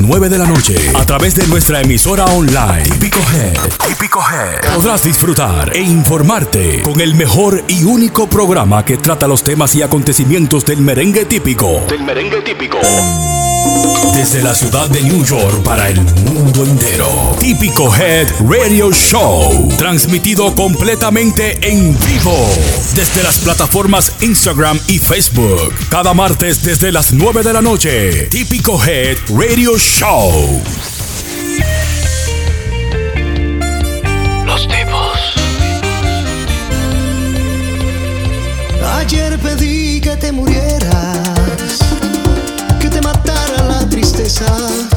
las 9 de la noche. A través de nuestra emisora online. Típico Head. Típico Head. Podrás disfrutar e informarte con el mejor y único programa que trata los temas y acontecimientos del merengue típico. Del merengue típico. Desde la ciudad de New York para el mundo entero. Típico Head Radio Show. Transmitido completamente en vivo. Desde las plataformas Instagram y Facebook. Cada martes desde las 9 de la noche. Típico Head Radio Show. Los tipos. Ayer pedí que te murieras, tristeza,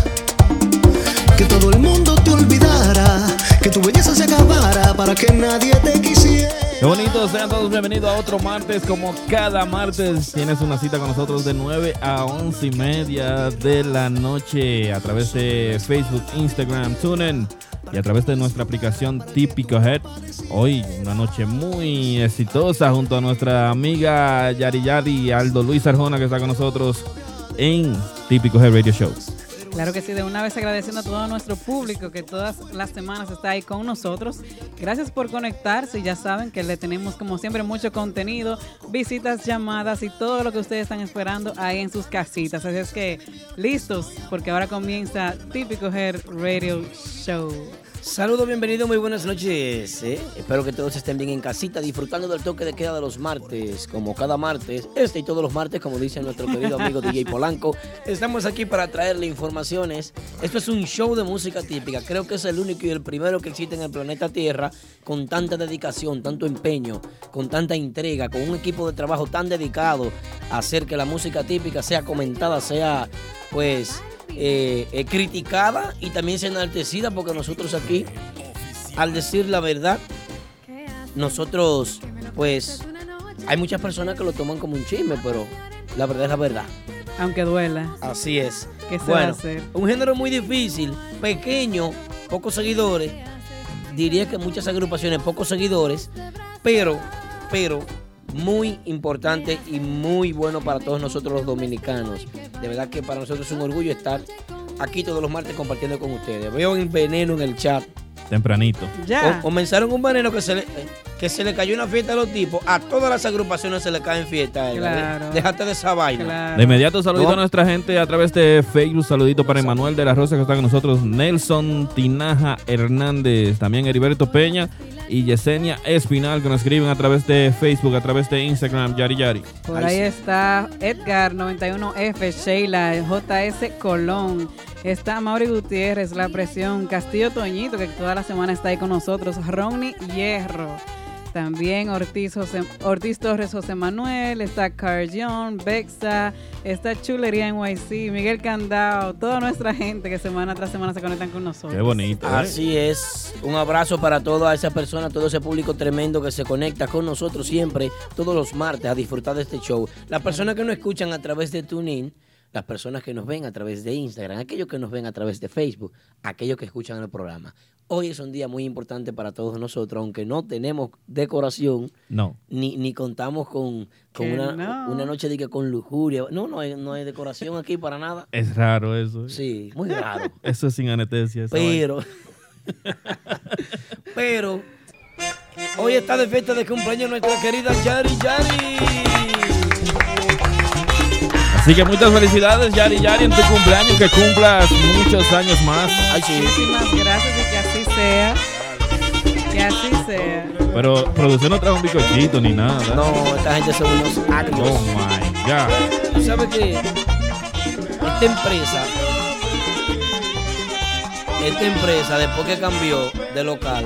que todo el mundo te olvidara, que tu belleza se acabara para que nadie te quisiera. Qué bonito, sean todos bienvenidos a otro martes. Como cada martes, tienes una cita con nosotros de 9 a 11 y media de la noche a través de Facebook, Instagram, TuneIn y a través de nuestra aplicación Típico Head. Hoy, una noche muy exitosa junto a nuestra amiga Yari Yari Aldo Luis Arjona que está con nosotros en Típico Head Radio Show. Claro que sí, de una vez agradeciendo a todo nuestro público que todas las semanas está ahí con nosotros. Gracias por conectarse. Ya saben que le tenemos como siempre mucho contenido, visitas, llamadas y todo lo que ustedes están esperando ahí en sus casitas. Así es que listos, porque ahora comienza Típico Hair Radio Show. Saludos, bienvenidos, muy buenas noches. ¿eh? Espero que todos estén bien en casita, disfrutando del toque de queda de los martes, como cada martes, este y todos los martes, como dice nuestro querido amigo DJ Polanco. Estamos aquí para traerle informaciones. Esto es un show de música típica. Creo que es el único y el primero que existe en el planeta Tierra con tanta dedicación, tanto empeño, con tanta entrega, con un equipo de trabajo tan dedicado a hacer que la música típica sea comentada, sea pues eh, eh, criticada y también sea enaltecida porque nosotros aquí, al decir la verdad, nosotros pues hay muchas personas que lo toman como un chisme, pero la verdad es la verdad. Aunque duela. Así es. ¿Qué se va a bueno, hacer? un género muy difícil, pequeño, pocos seguidores. Diría que muchas agrupaciones, pocos seguidores, pero, pero muy importante y muy bueno para todos nosotros los dominicanos. De verdad que para nosotros es un orgullo estar aquí todos los martes compartiendo con ustedes. Veo un veneno en el chat. Tempranito. Ya. O- Comenzaron un veneno que se le, eh, que se le cayó una fiesta a los tipos. A todas las agrupaciones se le caen fiestas. Claro. Déjate de esa vaina. Claro. De inmediato, saludito No. a nuestra gente a través de Facebook. Saludito para Emanuel de la Rosa que está con nosotros. Nelson Tinaja Hernández. También Heriberto Peña y Yesenia Espinal que nos escriben a través de Facebook, a través de Instagram, Yari Yari. Por ahí está Edgar 91F, Sheila, JS Colón. Está Mauri Gutiérrez, La Presión, Castillo Toñito, que toda la semana está ahí con nosotros. Ronnie Hierro. También Ortiz, José- Ortiz Torres José Manuel, está Carjon, Bexa, está Chulería NYC, Miguel Candao, toda nuestra gente que semana tras semana se conectan con nosotros. Qué bonito. ¿eh? Así es. Un abrazo para toda esa persona, todo ese público tremendo que se conecta con nosotros siempre, todos los martes, a disfrutar de este show. Las personas que nos escuchan a través de TuneIn, las personas que nos ven a través de Instagram, aquellos que nos ven a través de Facebook, aquellos que escuchan el programa. Hoy es un día muy importante para todos nosotros, aunque no tenemos decoración, No. ni, ni contamos con, con una, no. una noche de que con lujuria. No, no hay, no hay decoración aquí para nada. Es raro eso. ¿eh? Sí, muy raro. Eso es sin anestesia. Pero, pero, hoy está de fiesta de cumpleaños nuestra querida Yari Yari. Así que muchas felicidades, Yari Yari, en tu cumpleaños. Que cumplas muchos años más. Ay, sí. Muchísimas gracias y que así sea. Que así sea. Pero producción no trae un bizcochito ni nada. No, esta gente son unos Oh agrios. my God. Tú sabes que esta empresa, esta empresa, después que cambió de local,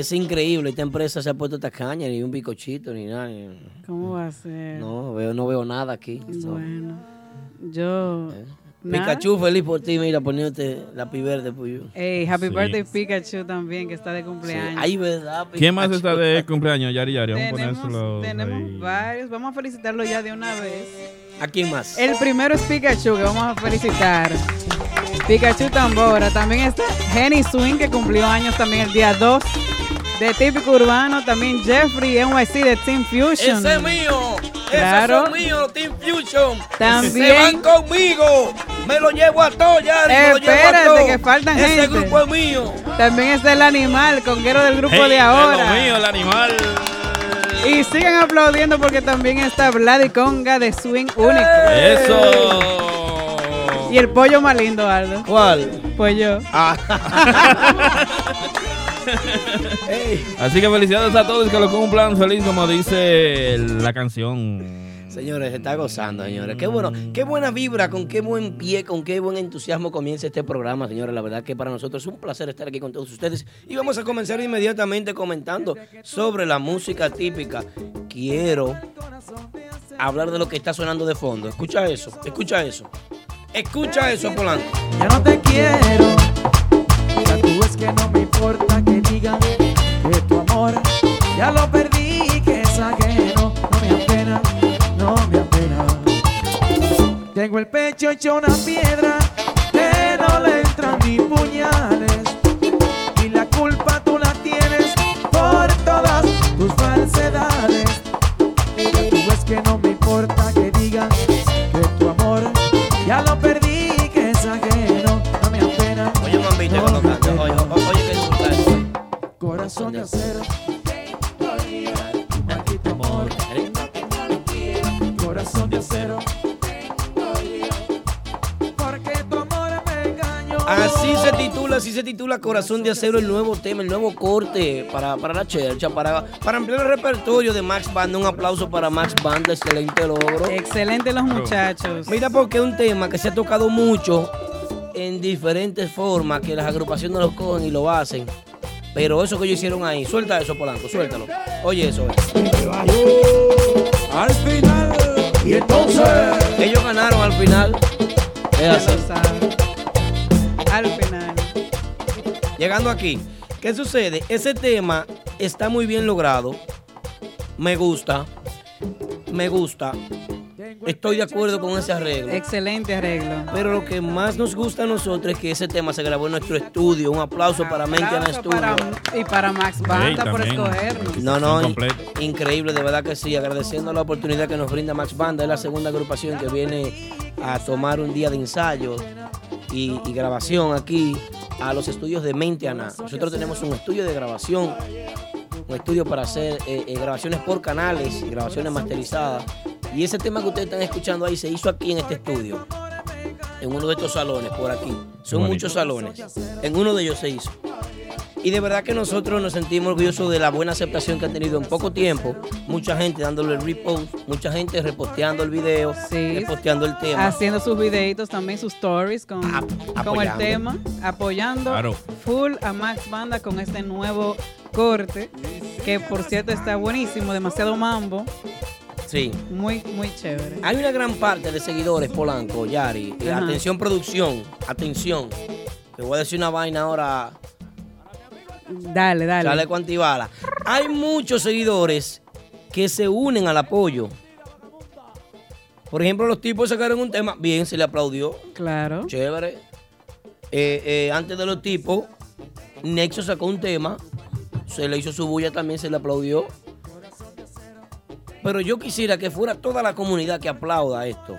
es increíble. Esta empresa se ha puesto tacaña, ni un bicochito, ni nada. ni- ¿Cómo va a ser? No, veo, no veo nada aquí. No. Bueno, yo. nada. Pikachu, feliz por ti, mira, poniéndote la pi verde, pues. Ey, happy Sí. birthday Pikachu también, que está de cumpleaños. Ay, verdad. ¿Quién más está de cumpleaños, Yari Yari? Vamos a tenemos ponérselo tenemos ahí. varios. Vamos a felicitarlo ya de una vez. ¿A quién más? El primero es Pikachu, que vamos a felicitar. Pikachu Tambora. También está Jenny Swing, que cumplió años también el día 2. De típico urbano, también Jeffrey NYC de Team Fusion. Ese es mío. Claro. Esos son míos, Team Fusion. También. Se van conmigo. Me lo llevo a todo, Yari. me lo llevo a Espérate, todo. que faltan Ese gente. grupo es mío. También está el animal, conguero del grupo Hey, de es ahora. lo mío, el animal. Y sigan aplaudiendo porque también está Vlad Conga de Swing Único. Eso. Y el pollo más lindo, Aldo. ¿Cuál? Pues yo. Así que felicidades a todos que lo cumplan feliz, como dice la canción. Señores, se está gozando, señores. Qué bueno, qué buena vibra, con qué buen pie, con qué buen entusiasmo comienza este programa, señores. La verdad que para nosotros es un placer estar aquí con todos ustedes. Y vamos a comenzar inmediatamente comentando sobre la música típica. Quiero hablar de lo que está sonando de fondo. Escucha eso, escucha eso. Escucha eso, Polanco. Ya no te quiero. Ves que no me importa que digan que tu amor ya lo perdí, que es ajeno. No me apena, no me apena. Tengo el pecho hecho una piedra que no le entran ni puñales. Y la culpa tú la tienes por todas tus falsedades. Corazón de acero. Maldito amor. Corazón de acero. Porque tu amor me engañó. Así se titula, así se titula Corazón de Acero, el nuevo tema, el nuevo corte para, para la chercha, para, para ampliar el repertorio de Max Banda. Un aplauso para Max Banda, excelente logro. Excelente los muchachos. Mira, porque es un tema que se ha tocado mucho en diferentes formas, que las agrupaciones lo cogen y lo hacen. Pero eso que ellos hicieron ahí, suelta eso, Polanco, suéltalo. Oye eso. Al final. Y entonces. Ellos ganaron al final. Es así. Al final. Llegando aquí, ¿qué sucede? Ese tema está muy bien logrado. Me gusta. Me gusta. Estoy de acuerdo con ese arreglo. Excelente arreglo. Pero lo que más nos gusta a nosotros es que ese tema se grabó en nuestro estudio. Un aplauso para Mente en Aplauso Estudio. para- y para Max Banda por escogernos. No, no, increíble, de verdad que sí. Agradeciendo la oportunidad que nos brinda Max Banda. Es la segunda agrupación que viene a tomar un día de ensayo y, y grabación aquí a los estudios de Mente Ana. Nosotros tenemos un estudio de grabación, un estudio para hacer eh, eh, grabaciones por canales y grabaciones masterizadas. Y ese tema que ustedes están escuchando ahí se hizo aquí en este estudio, en uno de estos salones, por aquí. Son bonito. muchos salones. En uno de ellos se hizo. Y de verdad que nosotros nos sentimos orgullosos de la buena aceptación que han tenido en poco tiempo. Mucha gente dándole el repost, mucha gente reposteando el video, Sí. reposteando el tema. Haciendo sus videitos también, sus stories con, Ap- con el tema, apoyando Claro. full a Max Banda con este nuevo corte, que por cierto está buenísimo, demasiado mambo, Sí. muy, muy chévere. Hay una gran parte de seguidores, Polanco, Yari. Ajá. Atención, producción. Atención. Te voy a decir una vaina ahora. Dale, dale. Sale cuantibala. Hay muchos seguidores que se unen al apoyo. Por ejemplo, los tipos sacaron un tema. Bien, se le aplaudió. Claro. Chévere. Eh, eh, antes de los tipos, Nexo sacó un tema. Se le hizo su bulla también, se le aplaudió. Pero yo quisiera que fuera toda la comunidad que aplauda esto.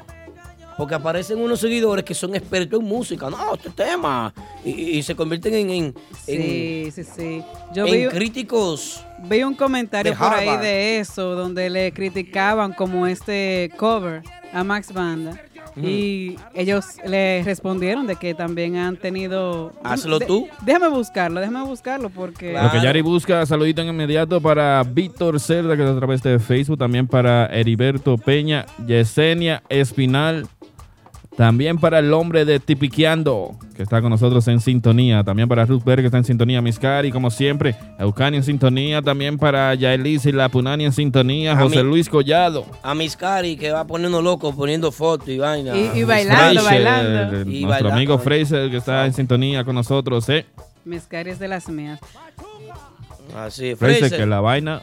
Porque aparecen unos seguidores que son expertos en música. No, este tema. Y, y- se convierten en, en, en- Sí, sí, sí. Yo en vi, críticos. vi un comentario por ahí de eso, donde le criticaban como este cover a Max Banda. Y ellos le respondieron de que también han tenido... Hazlo De- tú. Déjame buscarlo, déjame buscarlo porque... Claro. Lo que Yari busca, saludito en inmediato para Víctor Cerda, que está a través de Facebook, también para Heriberto Peña, Yesenia Espinal, también para el hombre de Tipiqueando, que está con nosotros en sintonía, también para Ruth Berg, que está en sintonía, Miscari, como siempre, Eucani en sintonía, también para Yaelis y La Punani en sintonía, A José Luis Collado. A Miscari que va poniendo loco, poniendo fotos y vaina. Y- y bailando, Fraser, bailando. eh, Y nuestro bailando. amigo Fraser, que está en sintonía con nosotros, ¿eh? Mezcari es de las mías. Así, Fraser, Fraser. que la vaina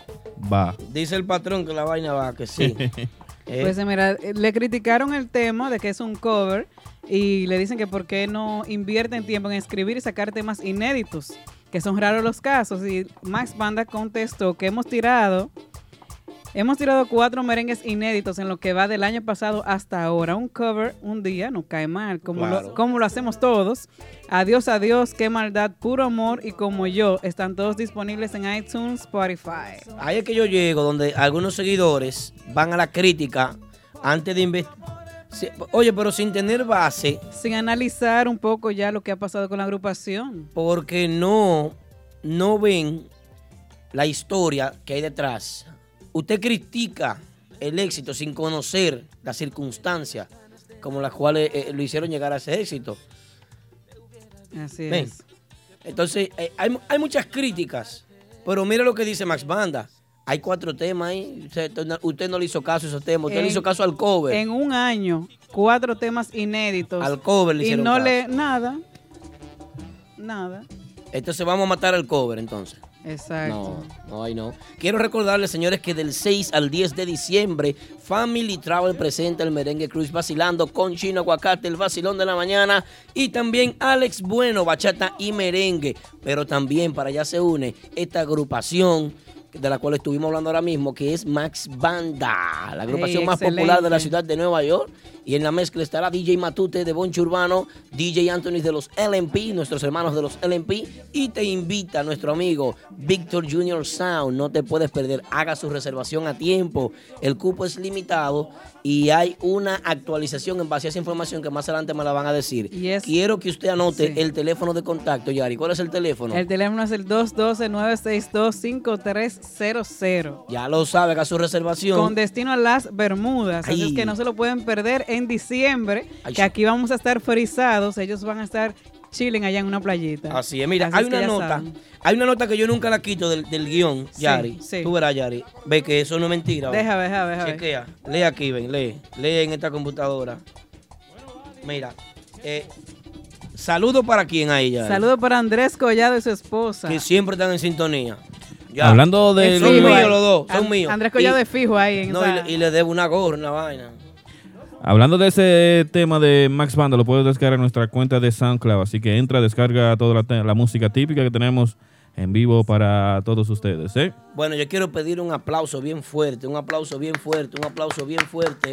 va. Dice el patrón que la vaina va, que sí. Eh, Pues mira, le criticaron el tema de que es un cover y le dicen que por qué no invierten tiempo en escribir y sacar temas inéditos, que son raros los casos. Y Max Banda contestó que hemos tirado, hemos tirado cuatro merengues inéditos en lo que va del año pasado hasta ahora. Un cover un día no cae mal, como, Claro. lo, como lo hacemos todos. Adiós, adiós, qué maldad, puro amor y como yo. Están todos disponibles en iTunes, Spotify. Ahí es que yo llego donde algunos seguidores van a la crítica antes de investigar. Oye, pero sin tener base, Sin analizar un poco ya lo que ha pasado con la agrupación. porque no, no ven la historia que hay detrás. Usted critica el éxito sin conocer las circunstancias como las cuales eh, lo hicieron llegar a ese éxito. Así Ven. es. Entonces, eh, hay, hay muchas críticas, pero mira lo que dice Max Banda. Hay cuatro temas ahí. Usted, no le hizo caso a esos temas. Usted le En- hizo caso al cover. En un año, cuatro temas inéditos. Al cover le Y hicieron no caso. le. Nada. Nada. Entonces vamos a matar al cover entonces. Exacto. No, no, ahí no. Quiero recordarles, señores, que del 6 al 10 de diciembre, Family Travel presenta el Merengue Cruise Vacilando con Chino Aguacate, el vacilón de la mañana, y también Alex Bueno, Bachata y Merengue. Pero también para allá se une esta agrupación de la cual estuvimos hablando ahora mismo, que es Max Banda, la agrupación más popular de la ciudad de Nueva York. Y en la mezcla estará DJ Matute de Boncho Urbano, DJ Anthony de los LMP, nuestros hermanos de los LMP. Y te invita nuestro amigo Victor Junior Sound. No te puedes perder. Haga su reservación a tiempo. El cupo es limitado y hay una actualización en base a esa información que más adelante me la van a decir. Quiero que usted anote Sí. el teléfono de contacto, Yari. ¿Cuál es el teléfono? El teléfono es el 212-962-5300. Ya lo sabe, haga su reservación. Con destino a las Bermudas. Así es que no se lo pueden perder en diciembre. Ay. Que aquí vamos a estar frisados. Ellos van a estar chilling allá en una playita. Así es, mira, Así hay es una nota, saben. hay una nota que yo nunca la quito del, del guion, Sí, Yari. sí. Tú verás, Yari. Ve que eso no es mentira. ve. Deja ver, deja deja. Chequea, lee aquí, ven, lee. Lee en esta computadora. Mira, eh, saludo para quién ahí, Yari. Saludos para Andrés Collado y su esposa. Que siempre están en sintonía. Ya. Hablando de Son míos los dos, son míos. Andrés Collado Y- es fijo ahí. En No, y, le- y le debo una gorra, una vaina. Hablando de ese tema de Max Banda, lo puedes descargar en nuestra cuenta de SoundCloud. Así que entra, descarga toda la, la música típica que tenemos en vivo para todos ustedes. ¿eh? Bueno, yo quiero pedir un aplauso bien fuerte, un aplauso bien fuerte, un aplauso bien fuerte.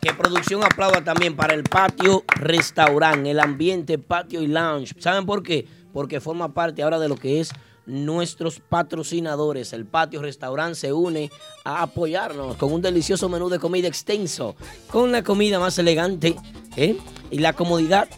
Que producción aplauda también para el patio restaurante, el ambiente patio y lounge. ¿Saben por qué? Porque forma parte ahora de lo que es nuestros patrocinadores. El patio restaurante se une a apoyarnos con un delicioso menú de comida extenso, con la comida más elegante ¿eh? y la comodidad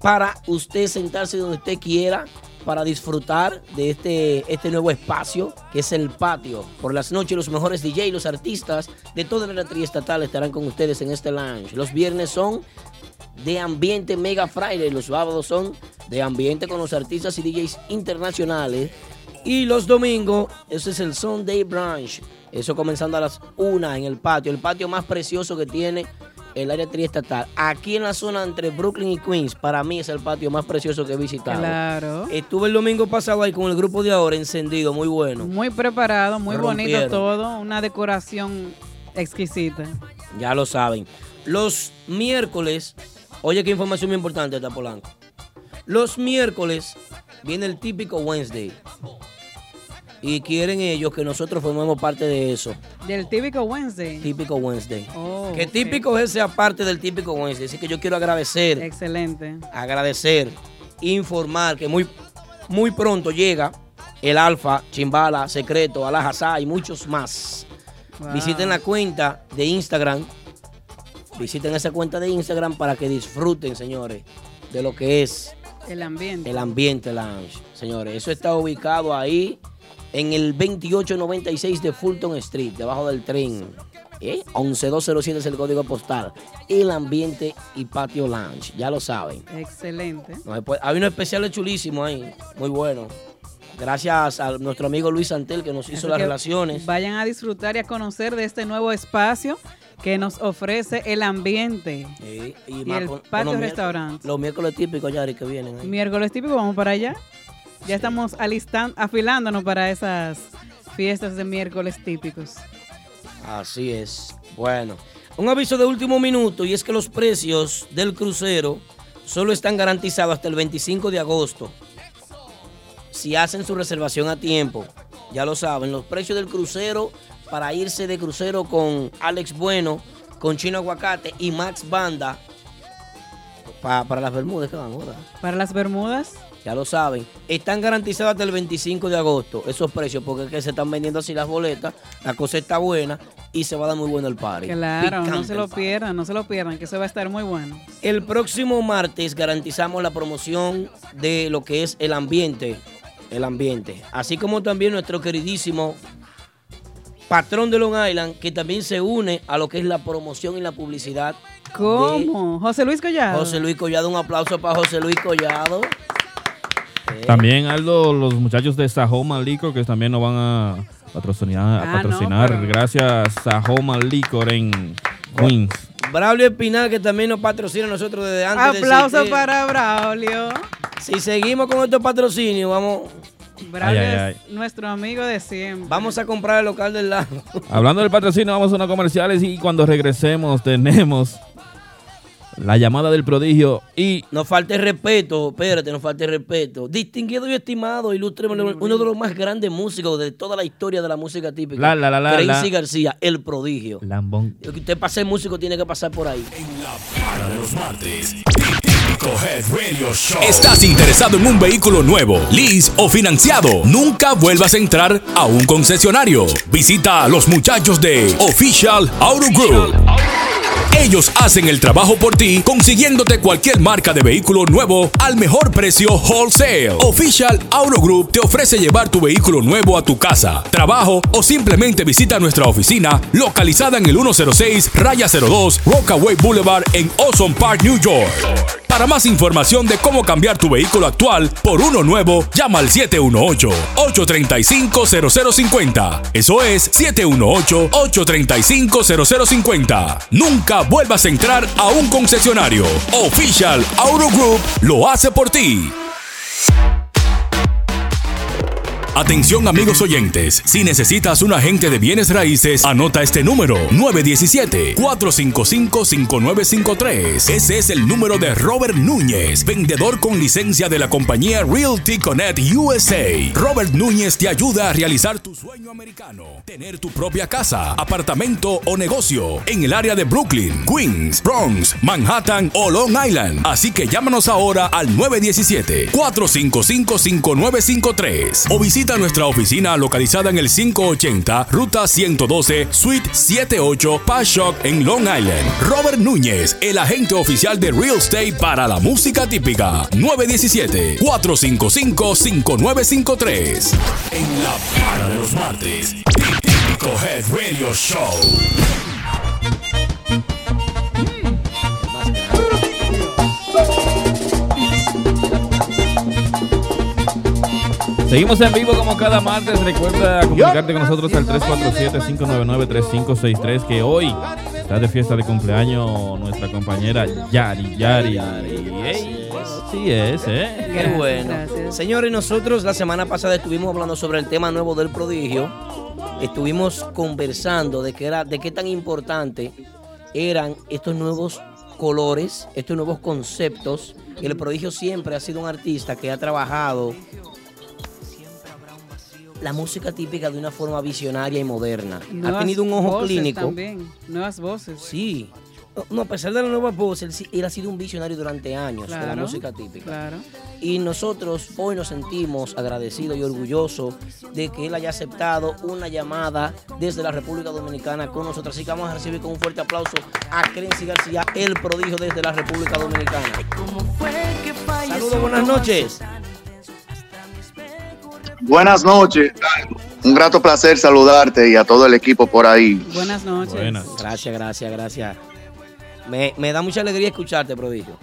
para usted sentarse donde usted quiera para disfrutar de este, este nuevo espacio que es el patio. Por las noches los mejores DJ, los artistas de toda la triestatal estarán con ustedes en este lounge. Los viernes son de ambiente Mega Friday, los sábados son de ambiente con los artistas y DJs internacionales. Y los domingos, ese es el Sunday Brunch. Eso comenzando a las 1 en el patio, el patio más precioso que tiene el área triestatal. Aquí en la zona entre Brooklyn y Queens, para mí es el patio más precioso que he visitado. Claro. Estuve el domingo pasado ahí con el grupo de ahora encendido, muy bueno. Muy preparado, muy bonito todo. Una decoración exquisita. Ya lo saben. Los miércoles, oye qué información muy importante está Polanco. Los miércoles viene el típico Wednesday. Y quieren ellos que nosotros formemos parte de eso. Del típico Wednesday. Típico Wednesday. Oh, que típico es sea parte del típico Wednesday. Así que yo quiero agradecer, Excelente. agradecer, informar que muy, muy pronto llega el Alfa, Chimbala, Secreto, Alajazá y muchos más. Wow. Visiten la cuenta de Instagram. Visiten esa cuenta de Instagram para que disfruten, señores, de lo que es El ambiente. el ambiente lounge. Señores, eso está ubicado ahí en el 2896 de Fulton Street, debajo del tren. ¿Eh? 11207 es el código postal. El ambiente y patio lounge, ya lo saben. Excelente. No Hay unos especiales chulísimos ahí, muy bueno. Gracias a nuestro amigo Luis Santel que nos hizo Así las relaciones. Vayan a disfrutar y a conocer de este nuevo espacio que nos ofrece el ambiente. Sí, Y el con- patio con los miércoles- restaurante. Los miércoles típicos, Yari, que vienen ahí. Miércoles típico, vamos para allá. Ya estamos alistan- afilándonos para esas fiestas de miércoles típicos. Así es. Bueno, un aviso de último minuto y es que los precios del crucero solo están garantizados hasta el 25 de agosto. si hacen su reservación a tiempo, ya lo saben, los precios del crucero para irse de crucero con Alex Bueno, con Chino Aguacate y Max Banda pa- para las Bermudas que van ahora. Para las Bermudas, Ya lo saben. Están garantizados hasta el 25 de agosto esos precios porque es que se están vendiendo así las boletas. La cosa está buena y se va a dar muy bueno el party. claro, no se lo pierdan, no se lo pierdan, que eso va a estar muy bueno. El próximo martes garantizamos la promoción de lo que es el ambiente. El ambiente. Así como también nuestro queridísimo patrón de Long Island, que también se une a lo que es la promoción y la publicidad. ¿Cómo? José Luis Collado. José Luis Collado, un aplauso para José Luis Collado. También Aldo, los muchachos de Sahoma Liquor que también nos van a patrocinar, a Ah, no, patrocinar pero- gracias a Sahoma Liquor en Queens. Braulio Espinal, que también nos patrocina a nosotros desde antes. de Aplauso existir. para Braulio. Si seguimos con estos patrocinios, vamos, Braulio Ay, ay, es nuestro amigo de siempre. vamos a comprar el local del lado. Hablando del patrocinio, vamos a unos comerciales y cuando regresemos tenemos la llamada del prodigio y No falte respeto, espérate, no falte respeto. Distinguido y estimado, ilustre, uno de los más grandes músicos de toda la historia de la música típica. La, la, la, la, Crazy la. García, el prodigio. Lambón. Lo que usted para ser músico tiene que pasar por ahí. Para de los martes. Típico Head Radio Show. ¿Estás interesado en un vehículo nuevo, lease o financiado? Nunca vuelvas a entrar a un concesionario. Visita a los muchachos de Official Auto Group. Ellos hacen el trabajo por ti, consiguiéndote cualquier marca de vehículo nuevo al mejor precio wholesale. Official Auto Group te ofrece llevar tu vehículo nuevo a tu casa, trabajo o simplemente visita nuestra oficina localizada en el 106 Raya 02 Rockaway Boulevard en Ozone Park, New York. Para más información de cómo cambiar tu vehículo actual por uno nuevo, llama al 718-835-0050. Eso es 718-835-0050. Nunca vuelvas a entrar a un concesionario. Official Auto Group lo hace por ti. Atención amigos oyentes, si necesitas un agente de bienes raíces, anota este número 917-455-5953. Ese es el número de Robert Núñez, vendedor con licencia de la compañía Realty Connect USA. Robert Núñez te ayuda a realizar tu sueño americano, tener tu propia casa, apartamento o negocio en el área de Brooklyn, Queens, Bronx, Manhattan o Long Island. Así que llámanos ahora al 917-455-5953 o visita nuestra oficina localizada en el 580 Ruta 112 Suite 78 Pashock en Long Island. Robert Núñez, el agente oficial de Real Estate para la música típica. 917-455-5953. En la para de los martes. Típico Head Radio Show. Seguimos en vivo como cada martes. Recuerda comunicarte con nosotros al 347-599-3563 que hoy está de fiesta de cumpleaños nuestra compañera Yari. Yari. Ey, sí es, ¿eh? Qué bueno. Señores, nosotros la semana pasada estuvimos hablando sobre el tema nuevo del prodigio. Estuvimos conversando de qué era, de qué tan importante eran estos nuevos colores, estos nuevos conceptos. El prodigio siempre ha sido un artista que ha trabajado la música típica de una forma visionaria y moderna. ha tenido un ojo voces clínico. También, nuevas voces. Sí. No, a pesar de la nueva voz, él, sí- él ha sido un visionario durante años de la música típica. Claro. Y nosotros hoy nos sentimos agradecidos y orgullosos de que él haya aceptado una llamada desde la República Dominicana con nosotros. Así que vamos a recibir con un fuerte aplauso a Crency García, el prodigio desde la República Dominicana. Saludos, buenas noches. Buenas noches. Un grato placer saludarte y a todo el equipo por ahí. Buenas noches. Buenas. Gracias, gracias, gracias. Me, me da mucha alegría escucharte, prodigio.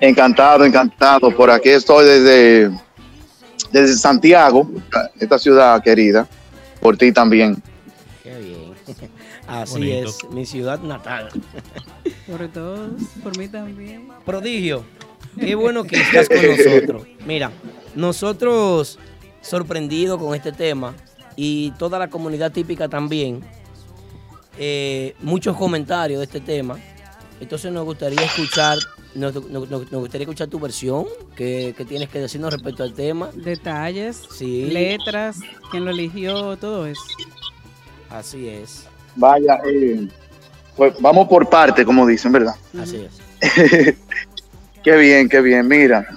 Encantado, encantado. Por aquí estoy desde, desde Santiago, esta ciudad querida. Por ti también. Qué bien. Así Bonito. es, mi ciudad natal. Por todos, por mí también. Prodigio, qué bueno que estás con nosotros. Mira, nosotros sorprendidos con este tema y toda la comunidad típica también, eh, muchos comentarios de este tema. Entonces nos gustaría escuchar nos, nos- nos- nos gustaría escuchar tu versión. ¿Qué, qué tienes que decirnos respecto al tema? Detalles, Sí. letras, quién lo eligió, todo eso. Así es, Vaya, eh, pues vamos por parte, como dicen, ¿verdad? así es. Qué bien, qué bien. Mira,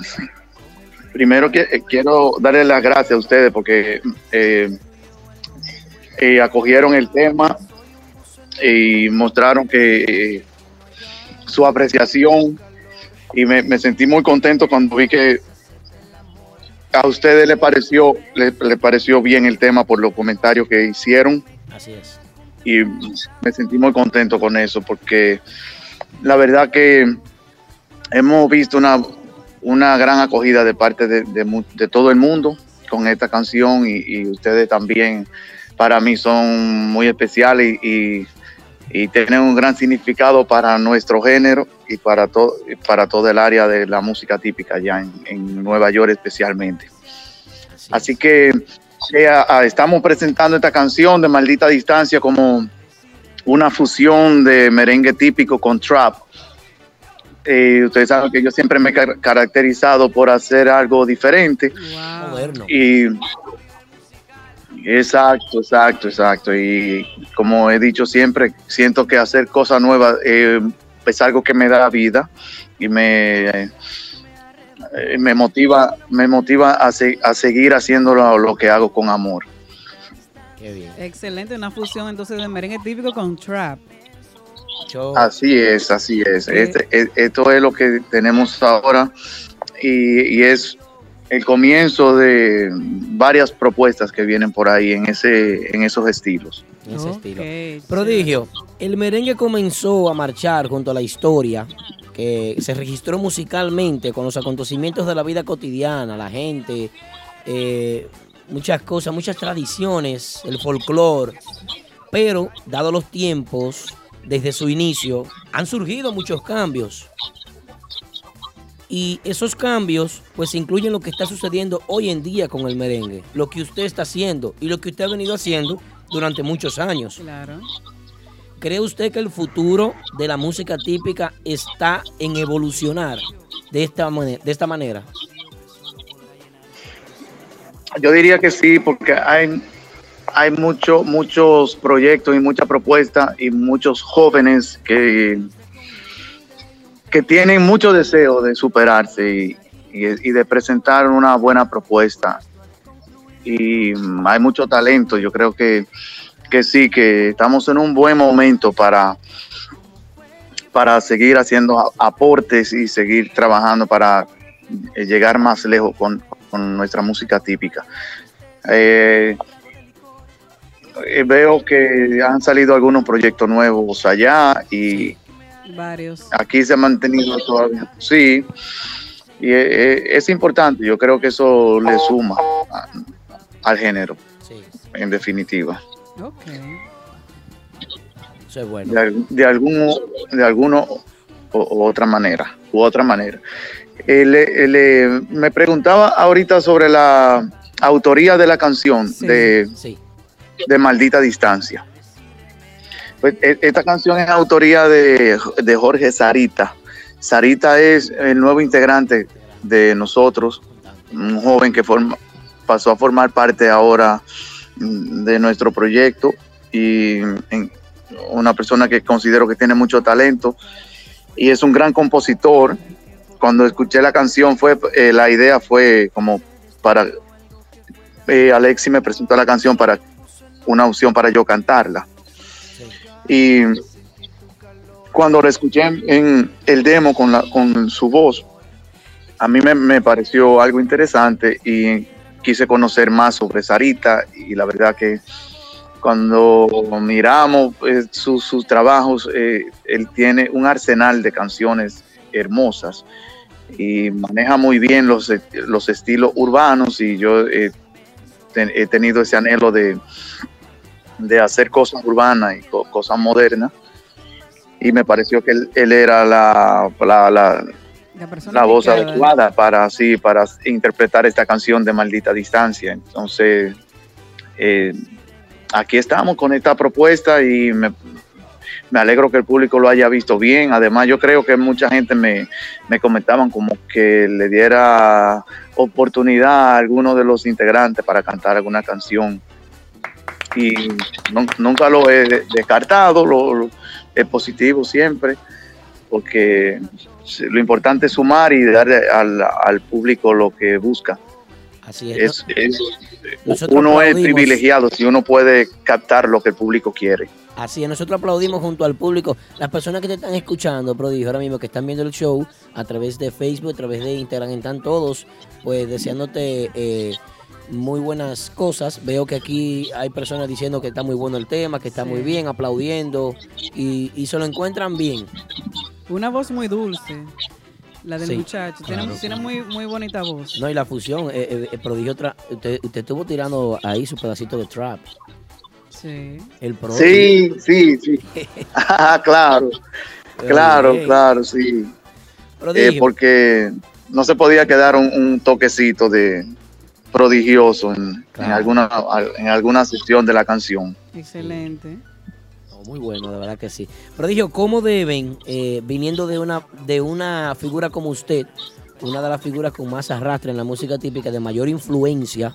primero que eh, quiero darle las gracias a ustedes porque eh, eh, acogieron el tema y mostraron que su apreciación y me, me sentí muy contento cuando vi que a ustedes le pareció le, le pareció bien el tema por los comentarios que hicieron Así es. y me sentí muy contento con eso porque la verdad que hemos visto una, una gran acogida de parte de, de todo el mundo con esta canción y, y ustedes también para mí son muy especiales y, y- y tienen un gran significado para nuestro género y para, todo para todo el área de la música típica allá en, en Nueva York especialmente. Así que eh, estamos presentando esta canción de Maldita Distancia como una fusión de merengue típico con trap. Eh, ustedes saben que yo siempre me he car- caracterizado por hacer algo diferente. Wow. Moderno. Y exacto, exacto, exacto. Y como he dicho siempre, siento que hacer cosas nuevas eh, es algo que me da vida y me, eh, me motiva, me motiva a, se- a seguir haciendo lo, lo que hago con amor. Qué bien. Excelente, una fusión entonces de merengue típico con trap. Yo, Así es, así es. Sí. Este- e- esto es lo que tenemos ahora y, y es el comienzo de varias propuestas que vienen por ahí en ese, en esos estilos. en ese estilo. Prodigio, el merengue comenzó a marchar junto a la historia que se registró musicalmente con los acontecimientos de la vida cotidiana, la gente, eh, muchas cosas, muchas tradiciones, el folclore. Pero, dado los tiempos, desde su inicio, han surgido muchos cambios. Y esos cambios, pues incluyen lo que está sucediendo hoy en día con el merengue, lo que usted está haciendo y lo que usted ha venido haciendo durante muchos años. Claro. ¿Cree usted que el futuro de la música típica está en evolucionar de esta, de esta manera? Yo diría que sí, porque hay, hay mucho, muchos proyectos y muchas propuestas y muchos jóvenes que, que tienen mucho deseo de superarse y, y- de presentar una buena propuesta. Y mm, hay mucho talento, yo creo que, que sí, que estamos en un buen momento para, para seguir haciendo aportes y seguir trabajando para eh, llegar más lejos con, con nuestra música típica. Eh, veo que han salido algunos proyectos nuevos allá y Varios. aquí se ha mantenido todavía. Sí, y eh, eh, es importante, yo creo que eso le suma a- al género, Sí, en definitiva. Ok. eso es bueno. de, de alguno de alguno o, o otra manera u otra manera Eh, le- le- me preguntaba ahorita sobre la autoría de la canción Sí. de, Sí, de maldita distancia pues, e- esta canción es autoría de, de Jorge Sarita Sarita es el nuevo integrante de nosotros un joven que pasó a formar parte ahora mm, de nuestro proyecto y una persona que considero que tiene mucho talento y es un gran compositor. Cuando escuché la canción fue eh, la idea fue como para eh, Alexi me presentó la canción para una opción para yo cantarla. Y cuando la escuché en, el demo con, la, con su voz, a mí me, me pareció algo interesante y quise conocer más sobre Sarita y la verdad que cuando miramos eh, sus, trabajos, eh, él tiene un arsenal de canciones hermosas y maneja muy bien los, eh, los estilos urbanos y yo he tenido ese anhelo de, de hacer cosas urbanas y co- cosas modernas y me pareció que él, él era la, la, la, La, voz adecuada para así para interpretar esta canción de maldita distancia entonces eh, aquí estamos con esta propuesta y me, me alegro que el público lo haya visto bien. Además, yo creo que mucha gente me, me comentaban como que le diera oportunidad a alguno de los integrantes para cantar alguna canción. Y nun- nunca lo he de- descartado, lo, lo- es positivo siempre, porque lo importante es sumar y darle al, al público lo que busca. Así es. Es, uno es privilegiado si uno puede captar lo que el público quiere. Así es, nosotros aplaudimos junto al público, las personas que te están escuchando, prodigio, ahora mismo que están viendo el show a través de Facebook, a través de Instagram, están todos pues deseándote eh, muy buenas cosas. Veo que aquí hay personas diciendo que está muy bueno el tema, que está Sí. muy bien, aplaudiendo y, y se lo encuentran bien. Una voz muy dulce, la del Sí, muchacho. Tiene, claro. tiene muy, muy bonita voz. No, y la fusión, eh, eh, eh, prodigio, tra- usted, usted estuvo tirando ahí su pedacito de trap. Sí. El prodigio. Sí, sí, sí. Ah, claro, claro, Bien. claro, sí. Eh, porque no se podía quedar un, un toquecito de prodigioso en, en alguna en alguna sección de la canción. Excelente. No, muy bueno, de verdad que sí. Prodigio, ¿cómo deben, eh, viniendo de una, de una figura como usted, una de las figuras con más arrastre en la música típica, de mayor influencia,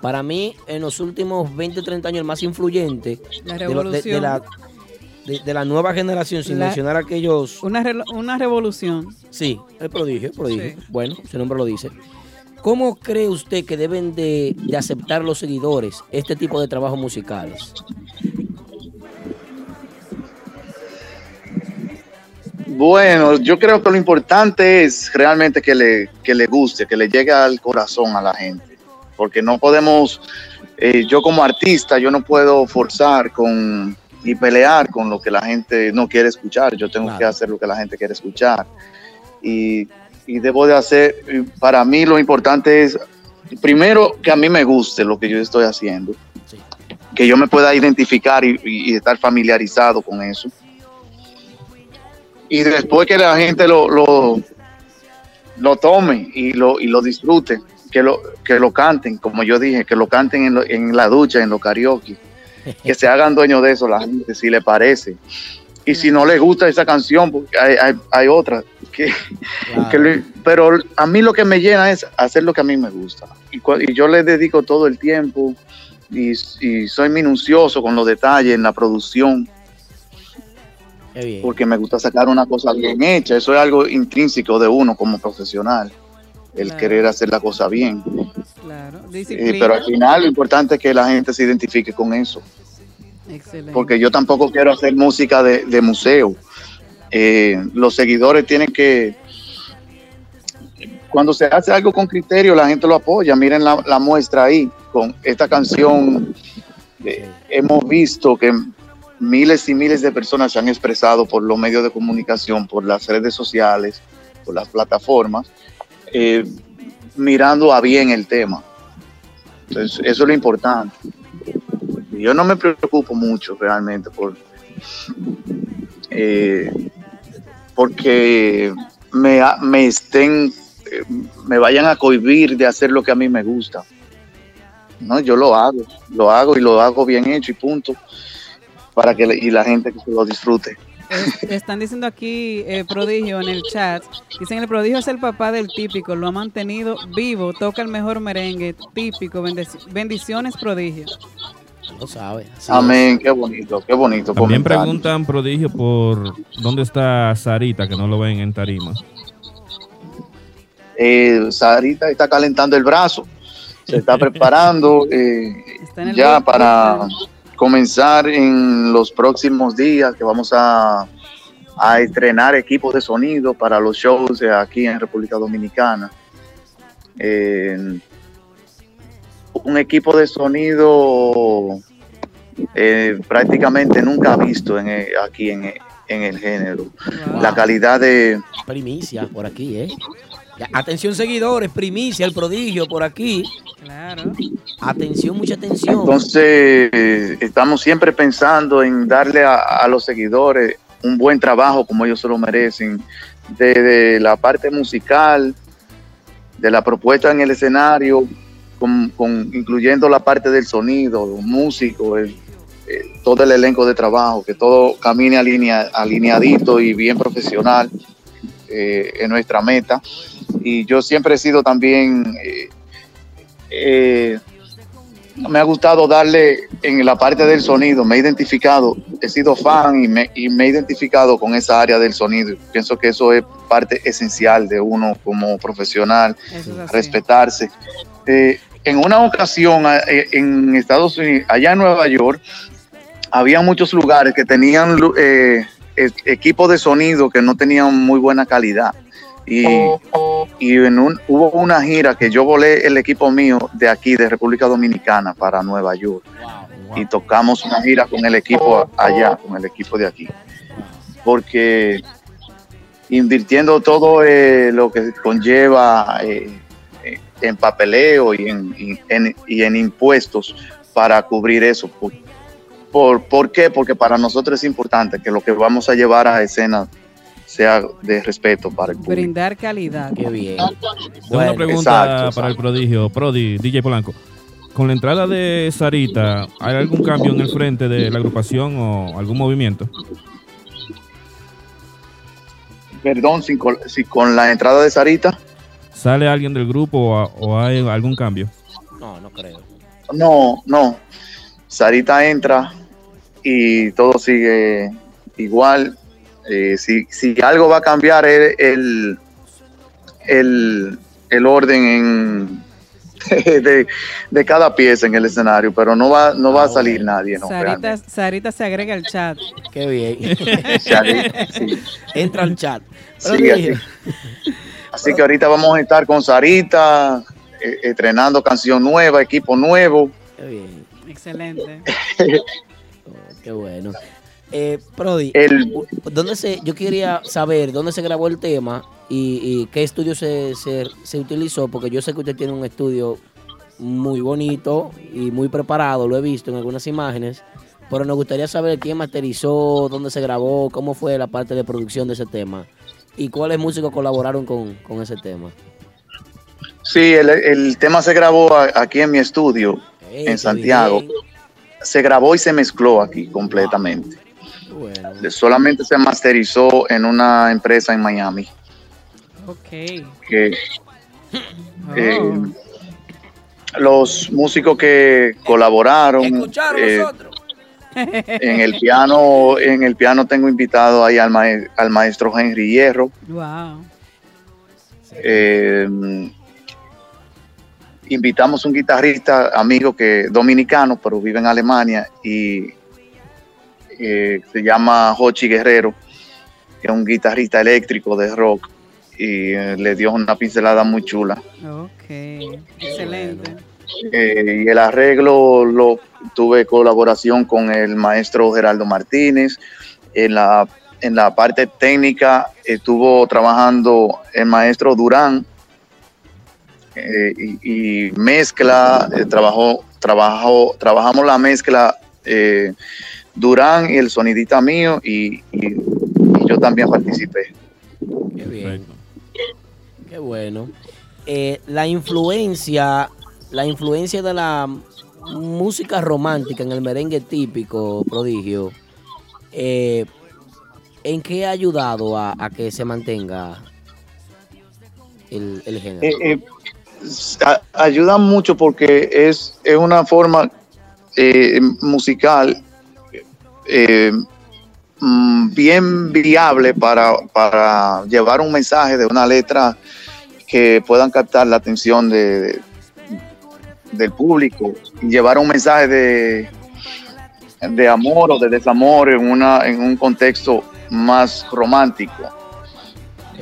para mí, en los últimos 20, 30 años, el más influyente La de, lo- de- la, de, de la nueva generación, sin La- mencionar aquellos... Una, re- una revolución. Sí, el prodigio, el prodigio. Sí. Bueno, su nombre lo dice. ¿Cómo cree usted que deben de, de aceptar los seguidores este tipo de trabajos musicales? Bueno, yo creo que lo importante es realmente que le, que le guste, que le llegue al corazón a la gente, porque no podemos, eh, yo como artista, yo no puedo forzar con y pelear con lo que la gente no quiere escuchar, yo tengo Claro. que hacer lo que la gente quiere escuchar y, y debo de hacer, y para mí lo importante es, primero, que a mí me guste lo que yo estoy haciendo, Sí. que yo me pueda identificar y- estar familiarizado con eso y después que la gente lo, lo, lo tome y lo, y lo disfrute, que lo, que lo canten, como yo dije, que lo canten en, lo- en la ducha, en los karaoke, que se hagan dueños de eso la gente, si le parece. Y si no le gusta esa canción, porque hay, hay, hay otra. Que, Claro. que le- pero a mí lo que me llena es hacer lo que a mí me gusta. Y, y yo le dedico todo el tiempo y, y soy minucioso con los detalles en la producción bien. porque me gusta sacar una cosa bien hecha. Eso es algo intrínseco de uno como profesional, el Claro. querer hacer la cosa bien. Claro. Eh, pero al final lo importante es que la gente se identifique con eso, Excelente. porque yo tampoco quiero hacer música de, de museo. Eh, los seguidores tienen que... Cuando se hace algo con criterio, la gente lo apoya. Miren la, muestra ahí, con esta canción. eh, hemos visto que miles y miles de personas se han expresado por los medios de comunicación, por las redes sociales, por las plataformas, eh, mirando a bien el tema. Entonces, eso es lo importante. Yo no me preocupo mucho realmente por eh, porque me, me estén eh, me vayan a cohibir de hacer lo que a mí me gusta. No, yo lo hago, lo hago y lo hago bien hecho y punto, para que y la gente que se lo disfrute. Es- están diciendo aquí, eh, prodigio, en el chat. Dicen, el prodigio es el papá del típico, lo ha mantenido vivo, toca el mejor merengue típico. bendici- bendiciones, prodigio. Lo sabe. así Amén, qué bonito, qué bonito. También comentario. preguntan, prodigio, por dónde está Sarita, que no lo ven en tarima. Eh, Sarita está calentando el brazo, se está preparando eh, Está ya grupo. para comenzar en los próximos días que vamos a, a estrenar equipos de sonido para los shows de aquí en República Dominicana. Eh, un equipo de sonido eh, prácticamente nunca visto en el- aquí en, el- en el género. Wow. La calidad de. Primicia por aquí, ¿eh? Atención seguidores, primicia, el prodigio por aquí. Claro. Atención, mucha atención. Entonces, eh, estamos siempre pensando en darle a, a los seguidores un buen trabajo como ellos se lo merecen, desde la parte musical, de la propuesta en el escenario, con, con- incluyendo la parte del sonido, los músicos, el- el- todo el elenco de trabajo, que todo camine alinea, alineadito y bien profesional eh, en nuestra meta. Y yo siempre he sido también, eh, eh, me ha gustado darle en la parte del sonido, me he identificado, he sido fan y me, y me he identificado con esa área del sonido. Pienso que eso es parte esencial de uno como profesional, es respetarse. Eh, en una ocasión eh, en Estados Unidos, allá en Nueva York, había muchos lugares que tenían eh, equipos de sonido que no tenían muy buena calidad. Y, y en un, hubo una gira que yo volé el equipo mío de aquí, de República Dominicana, para Nueva York. Y tocamos una gira con el equipo allá, con el equipo de aquí. Porque invirtiendo todo eh, lo que conlleva eh, en papeleo y en, y en- y en impuestos para cubrir eso. Por, por, ¿Por qué? Porque para nosotros es importante que lo que vamos a llevar a escena sea de respeto para el público. Brindar calidad. Qué bien. Tengo una pregunta exacto, para el prodigio, Prodi, DJ Polanco. Con la entrada de Sarita, ¿hay algún cambio en el frente de la agrupación o algún movimiento? Perdón, si con, si con la entrada de Sarita, ¿Sale alguien del grupo o, o hay algún cambio? No, no creo. no, no. Sarita entra y todo sigue igual. Eh, si, si algo va a cambiar es el, el, el orden en, de, de cada pieza en el escenario, pero no va, no va a salir nadie. No, Sarita. Sarita se agrega al chat. Qué bien. Sarita, sí. Entra al chat. Sí. Así. Que ahorita vamos a estar con Sarita, eh, estrenando canción nueva, equipo nuevo. Qué bien. Excelente. Oh, qué bueno. Eh, Prodi, El, ¿dónde se, yo quería saber dónde se grabó el tema y, y qué estudio se, se, se utilizó, porque yo sé que usted tiene un estudio muy bonito y muy preparado, lo he visto en algunas imágenes, pero nos gustaría saber quién masterizó, dónde se grabó, cómo fue la parte de producción de ese tema y cuáles músicos colaboraron con, con ese tema. sí, el, el tema se grabó aquí en mi estudio, en Santiago. bien. Se grabó y se mezcló aquí completamente. Bueno. Solamente se masterizó en una empresa en Miami. Ok. Que Oh. eh, los músicos que colaboraron Escucharon eh, nosotros. En el piano, en el piano tengo invitado ahí al, mae- al maestro Henry Hierro. Wow. Eh, invitamos un guitarrista amigo que dominicano, pero vive en Alemania y eh, se llama Hochi Guerrero, que es un guitarrista eléctrico de rock y eh, le dio una pincelada muy chula. Ok. Excelente. Eh, y el arreglo lo tuve colaboración con el maestro Geraldo Martínez. En la, en la parte técnica estuvo trabajando el maestro Durán eh, y, y mezcla, eh, trabajó, trabajó, trabajamos la mezcla eh, Durán y el sonidita mío y, y- y yo también participé. Qué bien. Qué bueno. Eh, la influencia, la influencia de la música romántica en el merengue típico, prodigio, eh, ¿en qué ha ayudado a, que se mantenga el, género? Eh, eh, ayuda mucho porque es, es una forma eh, musical mm, bien viable para, para llevar un mensaje de una letra que puedan captar la atención de- del público y llevar un mensaje de, de amor o de desamor en, una, en un contexto más romántico.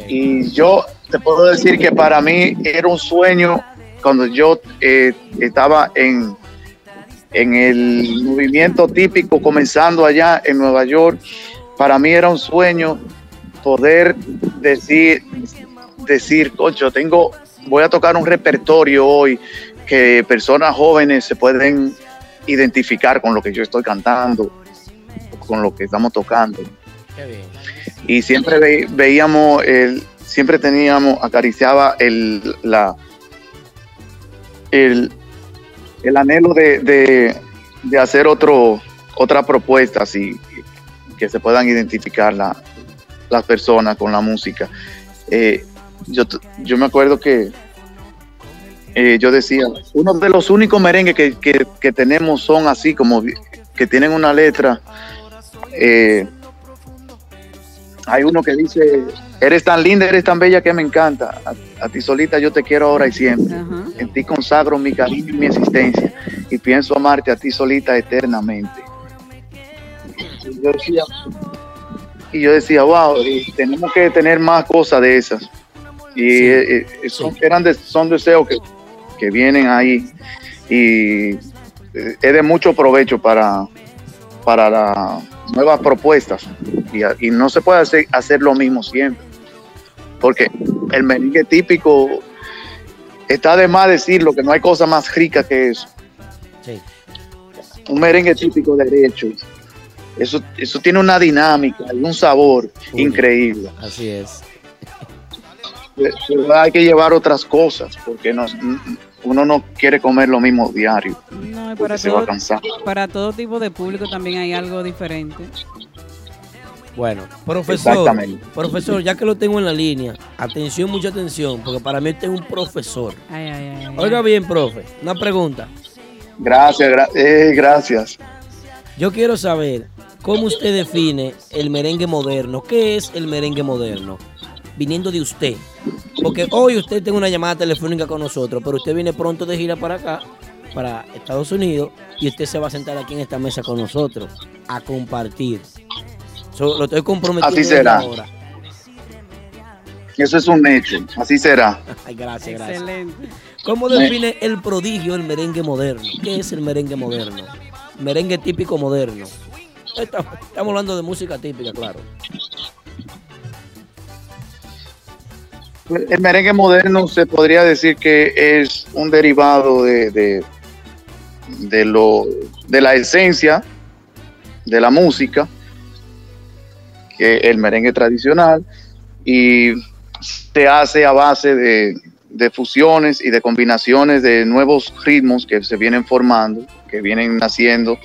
Y yo te puedo decir que para mí era un sueño cuando yo eh, estaba en, en el movimiento típico comenzando allá en Nueva York. Para mí era un sueño poder decir, decir, cocho, tengo, voy a tocar un repertorio hoy que personas jóvenes se pueden identificar con lo que yo estoy cantando, con lo que estamos tocando Qué bien. y siempre ve- veíamos el siempre teníamos acariciaba el la el, el anhelo de, de- de hacer otro otra propuesta así que se puedan identificar la- las personas con la música. Eh, yo, yo me acuerdo que eh, yo decía, uno de los únicos merengues que, que- que tenemos son así, como que tienen una letra. eh, hay uno que dice, eres tan linda, eres tan bella que me encanta. A, a ti solita yo te quiero ahora y siempre. En ti consagro mi cariño y mi existencia y pienso amarte a ti solita eternamente. Y yo decía, y yo decía wow, tenemos que tener más cosas de esas. Y eh, son, eran de- son deseos que, que vienen ahí y eh, es de mucho provecho para, para las nuevas propuestas. Y, no se puede hacer, hacer lo mismo siempre. Porque el merengue típico está de más decirlo que no hay cosa más rica que eso. Sí. Un merengue típico derecho. Eso, eso tiene una dinámica y un sabor Uy. increíble. Así es. Pero hay que llevar otras cosas porque no- uno no quiere comer lo mismo diario No, y porque para se va a todo, cansar. para todo tipo de público también hay algo diferente. Bueno, profesor, profesor, ya que lo tengo en la línea, atención, mucha atención, porque para mí este es un profesor. Ay, ay, ay. ay. Oiga bien, profe, una pregunta. Gracias, gra- eh, gracias. Yo quiero saber cómo usted define el merengue moderno. ¿Qué es el merengue moderno? Viniendo de usted. Porque hoy usted tiene una llamada telefónica con nosotros, pero usted viene pronto de gira para acá, para Estados Unidos, y usted se va a sentar aquí en esta mesa con nosotros a compartir. So, lo estoy comprometiendo Así será. ahora. Eso es un hecho, así será. Ay, gracias, gracias. Excelente. ¿Cómo define el prodigio el merengue moderno? ¿Qué es el merengue moderno? Merengue típico moderno. Estamos hablando de música típica, claro. El merengue moderno se podría decir que es un derivado de, de, lo, de la esencia de la música, que el merengue tradicional, y se hace a base de, de fusiones y de combinaciones de nuevos ritmos que se vienen formando, que vienen naciendo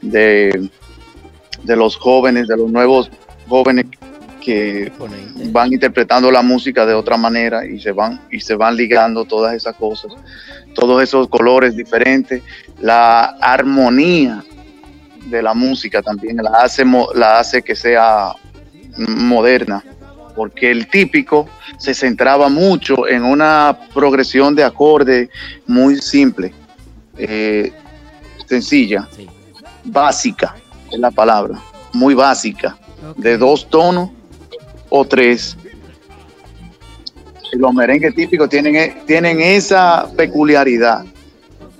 de, de los jóvenes, de los nuevos jóvenes que van interpretando la música de otra manera y se van y se van ligando todas esas cosas, todos esos colores diferentes, la armonía de la música también la hace la hace que sea moderna, porque el típico se centraba mucho en una progresión de acorde muy simple, eh, sencilla, Sí. básica es la palabra, muy básica de dos tonos o tres. Los merengues típicos tienen, e- tienen esa peculiaridad,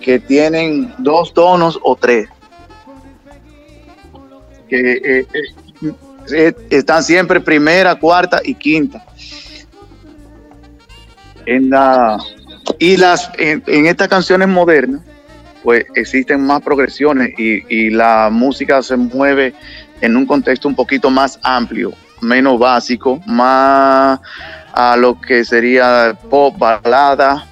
que tienen dos tonos o tres. Que eh, eh, están siempre primera, cuarta y quinta. En la, y las, en, estas canciones modernas, pues existen más progresiones y la música se mueve en un contexto un poquito más amplio, menos básico, más a lo que sería pop, balada,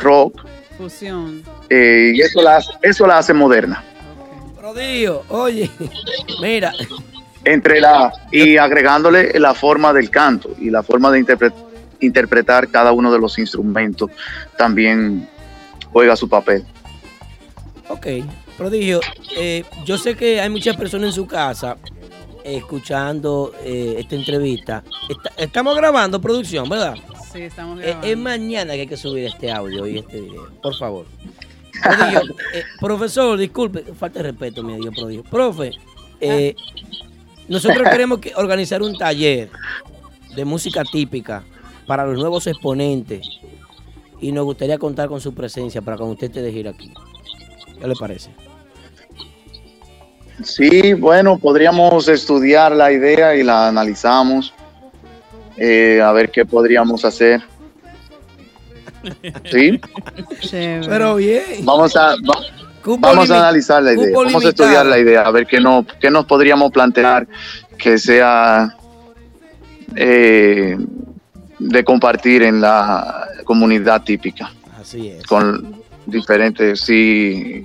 rock, Fusión. eh, y eso la, hace- eso la hace moderna. Prodigio, oye, mira, Entre la, y agregándole la forma del canto y la forma de interpre- interpretar cada uno de los instrumentos también juega su papel. ok, prodigio, eh, yo sé que hay muchas personas en su casa escuchando eh, esta entrevista. Está- estamos grabando producción, ¿verdad? Sí, estamos Eh, grabando. es mañana que hay que subir este audio y este video, por favor. Prodigio, eh, profesor, disculpe, falta de respeto, mi Dios, prodigio. Profe, eh, nosotros queremos que organizar un taller de música típica para los nuevos exponentes y nos gustaría contar con su presencia para cuando usted esté de gira aquí. ¿Qué le parece? Sí, bueno, podríamos estudiar la idea y la analizamos, eh, a ver qué podríamos hacer. Sí. Pero bien. vamos a, va- vamos a analizar la idea, vamos a estudiar la idea, a ver qué, no, qué nos podríamos plantear que sea eh, de compartir en la comunidad típica, Así es. con diferentes, sí,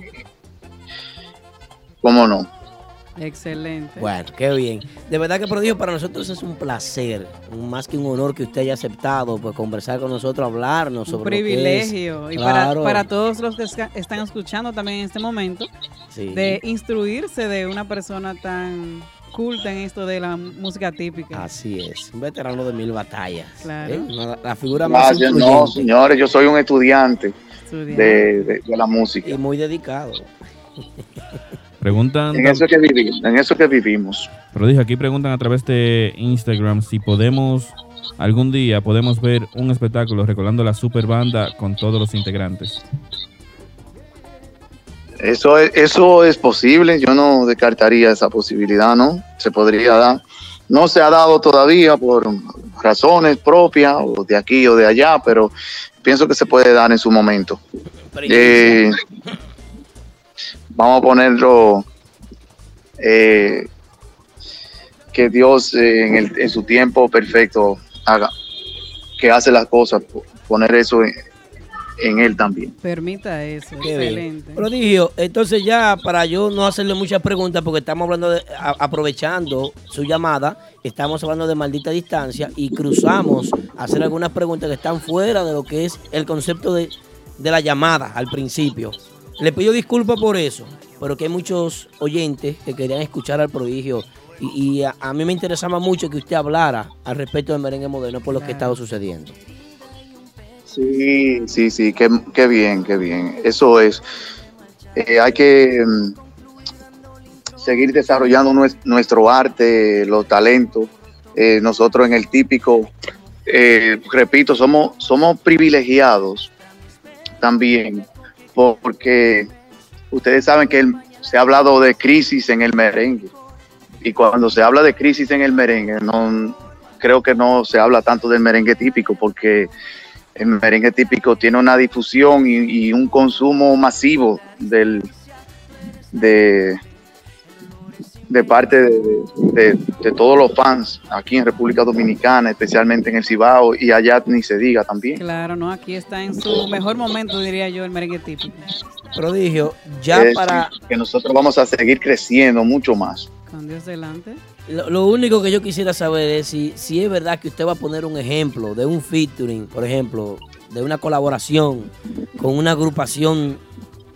cómo no. Excelente. Bueno, qué bien. De verdad que prodigio para nosotros es un placer, más que un honor que usted haya aceptado, pues conversar con nosotros, hablarnos Un sobre lo que es. privilegio. Y para, Claro. para todos los que están escuchando también en este momento, Sí. de instruirse de una persona tan culta en esto de la música típica. Así es, un veterano de mil batallas. Claro. ¿eh? Una- la figura más Gracias, no, señores, yo soy un estudiante Estudiante. de, de- de la música. y muy dedicado. Preguntan, En eso que vivimos, en eso que vivimos. pero dije aquí preguntan a través de Instagram si podemos algún día podemos ver un espectáculo recordando la super banda con todos los integrantes. Eso es, eso es posible, yo no descartaría esa posibilidad, ¿no? Se podría dar. No se ha dado todavía por razones propias, o de aquí o de allá, pero pienso que se puede dar en su momento. Eh, vamos a ponerlo eh, que Dios eh, en, el- en su tiempo perfecto haga, que hace las cosas, po- poner eso en, en Él también. Permita eso. Qué bien. Excelente. Prodigio, entonces ya para yo no hacerle muchas preguntas, porque estamos hablando de, a- aprovechando su llamada, estamos hablando de maldita distancia y cruzamos a hacer algunas preguntas que están fuera de lo que es el concepto de, de la llamada al principio. Le pido disculpas por eso, pero que hay muchos oyentes que querían escuchar al prodigio y, y a, a mí me interesaba mucho que usted hablara al respecto del merengue moderno por lo que estaba sucediendo. Sí, sí, sí, qué, qué bien, qué bien. Eso es. Eh, hay que mm, seguir desarrollando nues- nuestro arte, los talentos. Eh, nosotros en el típico, eh, repito, somos, somos privilegiados también, porque ustedes saben que se ha hablado de crisis en el merengue. Y cuando se habla de crisis en el merengue, no creo que no se habla tanto del merengue típico, porque el merengue típico tiene una difusión y, y un consumo masivo del de, de parte de, de- de todos los fans aquí en República Dominicana, especialmente en el Cibao y allá ni se diga también. Claro, ¿no? Aquí está en su mejor momento, diría yo, el merengue típico. Prodigio, ya Es para... que nosotros vamos a seguir creciendo mucho más. Con Dios delante. Lo, lo único que yo quisiera saber es si, si es verdad que usted va a poner un ejemplo de un featuring, por ejemplo, de una colaboración con una agrupación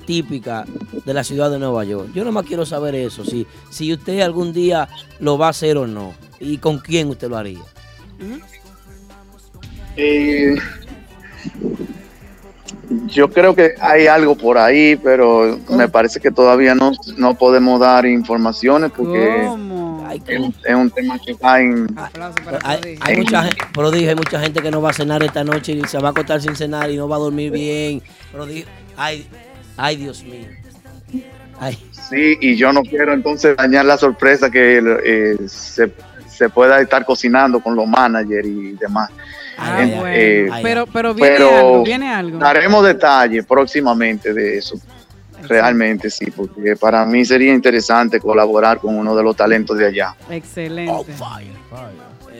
típica de la ciudad de Nueva York. Yo nomás quiero saber eso, si, si usted algún día lo va a hacer o no, y con quién usted lo haría. Eh, yo creo que hay algo por ahí, pero me parece que todavía no, no podemos dar informaciones porque es, un- es un tema que está en... Para Hay, hay mucha gente, prodigio, hay mucha gente que no va a cenar esta noche y se va a acostar sin cenar y no va a dormir bien. Prodigio, ay, ay Dios mío. Ay, Sí, y yo no quiero entonces dañar la sorpresa que eh, se, se pueda estar cocinando con los managers y demás. Ah, bueno. eh, ay, pero, pero viene pero- algo, viene algo. Daremos detalles próximamente de eso. Realmente sí, porque para mí sería interesante colaborar con uno de los talentos de allá. Excelente.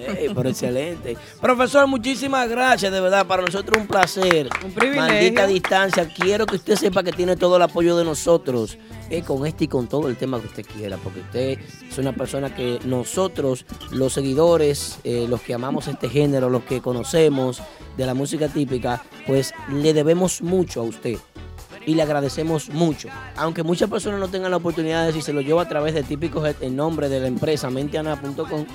Ey, pero excelente. Profesor, muchísimas gracias, de verdad. Para nosotros un placer. Un privilegio. Maldita distancia. Quiero que usted sepa que tiene todo el apoyo de nosotros. eh, con este y con todo el tema que usted quiera. Porque usted es una persona que nosotros, los seguidores, eh, los que amamos este género, los que conocemos de la música típica, pues le debemos mucho a usted. Y le agradecemos mucho. Aunque muchas personas no tengan la oportunidad de si se lo llevo a través de Típico Head en nombre de la empresa menteana.com,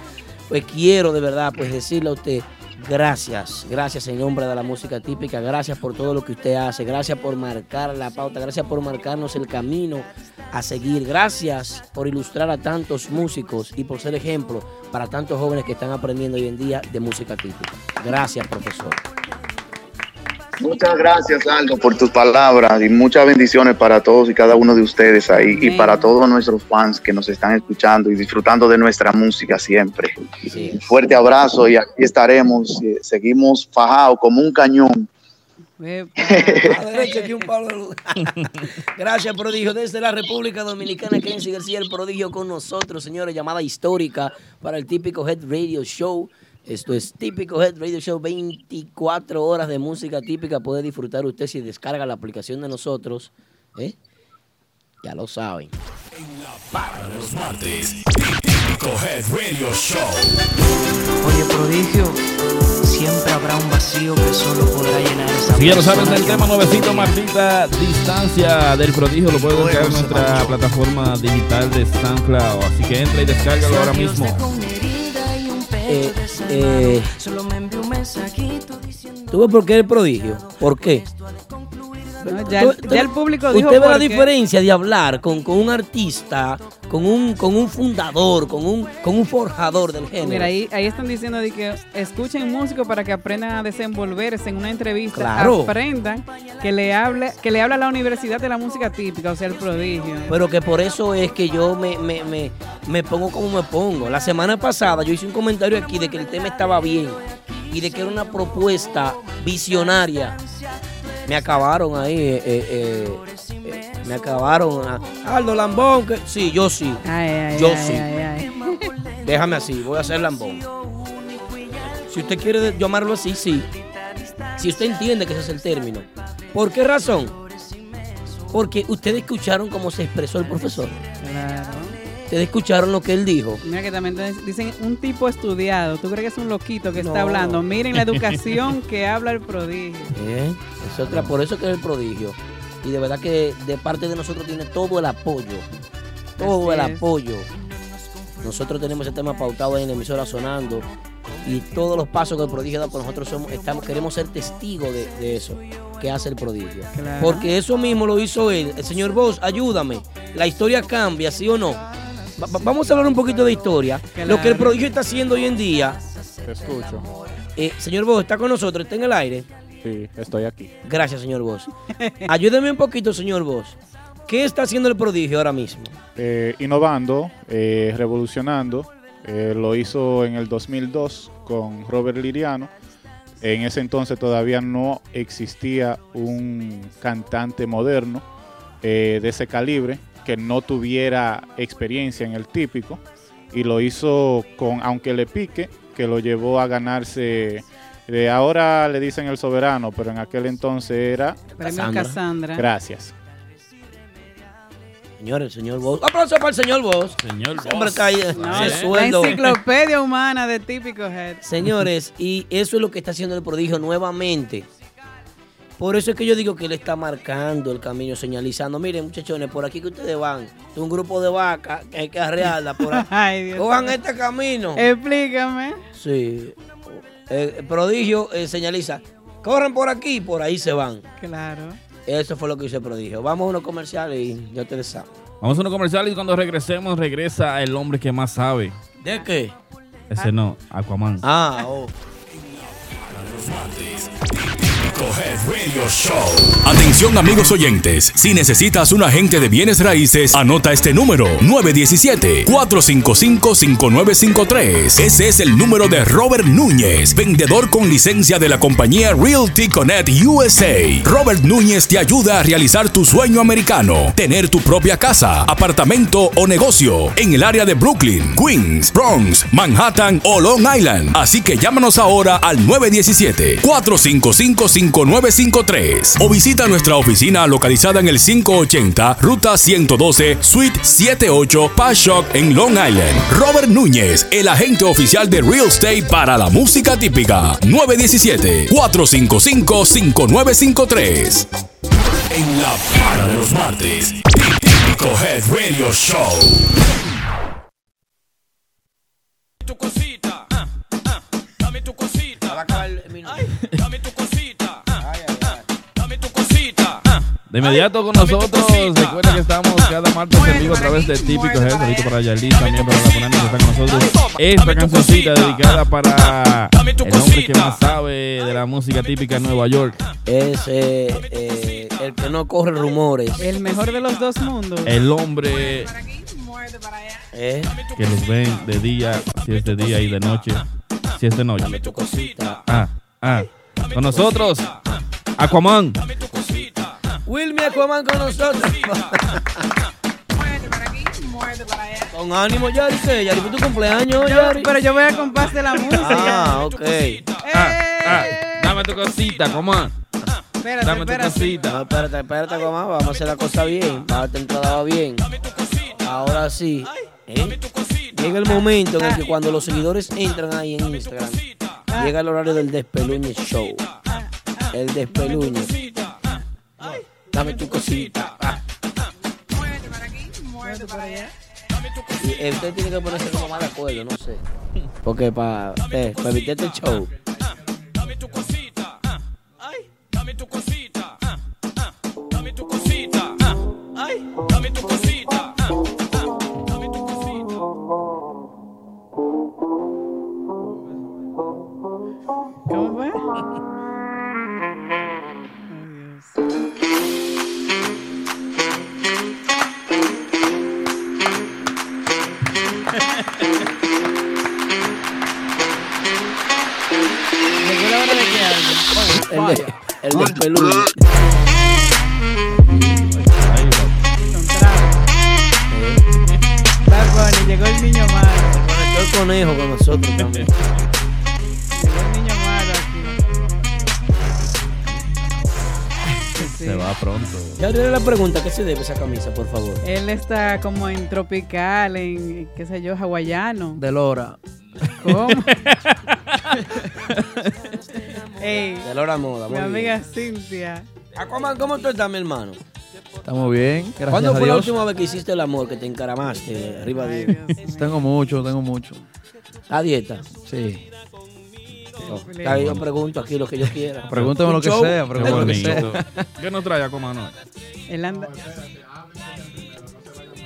pues quiero de verdad pues decirle a usted gracias, gracias en nombre de la música típica, gracias por todo lo que usted hace, gracias por marcar la pauta, gracias por marcarnos el camino a seguir, gracias por ilustrar a tantos músicos y por ser ejemplo para tantos jóvenes que están aprendiendo hoy en día de música típica. Gracias, profesor. Muchas gracias, Aldo, por tus palabras y muchas bendiciones para todos y cada uno de ustedes ahí y para todos nuestros fans que nos están escuchando y disfrutando de nuestra música siempre. Sí. Un fuerte abrazo y aquí estaremos. eh, Seguimos fajados como un cañón. Gracias, prodigio. Desde la República Dominicana, Kenzie García, el prodigio con nosotros, señores. Llamada histórica para el típico Head Radio Show. Esto es típico Head Radio Show, 24 horas de música típica. Puede disfrutar usted si descarga la aplicación de nosotros. ¿eh? Ya lo saben. Para los martes. Típico Head Radio Show. Oye, prodigio, siempre habrá un vacío que solo podrá llenar esa Si ya lo sabes persona del tema nuevecito, puede Martita, distancia del prodigio, lo puedes descargar en nuestra plataforma digital de SoundCloud. Así que entra y descárgalo ahora mismo. Eh, eh, ¿Tú ves por qué el prodigio? ¿Por qué? No, ya, el- ya el público dijo Usted ve la diferencia de hablar con, con un artista, con un, con un fundador, con un, con un forjador del género. Mira, ahí, ahí están diciendo de que escuchen músicos para que aprendan a desenvolverse en una entrevista. Claro. Aprendan que le hable, que le habla la Universidad de la Música Típica, o sea, el prodigio. Pero que por eso es que yo me, me, me, me pongo como me pongo. La semana pasada yo hice un comentario aquí de que el tema estaba bien y de que era una propuesta visionaria. Me acabaron ahí, eh, eh, eh, me acabaron. A, Aldo Lambón, que sí, yo sí. Ay, ay, Yo ay, sí. Déjame así, voy a hacer Lambón. Si usted quiere llamarlo así, sí. Si usted entiende que ese es el término. ¿Por qué razón? Porque ustedes escucharon cómo se expresó el profesor. Claro. Ustedes escucharon lo que él dijo. Mira que también dicen un tipo estudiado. ¿Tú crees que es un loquito que No. está hablando? Miren la educación que habla el prodigio. ¿Eh? Es otra, por eso que es el prodigio. Y de verdad que de parte de nosotros tiene todo el apoyo. Todo Así el es. apoyo. Nosotros tenemos ese tema pautado en la emisora sonando. Y todos los pasos que el prodigio da, pues nosotros somos, estamos, queremos ser testigos de, de eso que hace el prodigio. Claro. Porque eso mismo lo hizo él. El señor Vos, ayúdame. La historia cambia, ¿sí o no? Va- va- vamos a hablar un poquito de historia. Lo que el prodigio está haciendo hoy en día. Te escucho. Eh, señor Vos, ¿está con nosotros? ¿Está en el aire? Sí, estoy aquí. Gracias, señor Vos. Ayúdeme un poquito, señor Vos. ¿Qué está haciendo el prodigio ahora mismo? Eh, innovando, eh, revolucionando. Eh, lo hizo en el 2002 con Robert Liriano. En ese entonces todavía no existía un cantante moderno eh, de ese calibre que no tuviera experiencia en el típico. Y lo hizo con, aunque le pique, que lo llevó a ganarse. De ahora le dicen el soberano, pero en aquel entonces era. Premio Cassandra. Cassandra. Gracias. Señor, el señor Vos. Aplauso para el señor Vos. Señor Ese hombre está ahí, No, la enciclopedia humana de típico head. Señores, y eso es lo que está haciendo el prodigio nuevamente. Por eso es que yo digo que él está marcando el camino, señalizando. Miren, muchachones, por aquí que ustedes van. Es un grupo de vacas que hay que arrearla por ahí. Ay, Dios. Cojan este camino. Explícame. Sí. El, el prodigio eh, señaliza. Corren por aquí, por ahí se van. Claro. Eso fue lo que hizo el prodigio. Vamos a unos comerciales y ya ustedes saben. Vamos a unos comerciales y cuando regresemos, regresa el hombre que más sabe. ¿De qué? Ese no, Aquaman. Ah, oh. Radio Show. Atención amigos oyentes, si necesitas un agente de bienes raíces, anota este número 917-455-5953. Ese es el número de Robert Núñez, vendedor con licencia de la compañía Realty Connect USA. Robert Núñez te ayuda a realizar tu sueño americano, tener tu propia casa, apartamento o negocio en el área de Brooklyn, Queens, Bronx, Manhattan o Long Island. Así que llámanos ahora al 917-455-5953 o visita nuestra oficina localizada en el 580 Ruta 112 Suite 78 Pashock en Long Island. Robert Núñez, el agente oficial de Real Estate para la música típica. 917-455-5953. En la para de los martes. Típico Head Radio Show. tu cosita, ah, ah, dame tu cosita, De inmediato con nosotros, recuerda que estamos cada martes en vivo a través de Típico Head, saludito para Yalis, también para la Conani que está con nosotros. Esta cancioncita dedicada para el hombre que más sabe de la música típica en Nueva York, Es eh, eh, el que no corre rumores. El mejor de los dos mundos. el hombre ¿eh? que los ven de día, si es de día y de noche, si es de noche. Tu cosita. Ah, ah. Con nosotros, Aquaman. Wilmy Aquaman con nosotros. con ánimo, Yari. ¿qué? Yari, ¿fue tu cumpleaños, Yari? pero yo voy a compás de la música. Ah, ok. Ah, ah. Dame tu cosita, Aquaman. Espérate, Dame tu espérate. cosita. No, espérate, espérate, Aquaman. Vamos a hacer la cosa bien. Vamos a entrada va bien. Ahora sí. ¿eh? Llega el momento en el que cuando los seguidores entran ahí en Instagram, llega el horario del despeluñe show. El despeluñe. Dame tu cosita. Ah. Y eh, usted tiene que ponerse como más de acuerdo, no sé. Porque para evitar este show. Dame tu cosita. Ay, dame tu cosita. Dame tu cosita. Ay, dame tu cosita. Dame tu cosita. ¿Cómo fue? De. El, de, el. Bad Bunny, llegó el niño malo. Conectó el conejo con nosotros también. Llegó el niño malo aquí. Sí. Se va pronto. Ya haré la pregunta, ¿qué se debe esa camisa, por favor? Él está como en tropical, en qué sé yo, hawaiano. De Lora. ¿Cómo? Ey, De Lora Moda, mi muy amiga bien. Cintia. Aquaman, ¿cómo tú estás, mi hermano? Estamos bien, gracias ¿Cuándo a fue la Dios. última vez que hiciste el amor, que te encaramaste arriba Ay, de Dios mío. Tengo mucho, tengo mucho. la dieta? Sí. Está bien, yo pregunto aquí lo que yo quiera. Pregúntame lo que show. sea, pregúntame lo que sea. ¿Qué nos trae Aquaman hoy? Él anda,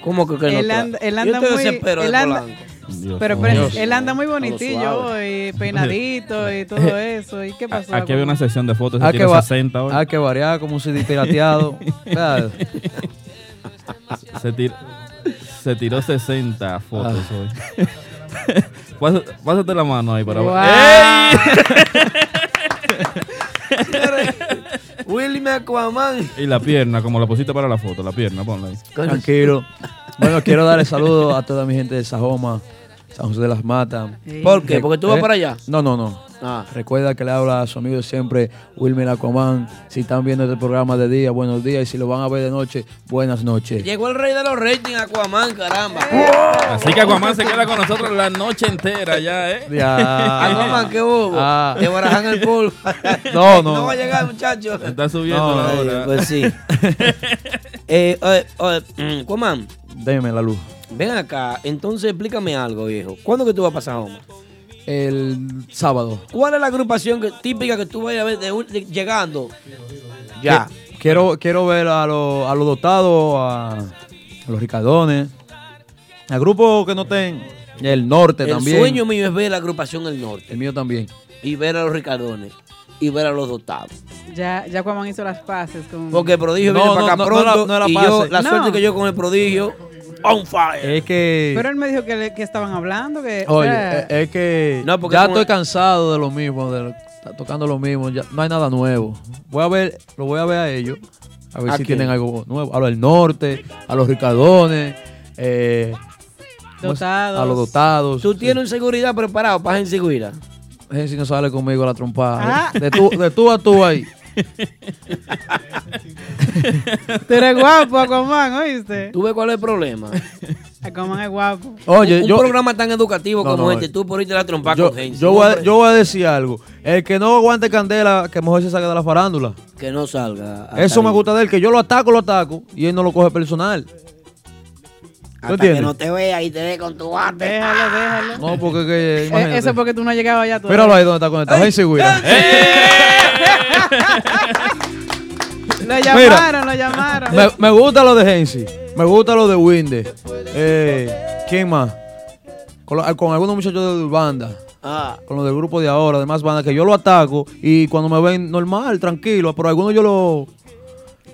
¿Cómo que, que no Él anda- él Yo anda te muy- desespero de él anda- Polanco. Dios pero, mío. pero Dios. él anda muy bonitillo y peinadito y todo eso. ¿Y qué pasó? Aquí había una sección de fotos. Ah, Se que, tiró va- 60 hoy. ah, que variar como un CD pirateado. Claro. Se, tir- se tiró 60 fotos Ah. hoy. Pásate, pásate la mano ahí para Wow. Willy Aquaman. Y la pierna, como la pusiste para la foto, la pierna, ponla ahí. Tranquilo. Bueno, quiero darle saludos a toda mi gente de Sajoma, San José de las Matas. Sí. ¿Por qué? ¿Porque tú vas ¿Eh? para allá? No, no, no. Ah. Recuerda que le habla a su amigo siempre, Wilmer Aquaman. Si están viendo este programa de día, buenos días. Y si lo van a ver de noche, buenas noches. Llegó el rey de los ratings, Aquaman, caramba. Así que Aquaman se queda con nosotros la noche entera ya, ¿eh? Ya. Aquaman, ¿qué hubo? Ah. Te barajan el polvo. No, no. No va a llegar, muchacho. Está subiendo No, la Ay, hora. Pues sí. eh, eh, eh, Aquaman, Deme la luz. Ven acá. Entonces, explícame algo, viejo. ¿Cuándo que tú vas a pasar home? El sábado. ¿Cuál es la agrupación que- típica que tú vayas a ver de un- de- llegando? Ya. Quiero, quiero ver a, los- a los dotados, a, a los ricardones, a grupos que no estén. El norte El también. sueño mío es ver la agrupación El Norte El mío también. y ver a los Ricardones y ver a los dotados. Ya, ya Cuamán hizo las paces con. Porque el prodigio No, viene para acá no, no pronto la- no la y yo, pase. la No. suerte que yo con el prodigio, on fire. Es que. Pero él me dijo que, le- que estaban hablando. Que, Oye, sea, es, que No, porque ya estoy cansado de lo mismo, de lo- está tocando lo mismo, ya no hay nada nuevo. Voy a ver, lo voy a ver a ellos, a ver ¿A si quién? tienen algo nuevo. A los del norte, a los ricardones, eh. Dotados. a los dotados. Tú tienes un seguridad preparado para seguridad. Eh, si no sale conmigo a la trompada. Ah. De, tú, de tú a tú ahí. Tú eres guapo, Aquaman, ¿oíste? ¿Tú ves cuál es el problema? Aquaman es guapo. Oye, un yo, programa tan educativo No, como no, este, tú por irte la trompa yo, con gente. yo voy a, Hombre, yo voy a decir algo. El que no aguante candela, que mejor se saque de la farándula. Que no salga. Eso me gusta de él, que yo lo ataco, lo ataco, y él no lo coge personal. Hasta entiendes? que no te vea y te dé con tu bate. Déjalo, déjalo. No, porque que, Eh, imagínate. eso es porque tú no has llegado allá todavía. Míralo ahí donde está conectado. Ven, Sigüira. Lo llamaron, lo llamaron. Me, me gusta lo de Hensi. Me gusta lo de Winde. Eh, ¿Quién más? Con, lo- con algunos muchachos de banda. Ah, Con los del grupo de ahora, demás bandas, que yo lo ataco y cuando me ven normal, tranquilo, pero algunos yo lo.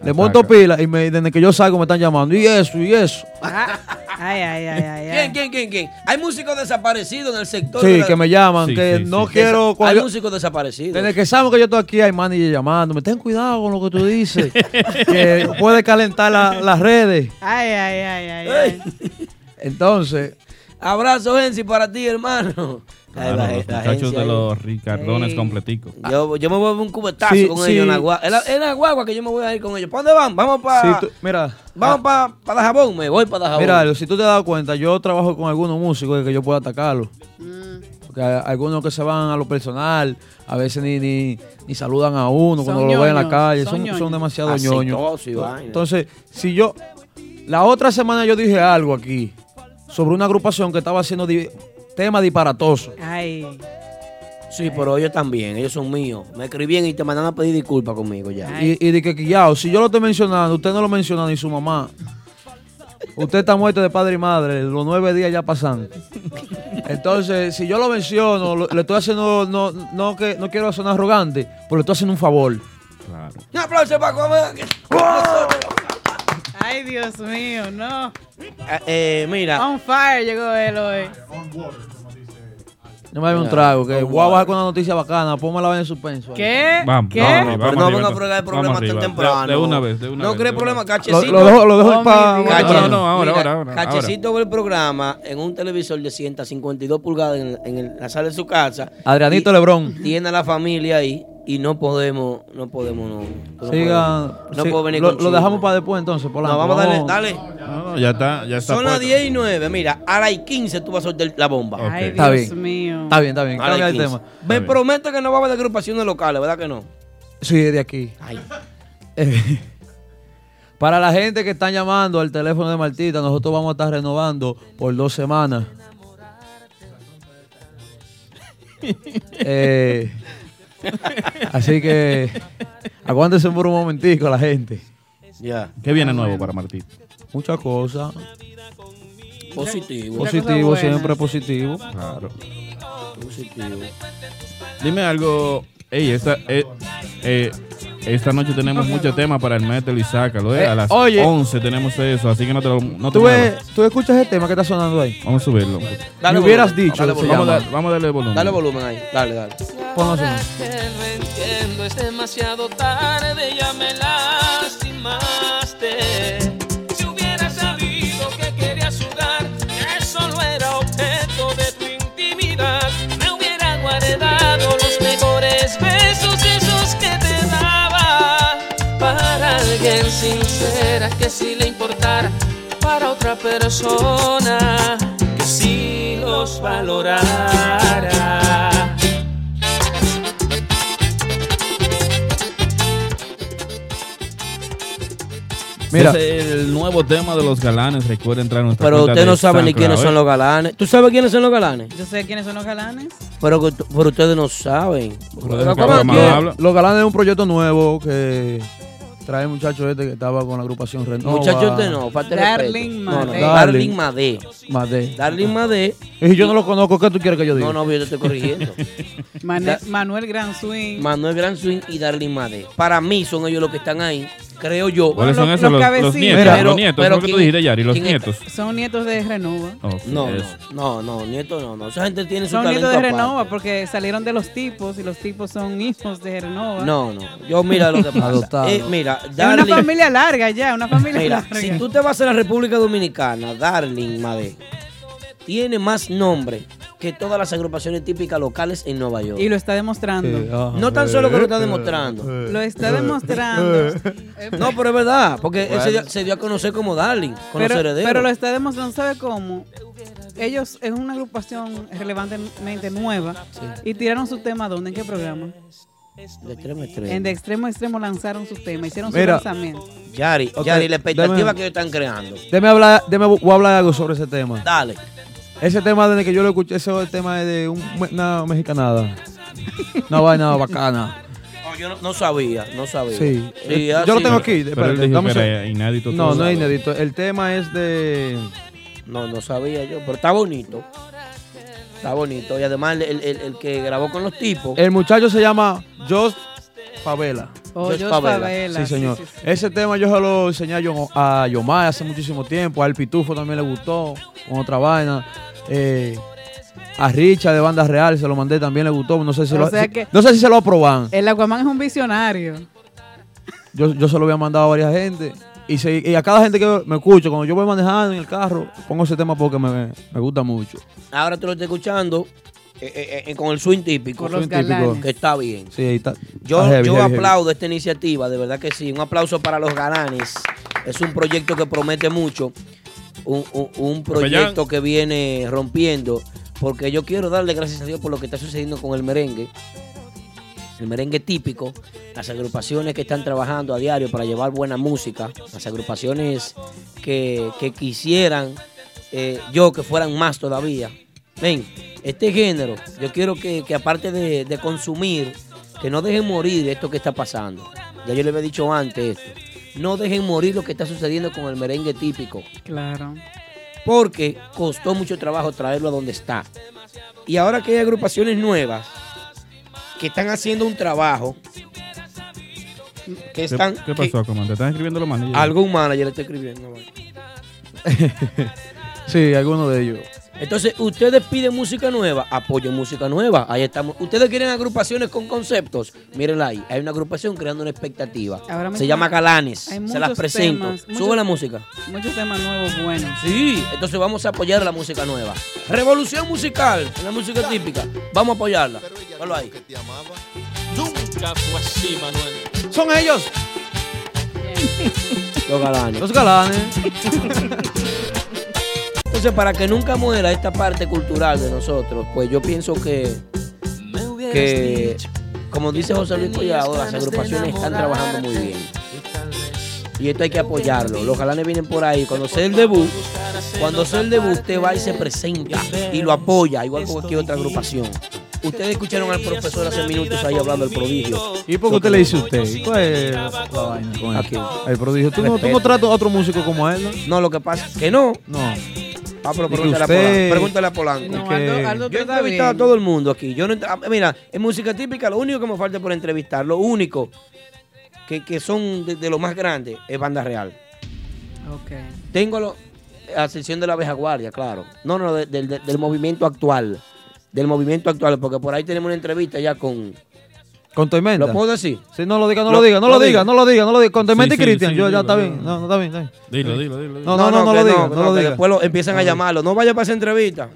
Le monto pila y me, desde que yo salgo me están llamando. Y eso, y eso. Ah, Ay, ay, ay, ay. ¿Quién, quién, quién, quién? Hay músicos desaparecidos en el sector. de Sí, la- que me llaman, Sí, que sí, no sí. quiero. Hay músicos desaparecidos. Desde que saben que yo estoy aquí, hay manager llamándome. Ten cuidado con lo que tú dices. que puede calentar la- las redes. Ay, ay, ay, ay, ay. Entonces, Abrazo, Enzi, para ti, hermano. Claro, la- los la muchachos de ahí. los Ricardones Ey. completicos. Yo, yo me voy a un cubetazo Sí, con sí. ellos en la guagua. La, guagua que yo me voy a ir con ellos. ¿Para dónde van? Vamos para. Sí, tú- mira, Vamos para pa Dajabón. Me voy para Dajabón. Mira, si tú te das cuenta, yo trabajo con algunos músicos que yo puedo atacarlos. Porque hay algunos que se van a lo personal, a veces ni, ni, ni saludan a uno Son cuando lo ven en la calle, son son, demasiado Aceitoso ñoños. Entonces, si yo, la otra semana yo dije algo aquí sobre una agrupación que estaba haciendo tema disparatoso. Ay, Sí, pero ellos también. Ellos son míos. Me escribían y te mandan a pedir disculpas conmigo ya. Y, y de que quillao, si yo lo estoy mencionando, usted no lo menciona ni su mamá. Usted está muerto de padre y madre, los nueve días ya pasan. Entonces, si yo lo menciono, lo- le estoy haciendo, no, no, que, no quiero sonar arrogante, pero le estoy haciendo un favor. Claro. Un aplauso para comer. Ay, Dios mío, no. Eh, eh, mira. On fire llegó él hoy. No me un trago, que con voy a bajar water. con una noticia bacana, ponme la vaina en suspenso. ¿Qué? Vamos, ¿Qué? No, vamos, no, pero no venga a fregar el problema tan De- temprano. De, una vez, de una no vez. cree problema, cachecito. lo dejo, lo dejo Oh, para... No, no, ahora, mira, ahora, ahora, Cachecito ve el programa en un televisor de 152 pulgadas en, la sala de su casa. Adrianito Lebrón. Tiene a la familia ahí y no podemos, no podemos, no. no Sigan. podemos. No sí, puedo venir lo, con lo dejamos para después entonces, Polanco. No, vamos a darle, dale. No, ya está, ya está. Son las puesto. 10 y 9. Mira, a las 15 tú vas a soltar la bomba. Ay, Está Dios bien. mío. Está bien, está bien. Cambia el 15. tema. Me bien. promete que no va a haber agrupaciones locales, ¿verdad que no? Sí, de aquí. Ay. Eh, Para la gente que están llamando al teléfono de Martita, nosotros vamos a estar renovando por dos semanas. Eh, así que aguántense por un momentico la gente. Ya. ¿Qué viene nuevo para Martín? Muchas cosas. Positivo. Positivo, buenas. siempre positivo. Claro. Positivo. Dime algo. Ey, esta, eh, eh, esta noche tenemos muchos temas para el metal y sácalo. Eh. Eh, a las oye. 11 tenemos eso, así que no te lo no te ¿Tú, ves- ¿Tú escuchas el tema que está sonando ahí? Vamos a subirlo. Me hubieras volumen, dicho, Dale. Vamos a, vamos a darle volumen. Dale volumen ahí. Dale, dale. Ponlo es demasiado tarde, ya me lastimaste. Sincera que sí le importara, para otra persona que sí los valorara. Mira. Ese es el nuevo tema de los galanes. Recuerda entrar a nuestra Pero cuenta usted de no sabe ni quiénes ¿eh? son los galanes. ¿Tú sabes quiénes son los galanes? Yo sé quiénes son los galanes. Pero, pero ustedes no saben. Pero deja que ¿Cómo Abraham que- habla. Los Galanes es un proyecto nuevo que trae el muchacho este que estaba con la agrupación Renova. Muchachos, usted no, falta de Darling respeto. No, no, Madé. Darling Madé. Madé. Darling Madé. Y si yo no lo conozco, ¿qué tú quieres que yo diga? No, no, yo te estoy corrigiendo. Da- Manuel Gran Swing. Manuel Gran Swing y Darling Madé. Para mí son ellos los que están ahí, creo yo. ¿Cuáles son Los- esos? los Los, los cabecitas. nietos. Mira, los pero- nietos. pero fue lo que tú ¿quién- dijiste, Yari. Los nietos. Son nietos de Renova. Ok, No, no, no, no, nieto no, no. Esa gente tiene su Son nietos de aparte. Renova porque salieron de los tipos y los tipos son hijos de Renova. No, no. Yo mira lo que pasa. Adoptado. Eh, mira, Es una Darling. familia larga ya, una familia Mira, larga. si tú te vas a la República Dominicana, Darling Madé tiene más nombre que todas las agrupaciones típicas locales en Nueva York. Y lo está demostrando. Sí, ajá. No tan solo que lo está demostrando. Lo está demostrando. No, pero es verdad, porque él se dio, se dio a conocer como Darling, con pero, los herederos. pero lo está demostrando, ¿sabe cómo? Ellos es una agrupación relevantemente nueva y tiraron su tema ¿dónde? ¿En qué programa? De extremo a extremo. En De Extremo a Extremo lanzaron su tema, hicieron su Mira. lanzamiento. Yari, Yari, la expectativa que ellos están creando. Déme hablar, déme, voy a hablar algo sobre ese tema. Dale. Ese tema desde que yo lo escuché, ese tema es de un, una mexicanada. Una vaina bacana. No, yo no, no sabía, no sabía. Sí. Sí, yo así- lo tengo aquí. Pero él espérate, dijo dame que un era seg- inédito. No, no es inédito. El tema es de. No, no sabía yo, pero está bonito. Está bonito. Y además el, el- el que grabó con los tipos. El muchacho se llama Jos Favela. Oh, Favela. Favela. Sí, señor. sí, sí. Ese tema yo se lo enseñé a, Yo- a Yomai hace muchísimo tiempo. A El Pitufo también le gustó. Con otra vaina. Eh, a Richa de Banda Real se lo mandé, también le gustó. No sé si, O lo, sea si- que- no sé si se lo aproban. El Aquaman es un visionario. Yo, yo se lo había mandado a varias gente. Y, se- y a cada gente que me escucho, cuando yo voy manejando en el carro, pongo ese tema porque me, me gusta mucho. Ahora tú lo estás escuchando eh, eh, eh, con el swing típico. Por los Swing típico. galanes. Que está bien. Sí, ahí está. Yo, Está heavy, yo heavy, heavy. aplaudo esta iniciativa, de verdad que sí. Un aplauso para los galanes. Es un proyecto que promete mucho. Un, un- un proyecto que viene rompiendo. Porque yo quiero darle gracias a Dios por lo que está sucediendo con el merengue. El merengue típico. Las agrupaciones que están trabajando a diario para llevar buena música. Las agrupaciones que, que quisieran eh, yo que fueran más todavía. Ven, este género, yo quiero que, que aparte de, de consumir, que no dejen morir esto que está pasando. Ya yo le había dicho antes esto. No dejen morir lo que está sucediendo con el merengue típico. Claro. Porque costó mucho trabajo traerlo a donde está. Y ahora que hay agrupaciones nuevas que están haciendo un trabajo, que están... ¿Qué, qué pasó, comandante? ¿Te están escribiendo los manillos? Algún manager le está escribiendo. Sí, alguno de ellos. Entonces, ustedes piden música nueva, apoyen música nueva. Ahí estamos. Ustedes quieren agrupaciones con conceptos. Mírenla ahí. Hay una agrupación creando una expectativa. Ahora Se llama Galanes. Se las presento. temas, Sube la música. Muchos temas nuevos buenos. Sí, entonces vamos a apoyar la música nueva. Revolución musical, la música típica. Vamos a apoyarla. Ponlo ahí. Nunca fue así, Manuel. Son ellos. Los galanes. Los galanes. Entonces, para que nunca muera esta parte cultural de nosotros, pues yo pienso que, que como dice José Luis Collado, las agrupaciones están trabajando muy bien. Y esto hay que apoyarlo. Los galanes vienen por ahí. Cuando sea el debut, cuando sea el debut, usted va y se presenta y lo apoya, igual que cualquier otra agrupación. Ustedes escucharon al profesor hace minutos ahí hablando del prodigio. ¿Y por qué usted le dice usted? ¿Cuál es la vaina con ¿A quién? El prodigio. ¿Tú no, tú no tratas a otro músico como él, no? No, lo que pasa es que no. No. Ah, pero pregúntale a Polanco. Pregúntale a Polanco. No, que- Aldo, Aldo Yo he entrevistado a todo el mundo aquí. Yo no, ah, mira, en música típica, lo único que me falta por entrevistar, lo único que, que son de, de lo más grande es banda real. Ok. Tengo lo, a excepción de la vieja guardia, claro. No, no, de- del movimiento actual. Del movimiento actual, porque por ahí tenemos una entrevista ya con. Con Tormenta. ¿Lo puedo decir? Sí, no lo diga, no Lo- lo diga, no lo lo diga, diga. no lo diga, no lo diga. Con Tormenta Sí, y sí, Cristian. sí, Yo ya está bien. No, no, está bien, está bien. Dilo, dilo, dilo. No, no, no, no lo diga, no lo diga. Después lo- empiezan a llamarlo. No vaya para esa entrevista.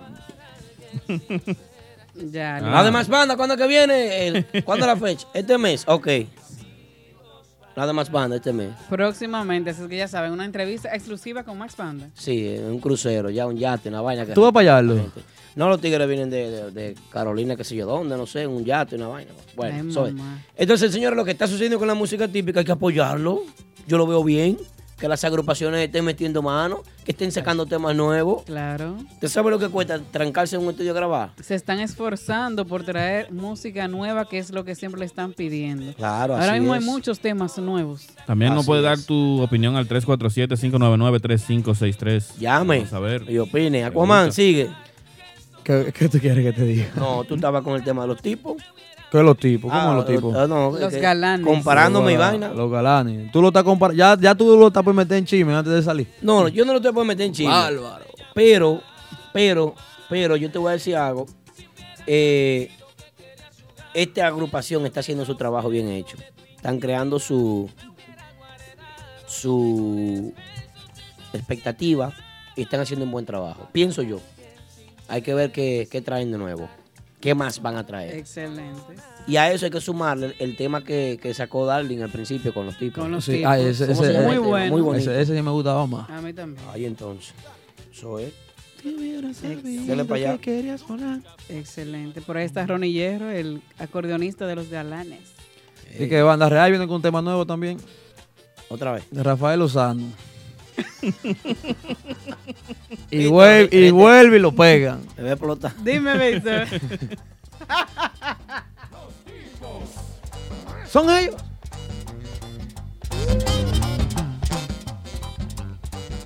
Ya. Ah. Además, banda, ¿cuándo es que viene? El- ¿Cuándo es la fecha? Este mes, ok. Nada más banda este mes. Próximamente, así que ya saben, una entrevista exclusiva con Max Panda. Sí, un crucero, ya un yate, una vaina. Que ¿Tú vas para allá? No, los tigres vienen de, de- de Carolina, qué sé yo dónde, no sé, un yate, una vaina. Bueno, Ay, eso es. mamá. Entonces, señores, lo que está sucediendo con la música típica hay que apoyarlo. Yo lo veo bien. Que las agrupaciones estén metiendo mano, que estén sacando temas nuevos. Claro. ¿Usted sabe lo que cuesta trancarse en un estudio a grabar? Se están esforzando por traer música nueva, que es lo que siempre le están pidiendo. Claro, Ahora así mismo hay muchos temas nuevos. También nos puede dar tu opinión al 347-599-3563. Llame Vamos a ver. y opine. Aquaman, sigue. ¿Qué, qué tú quieres que te diga? No, tú estabas con el tema de los tipos. ¿Qué es los tipos? ¿Cómo Ah, los tipos? ah, no, Los que- galanes. Comparándome y Los vaina. gala- Los galanes. Tú lo estás comparando. Ya, ya tú lo estás por meter en chisme antes de salir. No, no, yo no lo te puedo meter en chisme. Bárbaro. Pero, pero, pero yo te voy a decir algo. Eh, esta agrupación está haciendo su trabajo bien hecho. Están creando su su expectativa y están haciendo un buen trabajo. Pienso yo. Hay que ver qué, qué traen de nuevo. ¿Qué más van a traer? Excelente. Y a eso hay que sumarle el tema que, que sacó Darling al principio con los tipos. Con los Sí, tipos. ah, ese- ¿Cómo se ese- llama muy bueno. Muy bonito. Ese, ese sí me gustaba más. A mí también. Ahí entonces. Eso es. Dale para allá. Excelente. Por ahí está Ronnie Hierro, el acordeonista de los galanes. Y que Banda Real viene con un tema nuevo también. Otra vez. De Rafael Lozano. y, vuelve, y este- vuelve y lo pegan. Me va a explotar. Dime, Víctor. ¿Son ellos?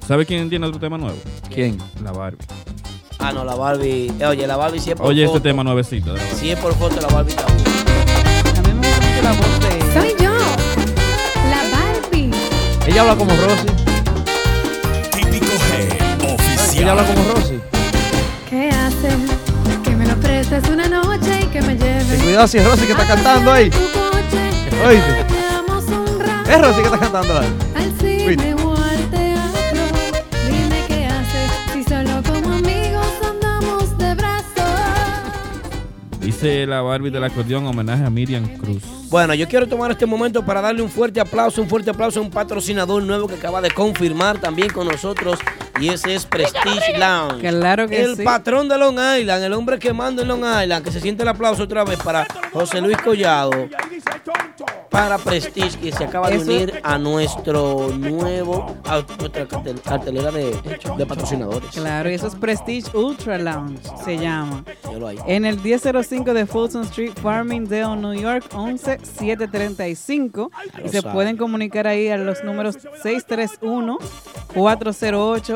¿Sabe quién tiene otro tema nuevo? ¿Quién? La Barbie. Ah, no, la Barbie. eh, oye, la Barbie sí es por Oye, este foto. tema nuevecito. Si es por foto, la Barbie está buena. A mí me gusta mucho la voz de ella. Soy yo, la Barbie. Ella habla como Rosy. Ella habla como Rosy. ¿Qué haces? Que me lo prestes una noche y que me lleves. Cuidado si es Rosy que está cantando ahí. Oíste. Es Rosy que está cantando ahí. Al cine Oíste. o al teatro. Dime qué haces si solo como amigos andamos de brazos. dice la Barbie del acordeón, homenaje a Miriam Cruz. Bueno, yo quiero tomar este momento para darle un fuerte aplauso, un fuerte aplauso a un patrocinador nuevo que acaba de confirmar también con nosotros y ese es Prestige Lounge. Claro que el sí. patrón de Long Island, el hombre que manda en Long Island, que se siente el aplauso otra vez para José Luis Collado, para Prestige, que se acaba de unir a nuestro nuevo, a nuestra cartel- cartelera de, de patrocinadores. Claro, y eso es Prestige Ultra Lounge, se llama. En el 1005 de Fulton Street, Farmingdale, New York, 11735. lo Y se sabe. pueden comunicar ahí a los números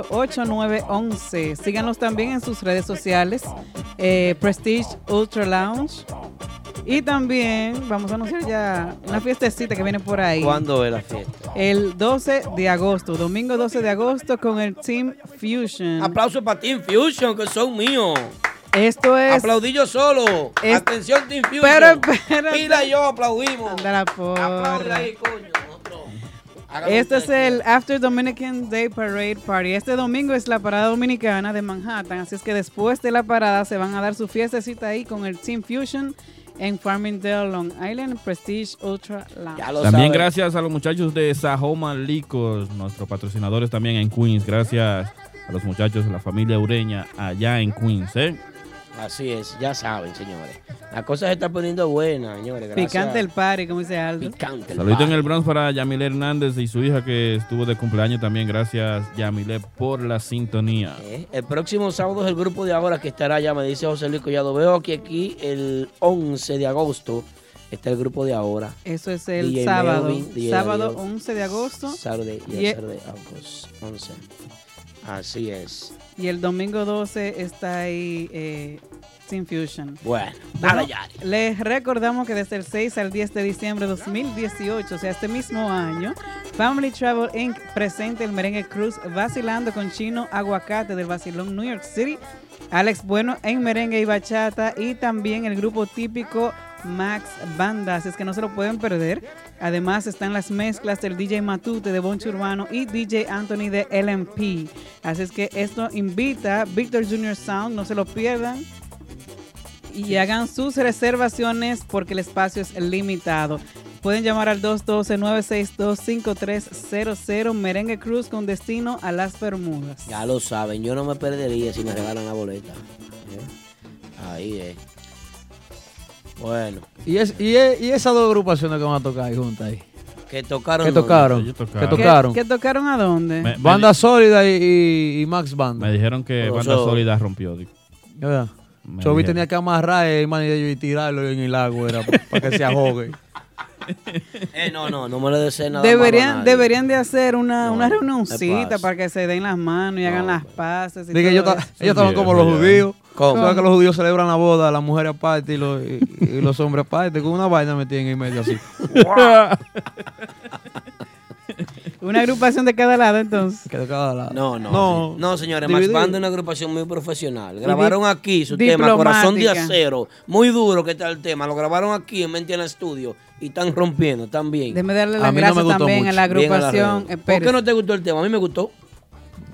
631-408-8911. Síganos también en sus redes sociales, eh, Prestige Ultra Lounge. Y también vamos a anunciar ya una fiestecita que viene por ahí. ¿Cuándo es la fiesta? El 12 de agosto, domingo 12 de agosto con el Team Fusion. Aplauso para Team Fusion, que son míos. Esto es... Aplaudí yo solo. Es- Atención, Team Fusion. Pero espérate. Y yo aplaudimos. Anda la porra. Aplaude ahí, coño. Este es el After Dominican Day Parade Party. Este domingo es la parada dominicana de Manhattan, así es que después de la parada se van a dar su fiestecita ahí con el Team Fusion en Farmingdale, Long Island, Prestige Ultra Lounge. También gracias a los muchachos de Sahoma Licos, nuestros patrocinadores también en Queens. Gracias a los muchachos de la familia Ureña allá en Queens. ¿eh? Así es, ya saben, señores. La cosa se está poniendo buena, señores. Gracias. Picante el party, como dice Aldo. Picante el Saludito en party. el Bronx para Yamile Hernández y su hija que estuvo de cumpleaños también. Gracias, Yamile, por la sintonía. Eh, El próximo sábado es el grupo de ahora que estará allá, me dice José Luis Collado. Veo que aquí el 11 de agosto está el grupo de ahora. Eso es el DJ sábado. Melvin, sábado Darío. 11 de agosto. Saturday, Y yeah, e- Saturday, August 11. Así es. Y el domingo 12 está ahí eh, Team Fusion. Bueno, Bueno, dale, Yari. les recordamos que desde el 6 al 10 de diciembre de 2018, o sea, este mismo año, Family Travel Inc. presenta el merengue Cruz vacilando con Chino Aguacate del Vacilón New York City, Alex Bueno en merengue y bachata y también el grupo típico Max Banda, así es que no se lo pueden perder. Además están las mezclas del DJ Matute de Boncho Urbano y DJ Anthony de LMP. Así es que esto invita a Victor Junior Sound, no se lo pierdan y hagan sus reservaciones porque el espacio es limitado. Pueden llamar al 212-962-5300 Merengue Cruz con destino a las Bermudas. Ya lo saben, yo no me perdería si me regalan la boleta. ¿Eh? Ahí es. Bueno, Y, es, y, es- y esas dos agrupaciones que van a tocar ahí juntas ahí. que tocaron. ¿Qué ¿dónde? tocaron? ¿Qué tocaron. ¿Qué, tocaron? qué tocaron a dónde? Me, Banda Sólida y, y- y Max Banda. me dijeron que Pero Banda Sólida rompió. di- ¿Verdad? dijeron. tenía que amarrar el man y tirarlo en el agua era para que se ahogue. Eh, no, no, no me lo deseen nada malo a Deberían, nadie. deberían de hacer una, No, una reunioncita para que se den las manos y hagan las pues. paces. Y todo eso. ellos estaban como los judíos. ¿Cómo? ¿Sabes que los judíos celebran la boda, las mujeres aparte y los, y, y los hombres aparte? Con una vaina metida en el medio así. Una agrupación de cada lado entonces. Que de cada lado. No, no. No, No, señores, Max. Banda es una agrupación muy profesional. Grabaron aquí su tema. Corazón de Acero. Muy duro que está el tema. Lo grabaron aquí en Mente en el estudio. Y están rompiendo, están bien. Déjeme darle A las no gracias también mucho. a la a agrupación. eh, ¿Por qué no te gustó el tema? A mí me gustó.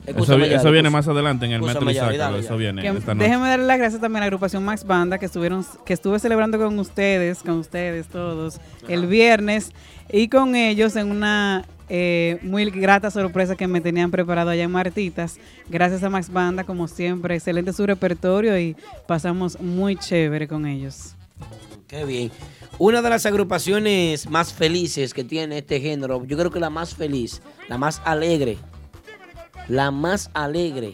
Eso, viene más adelante en el metro y Eso viene que- esta noche. déjenme darle las gracias también a la agrupación Max Banda que estuvieron, que estuve celebrando con ustedes, con ustedes todos, el viernes y con ellos en una eh, muy grata sorpresa que me tenían preparado allá en Martitas. Gracias a Max Banda, como siempre, excelente su repertorio y pasamos muy chévere con ellos. Qué bien. Una de las agrupaciones más felices que tiene este género, yo creo que la más feliz, la más alegre, la más alegre,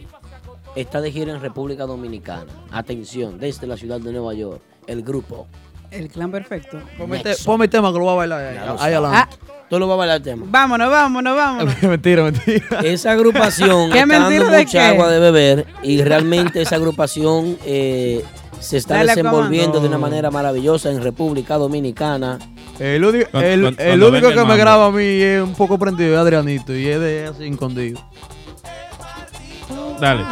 está de gira en República Dominicana. Atención, desde la ciudad de Nueva York, el grupo. El clan perfecto. Ponme, el tema que lo voy a bailar ahí, adelante. Tú lo vas a bailar el tema. Vámonos, vámonos, vámonos. mentira, mentira. Esa agrupación ¿Qué está mentira dando de mucha qué? agua de beber y realmente esa agrupación eh, se está Dale, desenvolviendo de una manera maravillosa en República Dominicana. El, el- el único que me graba a mí es un poco prendido, es Adrianito, y es de así escondido. Dale.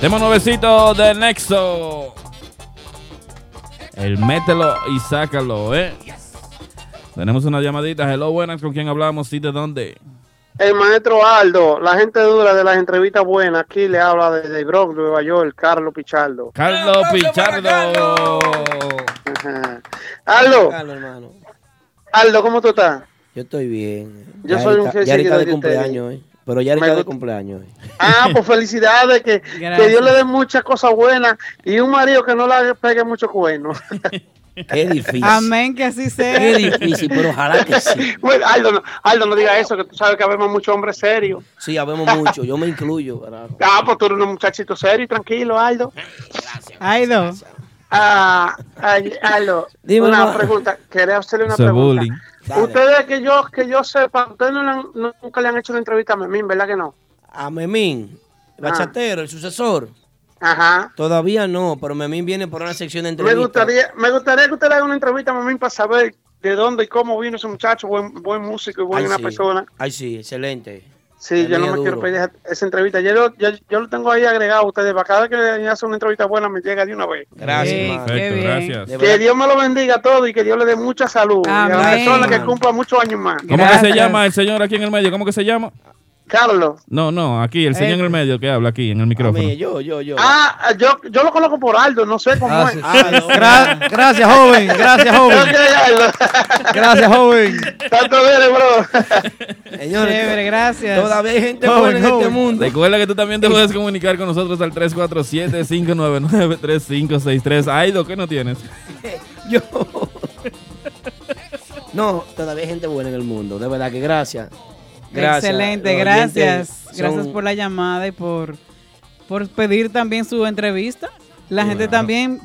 Tema nuevecito de Nexo. El mételo y sácalo, ¿eh? Tenemos una llamadita. Hello, buenas. ¿Con quién hablamos? ¿Y de dónde? El maestro Aldo, la gente dura de las entrevistas buenas, aquí le habla desde Bronx, Nueva York, Carlos Pichardo. Carlos Pichardo. Ajá. Aldo, Carlos, hermano. Aldo, ¿cómo tú estás? Yo estoy bien. Yo Ya soy un seguidor de de cumpleaños hoy. Pero ya ahorita de cumpleaños. Ah, pues felicidades, que, que Gracias. Dios le dé muchas cosas buenas y un marido que no le pegue mucho cuerno. Qué difícil. Amén, que así sea. Qué difícil, pero ojalá que sí. Bueno, Aldo, no, Aldo, no diga eso, que tú sabes que habemos muchos hombres serios. Sí, habemos mucho. Yo me incluyo. ¿verdad? Ah, pues tú eres un muchachito serio y tranquilo, Aldo. Aido. Ah, ay, Aldo, Dime, una pregunta. Quería hacerle una Ese pregunta. bullying. Ustedes que yo que yo sepa, ustedes no le han- nunca le han hecho una entrevista a Memín, ¿verdad que no? A Memín, el Ah. bachatero, el sucesor. Ajá. Todavía no, pero Memín viene por una sección de Me entrevistas. gustaría, me gustaría que usted le haga una entrevista a Memín para saber de dónde y cómo vino ese muchacho, buen, buen músico y buena Ay, sí. persona. Ay, sí, excelente. Sí, yo no me quiero pedir esa, entrevista. Yo, lo- yo, yo lo tengo ahí agregado a ustedes. Para cada vez que le hace una entrevista buena, me llega de una vez. Gracias, qué Perfecto, bien. gracias. Que. Dios me lo bendiga a todos y que Dios le dé mucha salud. Y a la Amén. persona que cumpla muchos años más. ¿Cómo que se llama el señor aquí en el medio? ¿Cómo que se llama? Carlos. No, no, aquí, el señor Eh. en el medio que habla aquí en el A micrófono. mí, yo, yo, yo. Ah, yo, yo lo conozco por Aldo, no sé cómo Ah, es. Ah, no. Gra- gracias, joven. Gracias, joven. Gracias, joven. Tanto bien, bro. Señores, Chévere, gracias. todavía hay gente Joven, buena en este joven. mundo. Recuerda que tú también te puedes comunicar con nosotros al 347-599-3563. Aido, ¿qué no tienes? Yo. No, todavía hay gente buena en el mundo. De verdad que gracias. Gracias. Excelente, gracias. Gracias por la llamada y por, por pedir también su entrevista. La gente también,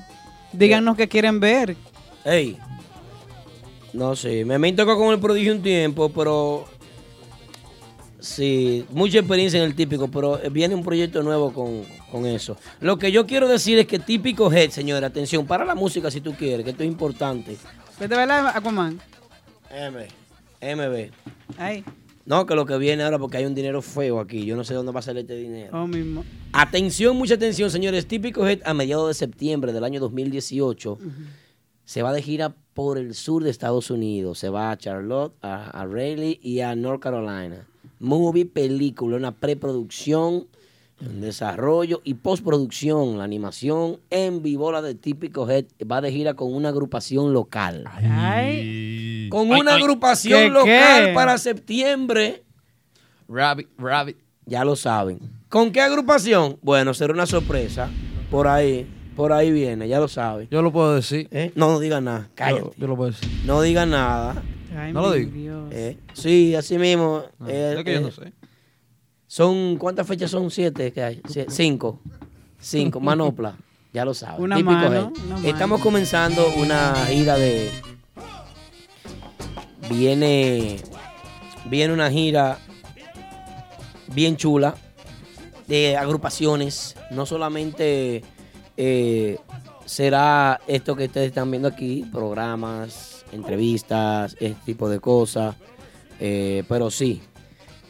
díganos qué quieren ver. Ey. No sé, me me tocó con el prodigio un tiempo, pero sí, mucha experiencia en el típico, pero viene un proyecto nuevo con, con eso. Lo que yo quiero decir es que típico head, señora, atención, para la música si tú quieres, que esto es importante. Vete a ver la Aquaman. M, MB. Ahí, No, que lo que viene ahora porque hay un dinero feo aquí, yo no sé dónde va a salir este dinero. oh mismo. Atención, mucha atención, señores. Típico a mediados de septiembre del año 2018 se va de gira por el sur de Estados Unidos. Se va a Charlotte, a, a Raleigh y a North Carolina. Movie, película, una preproducción, un desarrollo y postproducción. La animación en vivo, la de Típico Head, va de gira con una agrupación local. Ay, Con una agrupación ¿Qué, local qué? para septiembre. Rabbit, rabbit. Ya lo saben. ¿Con qué agrupación? Bueno, será una sorpresa. Por ahí, por ahí viene, ya lo saben. Yo lo puedo decir. ¿Eh? No, no diga nada, cállate. Yo, yo lo puedo decir. No diga nada. ay, No lo digo. ¿eh? Sí, así mismo. No, eh, es que yo no sé. Son, ¿cuántas fechas son? ¿Siete que hay? Cinco. Cinco, manopla. Ya lo saben. Una Típico mano. Estamos comenzando una gira de... Viene... Viene una gira bien chula de agrupaciones. No solamente eh, será esto que ustedes están viendo aquí, programas, entrevistas, este tipo de cosas. eh, pero sí.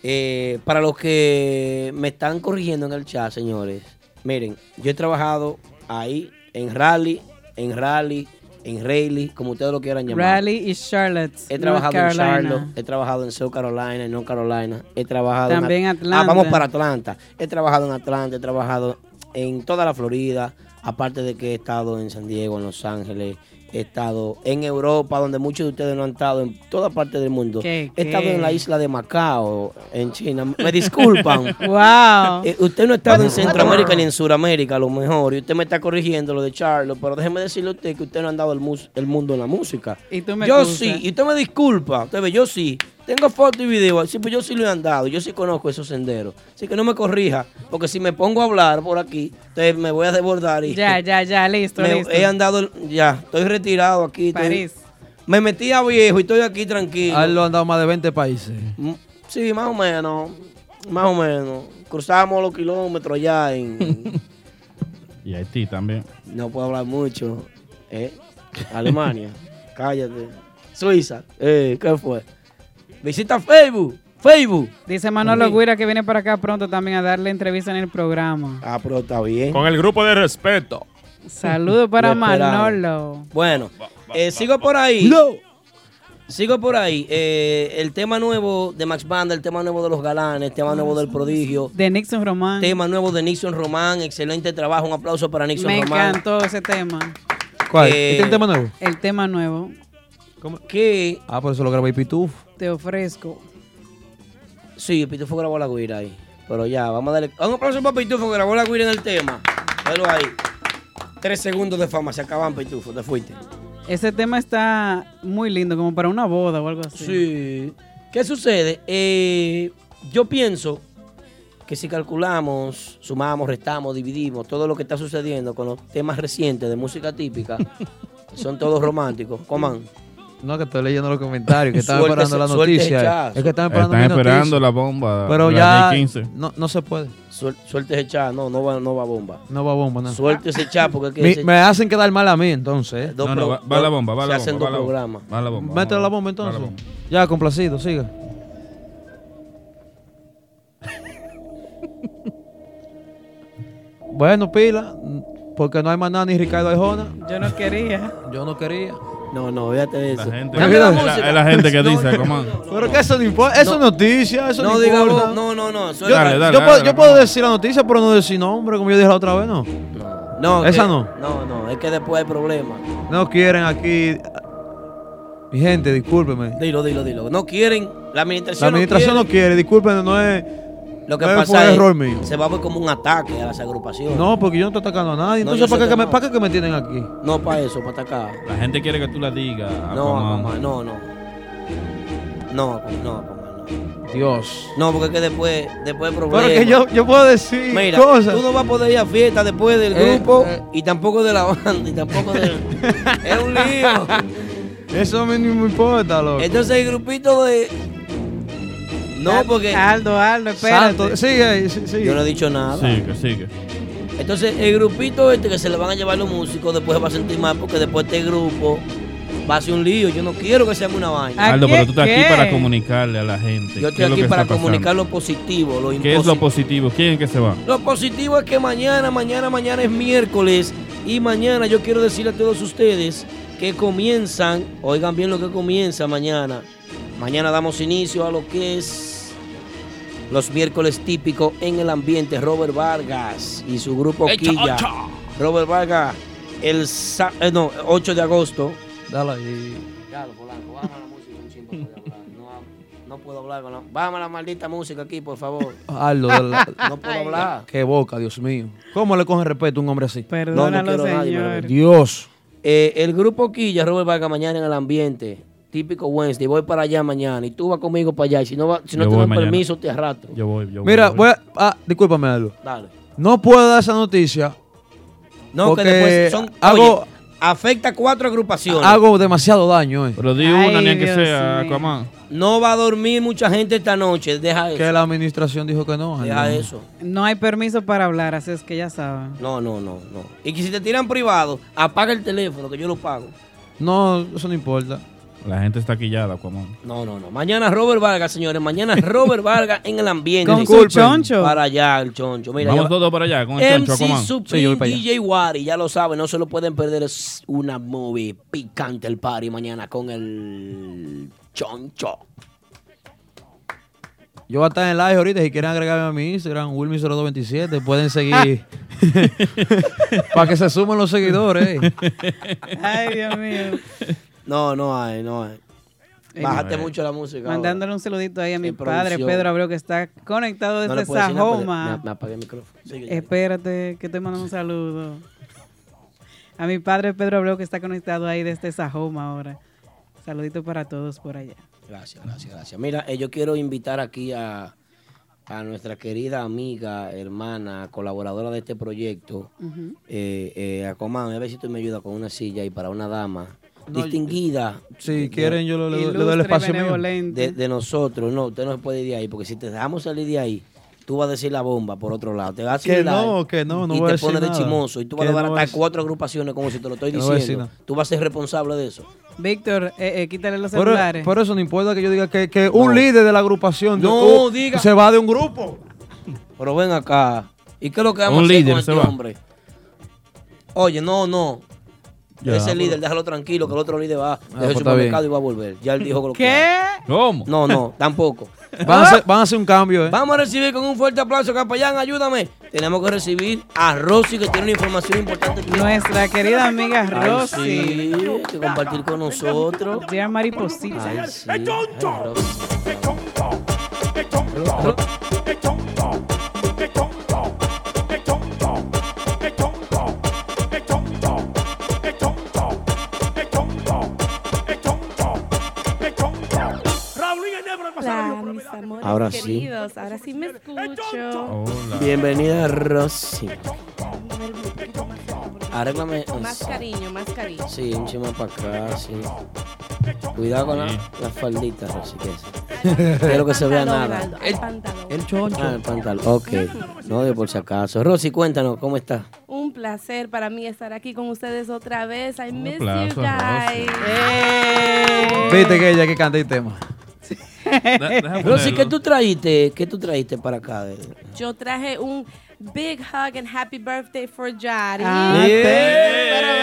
Eh, para los que me están corrigiendo en el chat, señores, miren, yo he trabajado ahí en Rally, en Rally, en Raleigh, como ustedes lo quieran llamar. Raleigh y Charlotte. He North trabajado en. Charlotte, he trabajado en South Carolina, en North Carolina, he trabajado También en Atlanta. Ah, vamos para Atlanta. He trabajado en Atlanta, he trabajado en toda la Florida, aparte de que he estado en San Diego, en Los Ángeles, he estado en Europa, donde muchos de ustedes no han estado, en toda parte del mundo. ¿Qué, He estado en la isla de Macao, en China. Me disculpan. Wow. Eh, usted no ha estado en Centroamérica ni en Sudamérica, a lo mejor, y usted me está corrigiendo lo de Charlo, pero déjeme decirle a usted que usted no ha andado el, mus- el mundo en la música. Y tú me yo sí, y usted me disculpa, usted ve, yo sí. Tengo foto y video, sí, pues yo sí lo he andado, yo sí conozco esos senderos. Así que no me corrija, porque si me pongo a hablar por aquí, entonces me voy a desbordar y Ya, ya, ya, listo, me- listo. he andado, ya, estoy retirado aquí. estoy- París. me metí a viejo y estoy aquí tranquilo. A él lo han dado más de 20 países. Mm, Sí, más o menos. Más o menos. Cruzamos los kilómetros ya en. Y Haití también. no puedo hablar mucho. ¿eh? Alemania. Cállate. Suiza. Eh, ¿Qué fue? Visita Facebook. Facebook. Dice Manolo. Guira que viene para acá pronto también a darle entrevista en el programa. Ah, pero está bien. Con el grupo de respeto. Saludos para. Manolo. Bueno, eh, sigo por ahí. Sigo por ahí. eh, el tema nuevo de Max Banda, el tema nuevo de los galanes, el tema nuevo del prodigio. De Nixon Román. Tema nuevo de Nixon Román. Excelente trabajo. Un aplauso para Nixon Me Román. encantó ese tema. ¿Cuál? Eh, ¿Este es un tema nuevo? El tema nuevo. ¿Qué? Ah, por eso lo grabé Pitufo. Te ofrezco. Sí, Pitufo grabó la guira ahí. Pero ya, vamos a darle. Un aplauso para Pitufo que grabó la guira en el tema. Velo ahí. Tres segundos de fama, se acaban Pitufo, te fuiste. Ese tema está muy lindo, como para una boda o algo así. Sí. ¿Qué sucede? Eh, yo pienso que si calculamos, sumamos, restamos, dividimos todo lo que está sucediendo con los temas recientes de música típica, son todos románticos. Coman. No, que estoy leyendo los comentarios, que están esperando la noticia. hechazo. Es que están esperando Están mi esperando la bomba. Pero la ya ley 15. no, no se puede. Suel- suelte ese chat, no, no va, no va bomba. No va bomba, no. Suelte ese chat porque es que Mi- ese- me hacen quedar mal a mí entonces. ¿eh? Dos No, no, va, va la bomba, va se la hacen bomba. dos va la bomba. programas. Va la bomba. Métele la bomba entonces. la bomba. Ya, complacido, siga. bueno, pila, porque no hay más nada ni Ricardo Arjona. Yo no quería. Yo no quería. No, no, fíjate de eso. La gente, es la, música. es la gente que dice, no, ¿cómo? Pero que eso no importa, eso es noticia, eso no, No diga importa. vos, no, no, no. Yo, suelta- Dale, dale, yo dale, puedo, dale, yo puedo vamos. decir la noticia, pero no decir nombre, como yo dije la otra vez, no. No, Esa que- no. No, no, es que después hay problemas. No quieren aquí. Mi gente, discúlpeme. Dilo, dilo, dilo. No quieren, la administración, La administración no no quiere, discúlpeme, no es. Lo que pasa fue es error mío. se va a ver como un ataque a las agrupaciones. No, porque yo no estoy atacando a nadie. No, Entonces, yo ¿para qué, que que me, no. ¿para qué que me tienen aquí? No para eso, para atacar. La gente quiere que tú la digas. No, Aquaman. Aquaman, no, no. No, Aquaman, no, Aquaman, no. Dios. No, porque es que después, después hay problemas. Pero que yo, yo puedo decir Mira, cosas. tú no vas a poder ir a fiesta después del Eh, grupo eh. y tampoco de la banda y tampoco de... es un lío. Eso a mí no me importa, loco. Entonces el grupito de... No, porque Aldo, Aldo, espérate. Santo, sigue, sí, sigue. yo no he dicho nada. Sigue, sigue. Entonces el grupito este que se le van a llevar los músicos después se va a sentir mal porque después este grupo va a ser un lío. Yo no quiero que sea una vaina. ¿A Aldo, pero tú estás aquí para comunicarle a la gente. Yo qué estoy es lo aquí para comunicar lo positivo, lo ¿Qué es lo positivo? ¿Quién es que se va? Lo positivo es que mañana, mañana, mañana es miércoles y mañana yo quiero decirle a todos ustedes que comienzan, oigan bien lo que comienza mañana. Mañana damos inicio a lo que es los miércoles típicos en el ambiente. Robert Vargas y su grupo Echa, Quilla. Robert Vargas, el sa- eh, no, 8 de agosto. Dale ahí. Claro, Polanco, bájame la música un hablar. No, no puedo hablar con la... Bájame la maldita música aquí, por favor. Aldo, de la- No puedo hablar. Qué boca, Dios mío. ¿Cómo le coge respeto a un hombre así? Perdónalo, quiero a nadie, señor. Dios. Eh, el grupo Quilla, Robert Vargas, mañana en el ambiente. Típico Wednesday. Voy para allá mañana. Y tú vas conmigo para allá. Y si no, va- si no Yo te dan mañana. permiso, te arrastro. Yo voy, yo voy. Mira, voy a, ah, discúlpame, Aldo. Dale. No puedo dar esa noticia. No, Porque que después son. hago- oye, afecta cuatro agrupaciones. Hago demasiado daño, eh. Pero di una, ni que sea. Aquaman. No va a dormir mucha gente esta noche. Deja eso. Que la administración dijo que no. Deja eso. No hay permiso para hablar, así es que ya saben. No, no, no, no. Y que si te tiran privado, apaga el teléfono, que yo lo pago. No, eso no importa. La gente está quillada, Aquaman. No, no, no. Mañana Robert Vargas, señores. Mañana Robert Vargas en el ambiente. Con su choncho. Para allá, el choncho. Mira, Vamos ya- todos para allá con el choncho, Aquaman. Sí, yo Supreme, voy para allá. DJ Wari, ya lo saben, no se lo pueden perder. Es una movie picante el party mañana con el choncho. Yo voy a estar en live ahorita. Si quieren agregarme a mi Instagram, Wilmy0227, pueden seguir. Para que se sumen los seguidores. Ay, Dios mío. No, no hay, no hay. Eh, Bájate mucho la música. ahora. Mandándole un saludito ahí a mi padre, producción. Pedro Abreu, que está conectado No le desde puedo decir nada, Sajoma. Me, me apagué el micrófono. Sigue. Espérate, que te mando un saludo. A mi padre Pedro Abreu, que está conectado ahí desde Sajoma ahora. Saludito para todos por allá. Gracias, gracias, gracias. Mira, eh, yo quiero invitar aquí a, a nuestra querida amiga, hermana, colaboradora de este proyecto, eh, eh, a Comán, a ver si tú me ayudas con una silla y para una dama distinguida. Si de- quieren, yo le, le- le doy el espacio mío. de, de nosotros. No, usted no se puede ir de ahí, porque si te dejamos salir de ahí, tú vas a decir la bomba por otro lado. Te vas a Que no, que no, no y voy a te decir pones de chimoso y tú vas a no desbaratar decir- cuatro agrupaciones como si te lo estoy no diciendo. Tú vas a ser responsable de eso. Víctor, eh, eh, quítale los Pero, celulares. pero eso no importa que yo diga que, que No. un líder de la agrupación de- No, diga. se va de un grupo. Pero ven acá. ¿Y qué es lo que vamos Un a hacer líder con se este va. hombre? Oye, no, no. Ya, Ese pero- líder, déjalo tranquilo, que el otro líder va pues a el está supermercado y va a volver. Ya él dijo que lo ¿Qué? ¿Cómo? No, no, tampoco. Van a, hacer, van a hacer un cambio, ¿eh? Vamos a recibir con un fuerte aplauso, capellán, ayúdame. Tenemos que recibir a Rosy, que tiene una información importante. Nuestra querida amiga Ay, Rosy. sí, que compartir con nosotros. Ya mariposita. Ay, sí. Ay, Rosy. Hola, mis amores Ahora sí. queridos. Ahora sí me escucho. Bienvenida, Rosy. Arréglame. Más cariño, más cariño. Sí, un chima para acá, sí. Cuidado con la, la faldita, Rosy, que es. Quiero que se vea nada. Aldo, al pantalón. El choncho. Ah, el pantalón. Ok. No, de por si acaso. Rosy, cuéntanos, ¿cómo estás? Un placer para mí estar aquí con ustedes otra vez. I miss you guys. Viste que ella que canta el tema. Rosy, ¿qué tú trajiste? ¿Qué tú trajiste para acá? de- Yo traje un big hug and happy birthday for Yari. Ah,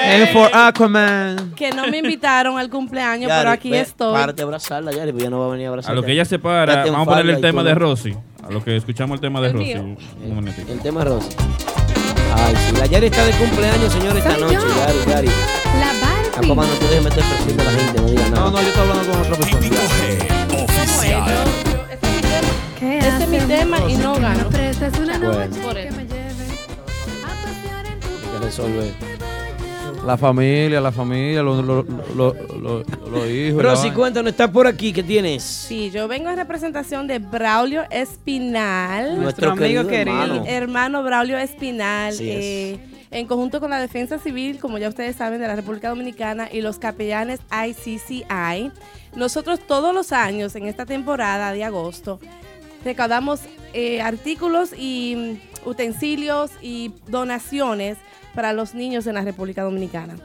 And for Aquaman. Que no me invitaron al cumpleaños, Yari, pero aquí ve, estoy. Párate a abrazarla, Yari, porque ya no va a venir a abrazarla. A lo que ella se para, vamos a ponerle el tema de Rosy. A lo que escuchamos el tema de El Rosy. mío. Un un momentito. El tema es Rosy. Ay, sí, la Yari está de cumpleaños, señor, esta noche. yo. Yari, Yari. La Barbie. Aquaman, no te dejes meter de la gente, no digas nada. No, no, yo estoy hablando con otra persona. Oficial. Este es mi tema. ¿Qué Este es mi hacemos? tema y no gano. una Bueno. noche Por que eso. me lleve a pasear en tu Hay que resolver. La familia, la familia, los los- los- los- los hijos. Rosy, cuéntanos, estás por aquí, ¿qué tienes? Sí, yo vengo en representación de Braulio Espinal. Nuestro amigo querido. hermano. hermano Braulio Espinal, es. eh, en conjunto con la Defensa Civil, como ya ustedes saben, de la República Dominicana y los capellanes ICCI. Nosotros todos los años en esta temporada de agosto recaudamos eh, artículos y utensilios y donaciones para los niños en la República Dominicana.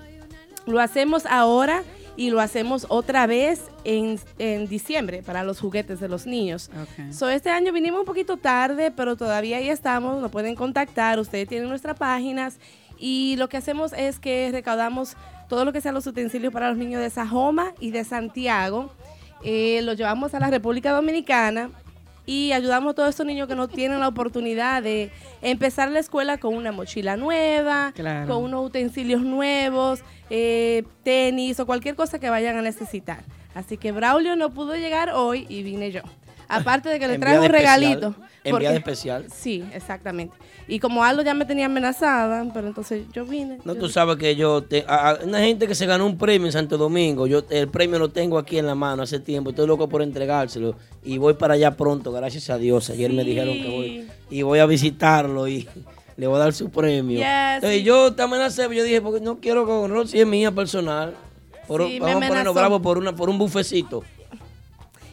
Lo hacemos ahora y lo hacemos otra vez en, en diciembre para los juguetes de los niños. Ok. So, este año vinimos un poquito tarde, pero todavía ahí estamos, nos pueden contactar, ustedes tienen nuestras páginas y lo que hacemos es que recaudamos todo lo que sean los utensilios para los niños de Sajoma y de Santiago, eh, lo llevamos a la República Dominicana y ayudamos a todos estos niños que no tienen la oportunidad de empezar la escuela con una mochila nueva, Claro. con unos utensilios nuevos, eh, tenis o cualquier cosa que vayan a necesitar. Así que Braulio no pudo llegar hoy y vine yo. Aparte de que le traje un regalito. especial. Enviada especial. Sí, exactamente. Y como Aldo ya me tenía amenazada, pero entonces yo vine. No, yo- tú sabes que yo, te, a- a- una gente que se ganó un premio en Santo Domingo, yo el premio lo tengo aquí en la mano hace tiempo, estoy loco por entregárselo y voy para allá pronto, gracias a Dios. Ayer me Sí. dijeron que voy y voy a visitarlo y le voy a dar su premio. Yes. Entonces, yo te amenacé, yo dije, porque no quiero con Rosy, es mía personal. Por, Sí, vamos a ponernos bravos por, una, por un bufecito.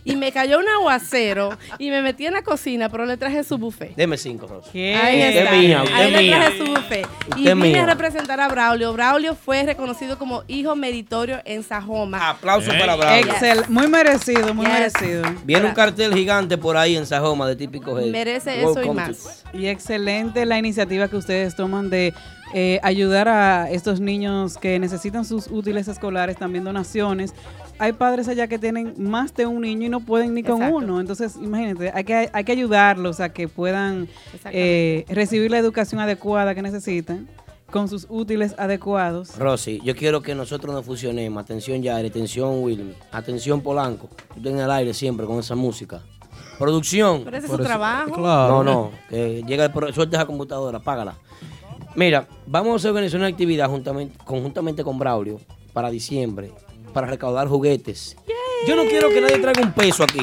Y me cayó un aguacero y me metí en la cocina, pero le traje su buffet. Deme cinco, Rosy. ¿Qué? Ahí Usted está. es mía, usted Ahí es le mía. traje su buffet. Usted Y vine mía. a representar a Braulio. Braulio fue reconocido como hijo meritorio en Sajoma. Aplauso Ey. para Bravo. Excel, muy merecido, muy Yes. merecido. Viene un cartel gigante por ahí en Sajoma de típico Head. Merece eso y Welcome más. Y excelente la iniciativa que ustedes toman de eh, ayudar a estos niños que necesitan sus útiles escolares, también donaciones. Hay padres allá que tienen más de un niño y no pueden ni con Exacto. uno. Entonces, imagínate, hay que, hay que ayudarlos a que puedan eh, recibir la educación adecuada que necesitan con sus útiles adecuados. Rosy, yo quiero que nosotros nos fusionemos. Atención, Yair, atención, Wilmy. Atención, Polanco. Tú en el aire siempre con esa música. Producción. Pero ese es su trabajo. No, no. Que llega el pro- suelta esa computadora, apágala. Mira, vamos a organizar una actividad juntamente, conjuntamente con Braulio para diciembre, para recaudar juguetes. Yo no quiero que nadie traiga un peso aquí.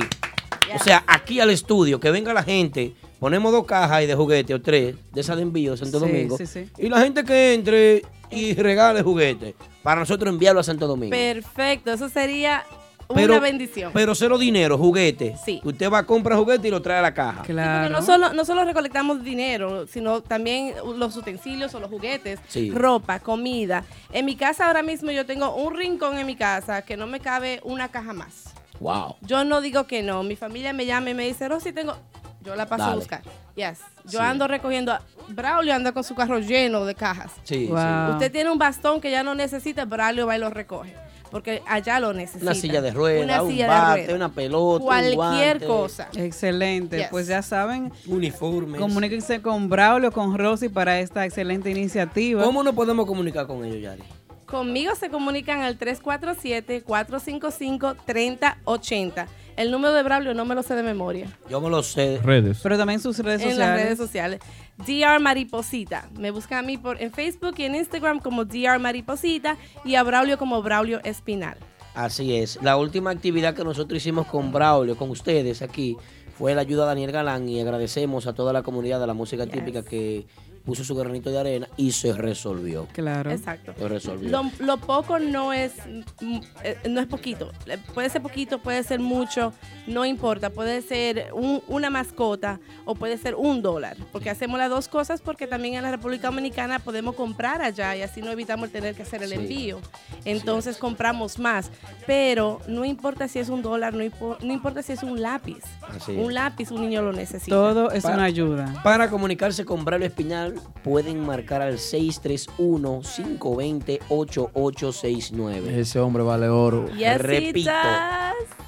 O sea, aquí al estudio, que venga la gente, ponemos dos cajas de juguete o tres, de esas de envío Santo Sí, Domingo. sí, sí. Y la gente que entre y regale juguetes para nosotros enviarlo a Santo Domingo. Perfecto, eso sería Pero- una bendición. Pero cero dinero, juguete. Sí. Usted va a comprar juguete y lo trae a la caja. Sí, porque no solo, no solo recolectamos dinero, sino también los utensilios o los juguetes, Sí. ropa, comida. En mi casa ahora mismo yo tengo un rincón en mi casa que no me cabe una caja más. Wow. Yo no digo que no. Mi familia me llama y me dice, Rosy, tengo... Yo la paso a buscar. Yes. Yo Sí. ando recogiendo. Braulio anda con su carro lleno de cajas. Sí, Wow. Usted tiene un bastón que ya no necesita, Braulio va y lo recoge. Porque allá lo necesita. Una silla de ruedas, Una un bate, una pelota, un Cualquier cosa. Excelente. Yes. Pues ya saben, uniformes. comuníquense con Braulio, con Rosy para esta excelente iniciativa. ¿Cómo nos podemos comunicar con ellos, Yari? Conmigo se comunican al 347-455-3080. El número de Braulio no me lo sé de memoria. Yo me lo sé. Redes. Pero también sus redes en sociales. las redes sociales. DR Mariposita. Me buscan a mí por, en Facebook y en Instagram como DR Mariposita y a Braulio como Braulio Espinal. Así es. La última actividad que nosotros hicimos con Braulio, con ustedes aquí, fue la ayuda a Daniel Galán y agradecemos a toda la comunidad de la música típica que puso su granito de arena y se resolvió. Claro. Exacto. Se resolvió. Lo, lo poco no es mm, eh, no es poquito. Puede ser poquito, puede ser mucho, no importa. Puede ser un- una mascota o puede ser un dólar. Porque hacemos las dos cosas porque también en la República Dominicana podemos comprar allá y así no evitamos el tener que hacer el Sí. envío. Entonces compramos más. Pero no importa si es un dólar, no, impo- no importa si es un lápiz. Así es. Un lápiz un niño lo necesita. Todo es una ayuda. Para comunicarse con Braulio Espinal pueden marcar al 631-520-8869. Ese hombre vale oro. Repito,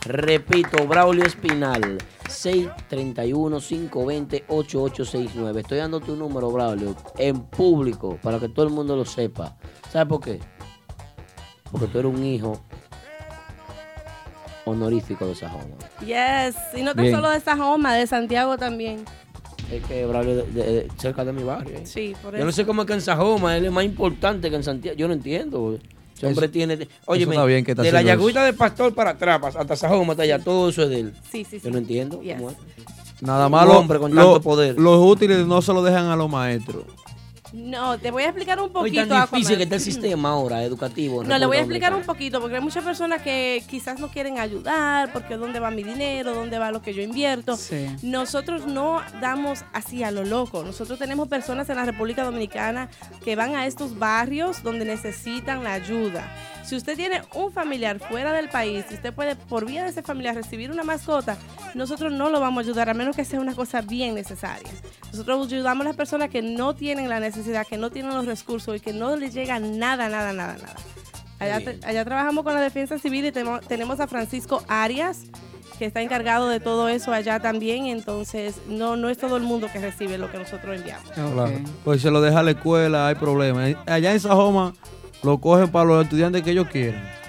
repito, Braulio Espinal, 631-520-8869. Estoy dando tu número, Braulio, en público, para que todo el mundo lo sepa. ¿Sabes por qué? Porque tú eres un hijo honorífico de Sajoma. Yes. Y no tan Bien. solo de Sajoma, de Santiago también. Es que Braulio, de- de- de- cerca de mi barrio. ¿eh? Sí, por Yo eso. no sé cómo es que en Sajoma él es más importante que en Santiago. Yo no entiendo. Ese hombre tiene. Oye, está bien que está de la. Yagüita de Pastor para atrás, pas- hasta Sajoma, hasta allá, todo eso es de él. Sí, sí, Yo no entiendo. cómo es. Nada más lo- hombre con lo- tanto poder. los útiles no se lo dejan a los maestros. No, te voy a explicar un poquito. tan difícil Aquaman. que está el sistema ahora educativo. No, le voy a explicar un poquito, porque hay muchas personas que quizás no quieren ayudar, porque dónde va mi dinero, dónde va lo que yo invierto. Nosotros no damos así a lo loco. Nosotros tenemos personas en la República Dominicana que van a estos barrios donde necesitan la ayuda. Si usted tiene un familiar fuera del país, si usted puede por vía de ese familiar recibir una mascota, nosotros no lo vamos a ayudar a menos que sea una cosa bien necesaria. Nosotros ayudamos a las personas que no tienen la necesidad, que no tienen los recursos y que no les llega nada, nada, nada, nada. Allá, trabajamos con la defensa civil y temo- tenemos a Francisco Arias, que está encargado de todo eso allá también. Entonces, no, no es todo el mundo que recibe lo que nosotros enviamos. Claro. Pues se lo deja a la escuela, hay problema. Allá en Sajoma lo cogen para los estudiantes que ellos quieren.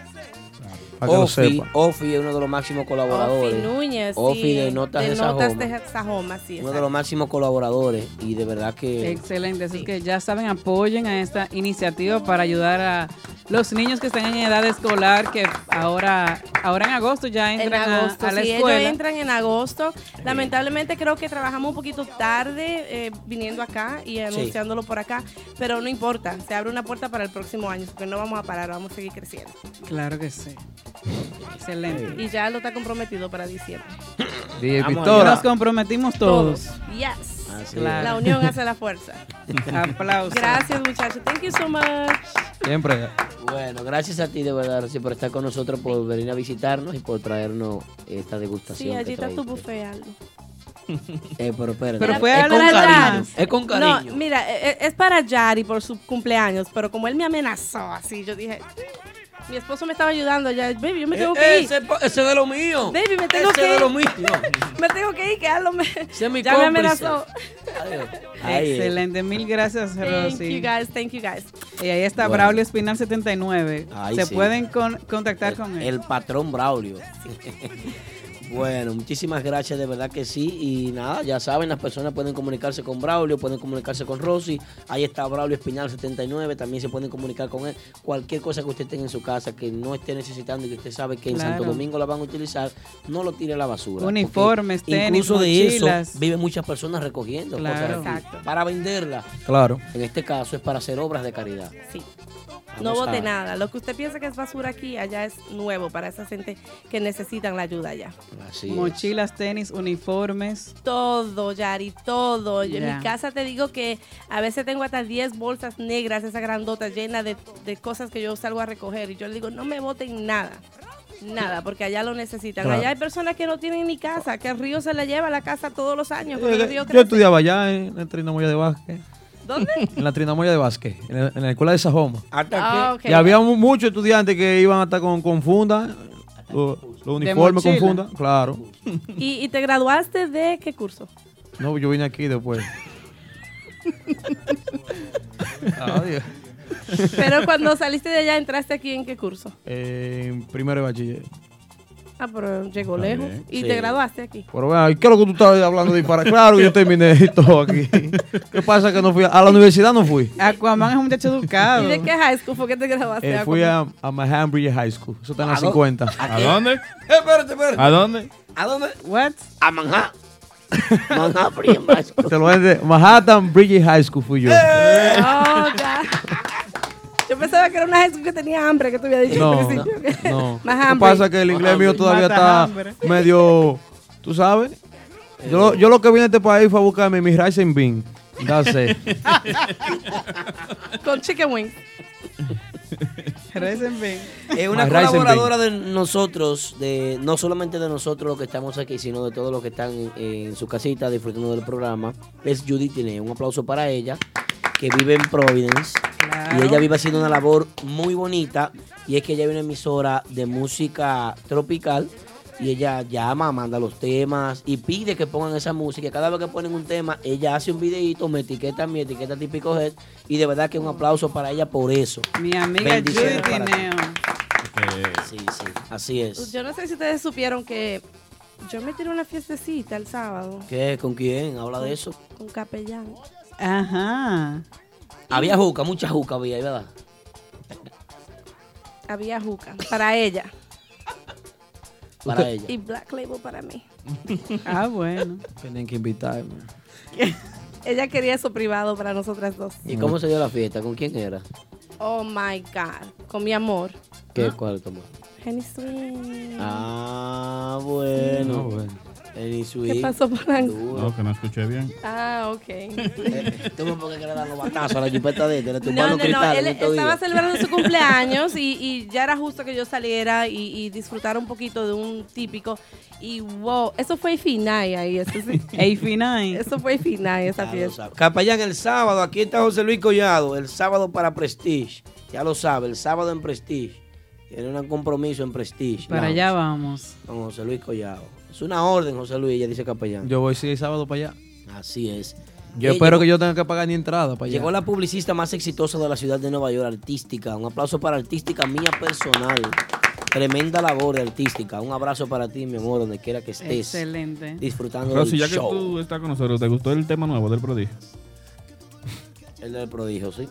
Para que lo Ofi. Ofi es uno de los máximos colaboradores. Ofi Núñez, Ofi sí, de Notas de, de Sajoma. Notas de Sajoma, sí, uno de los máximos colaboradores. Y de verdad que. Excelente, así que ya saben, apoyen a esta iniciativa para ayudar a los niños que están en edad escolar, que ahora, ahora en agosto ya En entran a- agosto, a, la sí, escuela. ellos entran en agosto. Lamentablemente creo que trabajamos un poquito tarde eh, viniendo acá y anunciándolo por acá, pero no importa, se abre una puerta para el próximo año, porque no vamos a parar, vamos a seguir creciendo. Claro que sí. Excelente. Y ya lo está comprometido para diciembre. DJ Pistola. Nos comprometimos todos. Yes. Así Claro. La unión hace la fuerza. Aplausos. Gracias, muchachos. Thank you so much. Siempre. Bueno, gracias a ti de verdad, Rosy, por estar con nosotros, por venir a visitarnos y por traernos esta degustación. Sí, allí está tu buffet, algo. Eh, pero espérate. Pero fue es algo con cariño. Es con cariño. No, mira, e- e- es para Yari por su cumpleaños, pero como él me amenazó así, yo dije, mi esposo me estaba ayudando ya, baby, yo me tengo que ir. Ese, ese es de lo mío. Baby, me tengo Ese que es de ir. lo mío. Me tengo que ir, que Aldo me, ya me amenazó. Excelente, mil gracias, Thank Rosy. you guys, thank you guys. Y ahí está Bueno. Braulio Espinal 79. Ahí Se sí. pueden con- contactar con él. El patrón Braulio. Bueno, muchísimas gracias, de verdad que sí. Y nada, ya saben, las personas pueden comunicarse con Braulio, pueden comunicarse con Rosy. Ahí está Braulio Espinal 79, también se pueden comunicar con él. Cualquier cosa que usted tenga en su casa que no esté necesitando y que usted sabe que en Claro. Santo Domingo la van a utilizar, no lo tire a la basura. Uniformes, tenis, Incluso de mochilas. eso viven muchas personas recogiendo Claro. cosas aquí Exacto. para venderlas. Claro. En este caso es para hacer obras de caridad. Sí. No bote a- nada. Lo que usted piensa que es basura aquí, allá es nuevo para esa gente que necesitan la ayuda allá. Así es. Mochilas, tenis, uniformes. Todo, Yari, todo. Yo en mi casa te digo que a veces tengo hasta 10 bolsas negras, esas grandotas, llenas de, de cosas que yo salgo a recoger. Y yo le digo, no me boten nada. Nada, porque allá lo necesitan. Claro. Allá hay personas que no tienen ni casa, que el río se le lleva a la casa todos los años. Eh, el Yo crece. estudiaba allá en la Trinamoya de Vázquez. ¿Dónde? En la Trinamoya de Vázquez, en la, en la escuela de Sajoma. Ah, ok. Y había mu- muchos estudiantes que iban hasta con, con funda, los uniformes con funda, claro. ¿Y, y te graduaste de qué curso? No, yo vine aquí después. Adiós. Pero cuando saliste de allá, ¿entraste aquí en qué curso? Eh, en primero de bachiller. Ah, pero llegó Está lejos. bien. ¿Y Sí. te graduaste aquí? Pero vea, ¿qué es lo que tú estás hablando de disparar? Claro que yo terminé y todo aquí. ¿Qué pasa que no fui? A, a la universidad no fui. Aquaman es un muchacho educado. ¿Y de qué high school fue que te graduaste? Eh, fui a, a Manhattan Bridge High School. Eso está en la ¿A dó- 50. a dónde? Espérate, espérate. ¿A dónde? ¿A dónde? What? A Manhattan. Manhattan Bridge High School. Te lo voy a decir. Manhattan Bridge High School fui yo. Oh, ya. Yo pensaba que era una school que tenía hambre, que te había dicho No, al principio. no. Más Lo que hambre. pasa es que el inglés mío todavía está hambre. medio, tú sabes. Yo, lo- yo lo que vine a este país fue a buscarme mi rice and bean. That's it. Con chicken wings. Es una My rice and colaboradora de nosotros, de no solamente de nosotros los que estamos aquí, sino de todos los que están en, en su casita disfrutando del programa. Es Judith Tiene. Un aplauso para ella, que vive en Providence. Claro. Y ella vive haciendo una labor muy bonita. Y es que ella viene una emisora de música tropical. Y ella llama, manda los temas y pide que pongan esa música. Cada vez que ponen un tema, ella hace un videito, me etiqueta a mi etiqueta típico head. Y de verdad que un aplauso para ella por eso. Mi amiga Judy. Sí, sí, así es. Yo no sé si ustedes supieron que yo me tiré una fiestecita el sábado ¿Qué? ¿Con quién? Habla de eso. con capellán. Ajá. Había juca, mucha juca había, ahí, ¿verdad? Había juca para ella Para ella. y Black Label para mí. Ah, bueno. Tienen que invitarme. Ella quería eso privado para nosotras dos. ¿Y cómo se dio la fiesta? ¿Con quién era? Oh my God. Con mi amor. ¿Qué? ¿Cuál tomó? Henny Swing. Ah, bueno. No, bueno. ¿Qué pasó, Polanco? No, que no escuché bien. Ah, ok. Tuvo porque querer dar los batazos a la chupeta de él, le No, no, no, él estaba celebrando su cumpleaños y, y ya era justo que yo saliera y, y disfrutara un poquito de un típico. Y wow, eso fue Finay ahí. Eso, sí. Finay. Eso fue Finay, esa fiesta. Capellán, el sábado, aquí está José Luis Collado, el sábado para Prestige. Ya lo sabe, el sábado en Prestige. Tiene un compromiso en Prestige. Para allá vamos. Con José Luis Collado. Es una orden, José Luis, ella dice capellán. Yo voy sí el sábado para allá. Así es. Yo espero que yo tenga que pagar ni entrada para allá. Llegó la publicista más exitosa de la ciudad de Nueva York, artística. Un aplauso para artística mía personal. Tremenda labor de artística. Un abrazo para ti, mi amor, donde quiera que estés. Excelente. Disfrutando Rosy, del ya que tú estás con nosotros, ¿te gustó el tema nuevo del prodigio? El del prodigio, sí.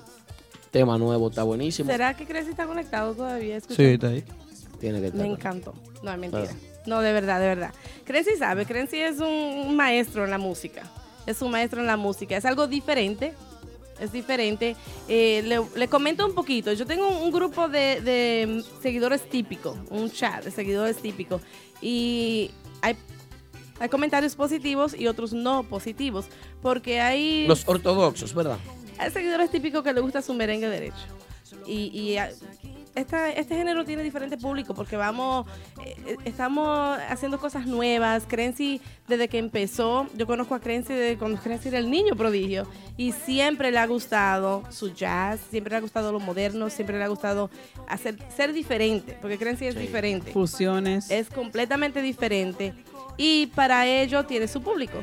Tema nuevo, está buenísimo. ¿Será que Cresci está conectado todavía? Sí, escuchando? está ahí. Tiene que estar. Me encantó. No, es mentira. No, de verdad, de verdad. Crency sabe, Crency es un maestro en la música. Es un maestro en la música. Es algo diferente. Es diferente. Eh, le, le comento un poquito. Yo tengo un grupo de, de seguidores típicos, un chat de seguidores típicos. Y hay, hay comentarios positivos y otros no positivos. Porque hay Los ortodoxos, ¿verdad? hay seguidores típicos que le gusta su merengue derecho. Y, y, ah, esta- este género tiene diferente público porque vamos, eh, eh, estamos haciendo cosas nuevas. Crency, desde que empezó, yo conozco a Crency desde cuando Crency era el niño prodigio. Y siempre le ha gustado su jazz, siempre le ha gustado lo moderno, siempre le ha gustado hacer, ser diferente, porque Crency es diferente. Fusiones. Es completamente diferente. Y para ello tiene su público.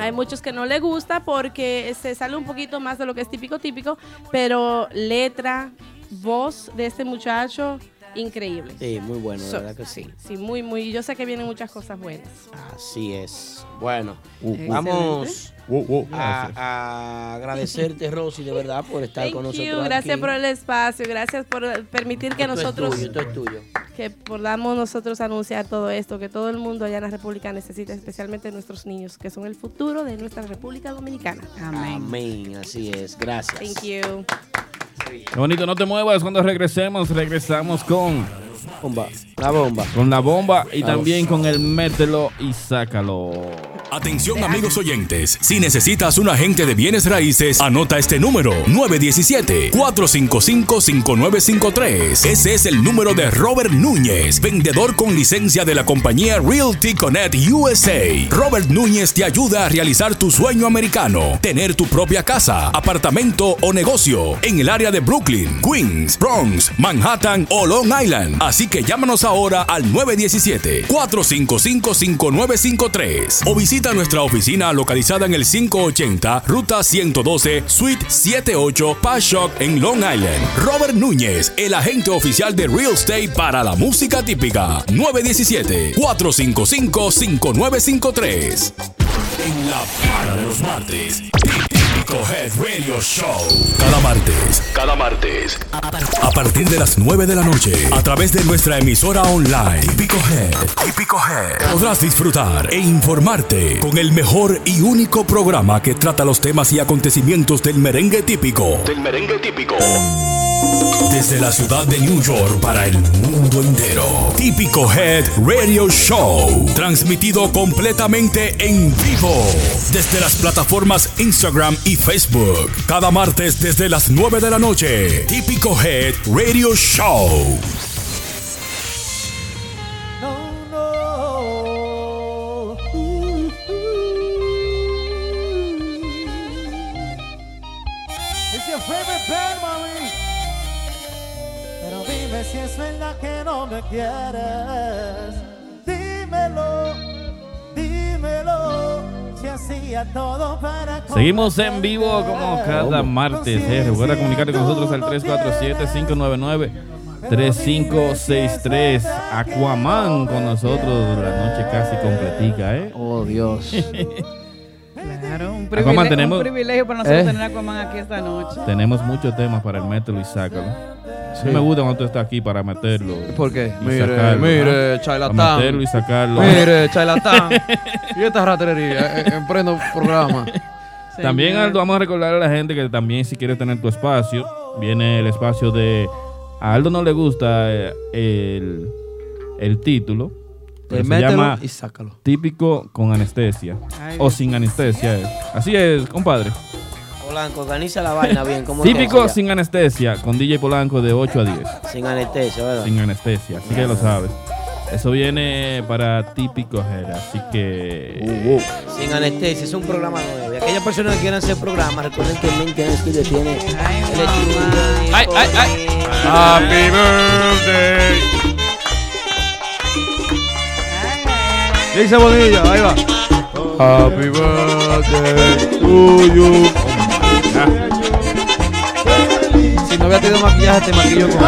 Hay muchos que no le gusta porque se sale un poquito más de lo que es típico típico, pero letra, voz de este muchacho, increíble. Sí, muy bueno, de So- verdad que sí. Sí, muy, muy. Yo sé que vienen muchas cosas buenas. Así es. Bueno, Uh, uh. vamos Uh, uh, a, a agradecerte, Rosy, de verdad, por estar Thank con you, nosotros. gracias aquí. por el espacio, gracias por permitir que Esto es nosotros tuyo, esto es tuyo. que podamos nosotros anunciar todo esto, que todo el mundo allá en la República necesita, especialmente nuestros niños, que son el futuro de nuestra República Dominicana. Amén, así es. Gracias. Thank you. Qué bonito, no te muevas. Cuando regresemos, regresamos con. Bomba. La bomba. Con la bomba y también con el mételo y sácalo. Atención amigos oyentes, si necesitas un agente de bienes raíces, anota este número 917-455-5953. Ese es el número de Robert Núñez, vendedor con licencia de la compañía Realty Connect USA. Robert Núñez te ayuda a realizar tu sueño americano, tener tu propia casa, apartamento o negocio en el área de Brooklyn, Queens, Bronx, Manhattan o Long Island. Así que llámanos ahora al 917-455-5953 o visita nuestra oficina localizada en el 580 Ruta 112 Suite 78 Pashock en Long Island. Robert Núñez, el agente oficial de Real Estate para la música típica. 917-455-5953. En la para de los martes. Típico Head Radio Show. Cada martes. Cada martes. A partir de las 9 de la noche. A través de nuestra emisora online. Típico Head. Típico Head. Podrás disfrutar e informarte con el mejor y único programa que trata los temas y acontecimientos del merengue típico. Del merengue típico. Desde la ciudad de New York para el mundo entero. Típico Head Radio Show. Transmitido completamente en vivo. Desde las plataformas Instagram y Facebook. Cada martes desde las 9 de la noche. Típico Head Radio Show. Quieres. Dímelo, dímelo. Si hacía todo para Seguimos en vivo como cada martes. Eh. Recuerda comunicarte con nosotros al 347-599-3563. Aquaman con nosotros la noche casi completica, ¿eh? Oh, Dios. Claro, un Aquaman, privilegio, tenemos- un privilegio para nosotros ¿Eh? tener a Aquaman aquí esta noche. Tenemos muchos temas para el mételo y sácalo. Sí. me gusta cuando tú estás aquí para meterlo. ¿Por qué? y Mire, sacarlo, mire, charlatán. Para meterlo y sacarlo. Mire, charlatán. y esta ratería, en, en pleno programa. También Aldo, vamos a recordar a la gente que también si quieres tener tu espacio, viene el espacio de... A Aldo no le gusta eh, el, el título. Pero Eh, se mételo llama y sácalo. Típico con anestesia. Ay, o sin anestesia. es. Así es, compadre. Polanco, organiza la vaina bien. ¿cómo Típico sin anestesia con DJ Polanco de 8 a 10. Sin anestesia, ¿verdad? Sin anestesia, así que lo sabes. Eso viene para Típico Head, así que... Sin anestesia, es un programa nuevo. Y aquellas personas que quieran hacer programas, recuerden que Mente Studio tiene el estudio. Ay, ay, ay. Happy birthday. Dice Bonilla, ahí va. Happy birthday to you. Si no había tenido maquillaje, te maquillo con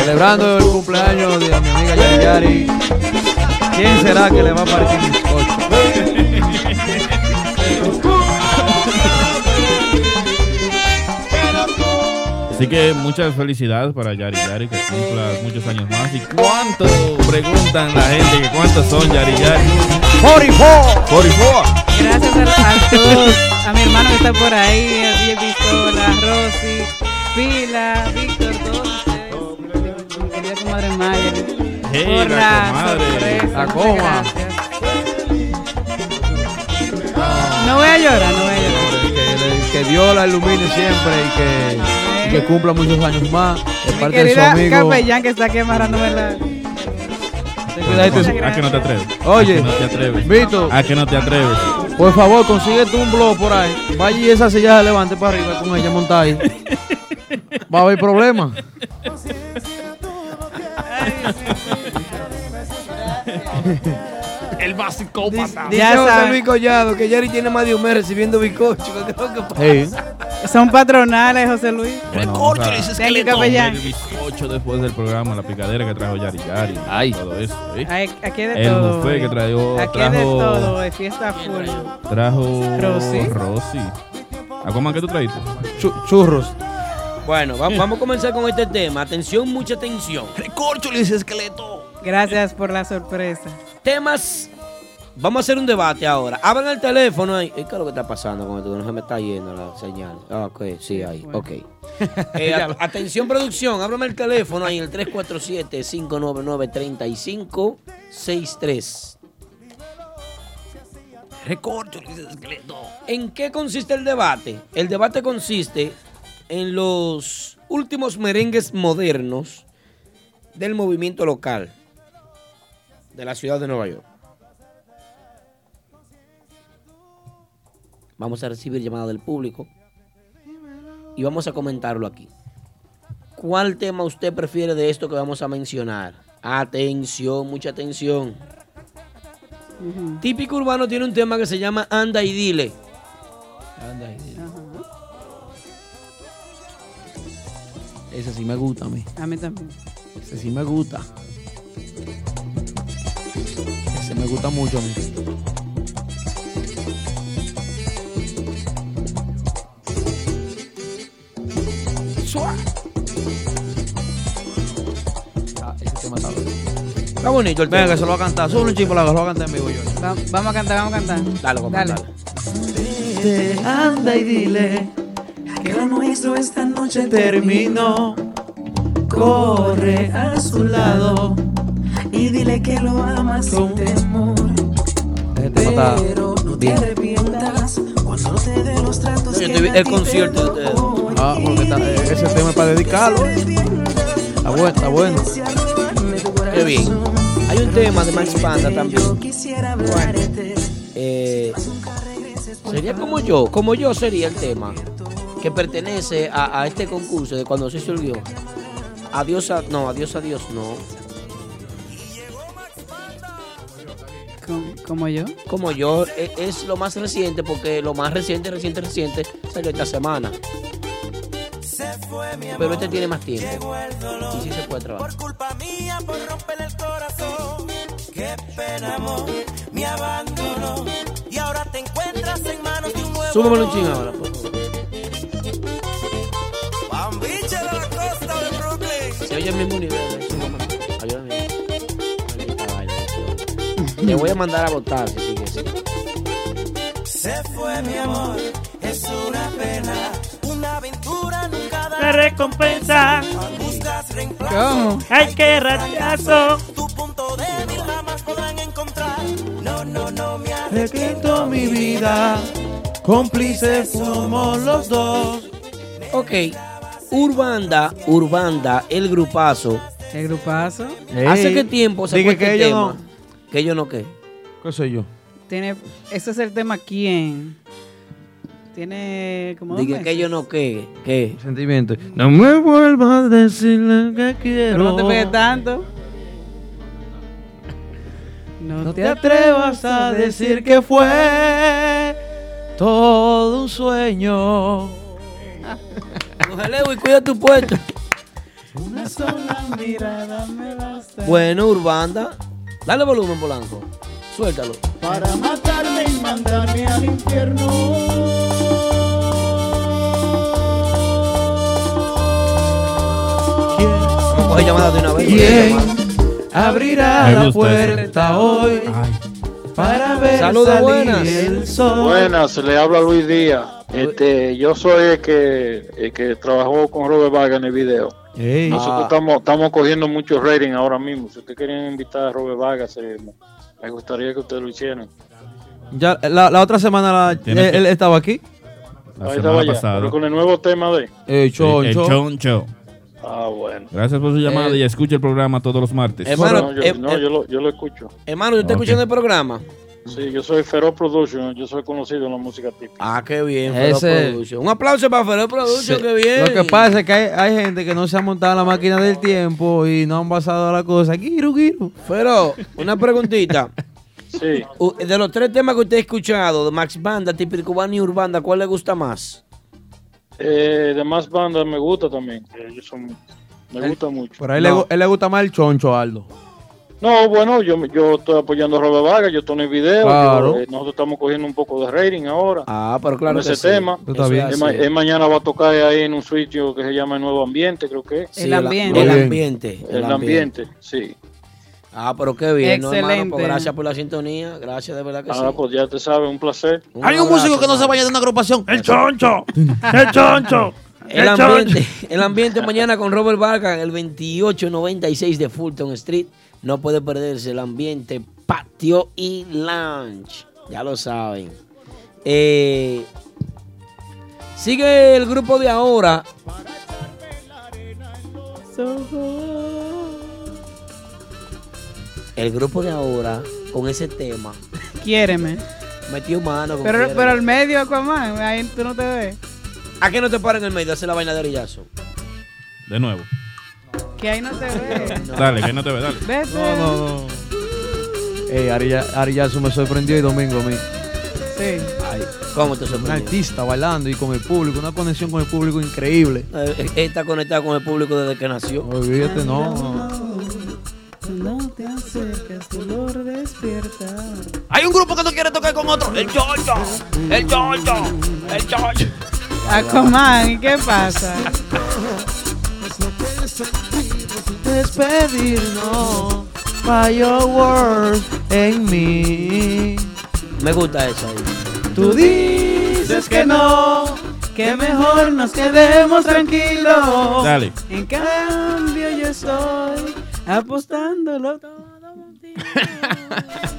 Celebrando el cumpleaños de mi amiga Yari Yari. ¿Quién será que le va a parecer Así que muchas felicidades para Yari Yari, que cumpla muchos años más. ¿Y cuánto preguntan la gente que cuántos son Yari Yari? 44. 44. Gracias a, a todos, a mi hermano que está por ahí, a DJ Pistola, Rosy, Pila, Víctor, todos ustedes. Mi querida comadre Maya. Hey, por la comadre. sorpresa, La muchas coma. No voy a llorar, no voy a llorar. Que, que Dios la ilumine siempre y que, y que cumpla muchos años más. De Mi parte de su querida amigo. capellán que está aquí amarrándome la... ¿A que no te atreves? Oye, ¿A que no te atreves? Vito. ¿A que no te atreves? Por favor, consíguete un blog por ahí. Vaya y esa silla se levante para arriba con ella montada ahí. Va a haber problemas. El básico Dice Ya José. Luis Collado que Jerry tiene más de un mes recibiendo bizcocho. ¿Qué es lo que pasa? Hey. Son patronales, José Luis. Bueno, vamos a- Thank you, capellán. El bizcocho después del programa, la picadera que trajo Yari Yari. Ay. Todo eso. ¿eh? Ay, Aquí hay de El todo. buffet que trajo- Aquí hay de trajo- todo, de fiesta full. Trajo Rosy. Rosy. ¿Aquaman qué tú trajiste? churros. Bueno, va- vamos a comenzar con este tema. Atención, mucha atención. Recorcholis esqueleto. Gracias por la sorpresa. Temas. Vamos a hacer un debate ahora. Abran el teléfono ahí. ¿Qué es lo que está pasando con esto? No se me está yendo la señal. Ah, ok, sí, ahí. Ok. Eh, a- atención producción, ábrame el teléfono ahí en el 347-599-3563. Recorcho, ¿En qué consiste el debate? El debate consiste en los últimos merengues modernos del movimiento local de la ciudad de Nueva York. Vamos a recibir llamada del público y vamos a comentarlo aquí. ¿Cuál tema usted prefiere de esto que vamos a mencionar? Atención, mucha atención. Típico Urbano tiene un tema que se llama Anda y Dile. Anda y Dile. Ese sí me gusta a mí. A mí también. Ese sí me gusta. Ese me gusta mucho a mí. Está bonito el Venga, tema. que se lo va a cantar. Sube un chico, la que se lo va a cantar en vivo yo. Va- vamos a cantar, vamos a cantar. Dale, vamos a Dale. Vete, anda y dile que lo nuestro esta noche terminó. Corre a su lado y dile que lo amas sin temor. Ese tema está Pero no te bien. arrepientas cuando te dé los tratos Yo te vi el concierto de ustedes. Ah, porque está- eh, ese tema es para dedicarlo. Está bueno, está bueno. Bien. Hay un tema de Max Panda también. Eh, sería como yo, como yo sería el tema que pertenece a, a este concurso de cuando se guion. Adiós a, no, adiós a Dios, no. Com- Como yo. Como yo, e- es lo más reciente porque lo más reciente, reciente, reciente salió esta semana. Pero este tiene más tiempo. Y sí se puede trabajar. culpa mía por romperle el corazón. Qué pena, amor, me abandonó. Y ahora te encuentras en manos de un nuevo. Súbamelo un ching ahora, por favor. Bambiche de la costa de Brooklyn. Se oye el mismo nivel. eh. Ayúdame. Te voy a mandar a votar si sigue así. Se fue mi amor, es una pena. La recompensa. ¿Cómo? Ay, qué rachazo. Tu punto débil jamás podrán encontrar. No, no, no me Requinto mi vida, cómplices somos los dos. Ok. Urbanda, Urbanda, el grupazo. El grupazo. ¿Hace qué tiempo se Dije fue que este ellos tema? no- Que yo no qué. ¿Qué sé yo? Tiene, ese es el tema quién. Tiene como meses. que yo no qué. ¿Qué? Sentimiento. No me vuelvas a decir lo que quiero. Pero no te pegues tanto. No, No te atrevas a decir que fue todo un sueño. Ojalá, y cuida tu puesto. Una sola mirada me basta. Bueno, Urbanda. Dale volumen, Polanco. Suéltalo. Para matarme y mandarme al infierno. Vamos a coger llamada de una vez. ¿Quién abrirá la eso. puerta hoy para ver Saludos, salir buenas. el sol? Buenas, le habla Luis Díaz. Este, yo soy el que, el que trabajó con Robert Vargas en el video. Ey. Nosotros Ah. estamos, estamos cogiendo mucho rating ahora mismo. Si usted quiere invitar a Robert Vargas, eh, me gustaría que ustedes lo hicieran. Ya, la, la otra semana la- él, estaba aquí. Ahí estaba ya, pero con el nuevo tema de... Eh, choncho. El choncho. Ah, bueno. Gracias por su llamada Eh, y escucha el programa todos los martes. Hermano, no, yo, eh, no, eh, yo lo, yo lo escucho. Hermano, ¿tú estás Ok. escuchando el programa? Sí, yo soy Feroz Production, yo soy conocido en la música típica. Ah, qué bien, Feroz Ese- Production. Un aplauso para Feroz Production, Sí. qué bien. Lo que pasa es que hay, hay gente que no se ha montado la máquina del tiempo y no han pasado la cosa. Giru, giru. Pero, una preguntita. Sí. De los tres temas que usted ha escuchado, de Max Banda, Típico Cubano y Urbanda, ¿cuál le gusta más? Eh, de más bandas me gusta también. eh, ellos son- me Él- gusta mucho. Por ahí le, gu- él le gusta más el choncho, Aldo. No, bueno, yo, yo estoy apoyando a Robert Vargas, yo estoy en el video. Claro. yo, eh, nosotros estamos cogiendo un poco de rating ahora. Ah, pero claro con ese sí. tema. Está Eso bien. Él, él mañana va a tocar ahí en un sitio que se llama El Nuevo Ambiente, creo que es. Sí, El ambiente. el ambiente, El, el ambiente, sí. Ah, pero qué bien, ¿no, hermano? Excelente. Pues gracias por la sintonía, gracias de verdad que sí. Ah, pues ya te sabes, un placer. Un Hay un abrazo, músico que no se vaya de una agrupación. El choncho. El choncho. El ambiente, el ambiente mañana con Robert Vargas en el 2896 de Fulton Street. No puede perderse el ambiente patio y lounge. Ya lo saben. Eh, sigue el grupo de ahora. El grupo de ahora con ese tema. Quiéreme. Metió mano. con Pero, Quiéreme. pero al medio, Aquaman, ahí tú no te ves. ¿A qué no te paran en el medio? Hace la vaina de orillazo. De nuevo. Que ahí no te ves. Dale, que no te ve, dale. Vete. No, no, no. Ey, Arillazo me sorprendió el domingo a mí. Sí. Ay, ¿Cómo te Un sorprendió? artista bailando y con el público, una conexión con el público increíble. Eh, eh, Está conectado con el público desde que nació. Olvídate, no. No dolor despierta. Hay un grupo que no quiere tocar con otro. El Chocho. El Chocho. El. Aquaman, ¿y qué pasa? Despedirnos. By your words en mí. Me gusta esa ahí. Tú dices que no, que mejor nos quedemos tranquilos. Dale. En cambio yo estoy apostándolo todo.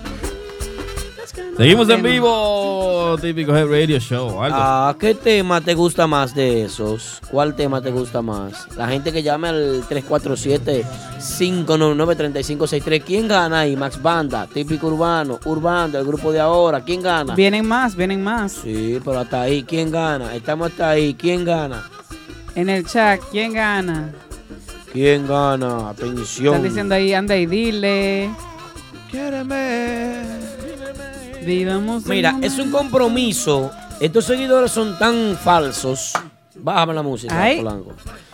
Seguimos en vivo, típico Head Radio Show. Aldo. Ah, ¿Qué tema te gusta más de esos? ¿Cuál tema te gusta más? La gente que llame al 347-599-3563. ¿Quién gana ahí? Max Banda, típico urbano, urbano, el grupo de ahora. ¿Quién gana? Vienen más, vienen más. Sí, pero hasta ahí. ¿Quién gana? Estamos hasta ahí. ¿Quién gana? En el chat, ¿quién gana? ¿Quién gana? Atención. Están diciendo ahí, anda y dile. Quiéreme. Vivamos. Mira, es un compromiso. Estos seguidores son tan falsos. Bájame la música, Ay. Polanco.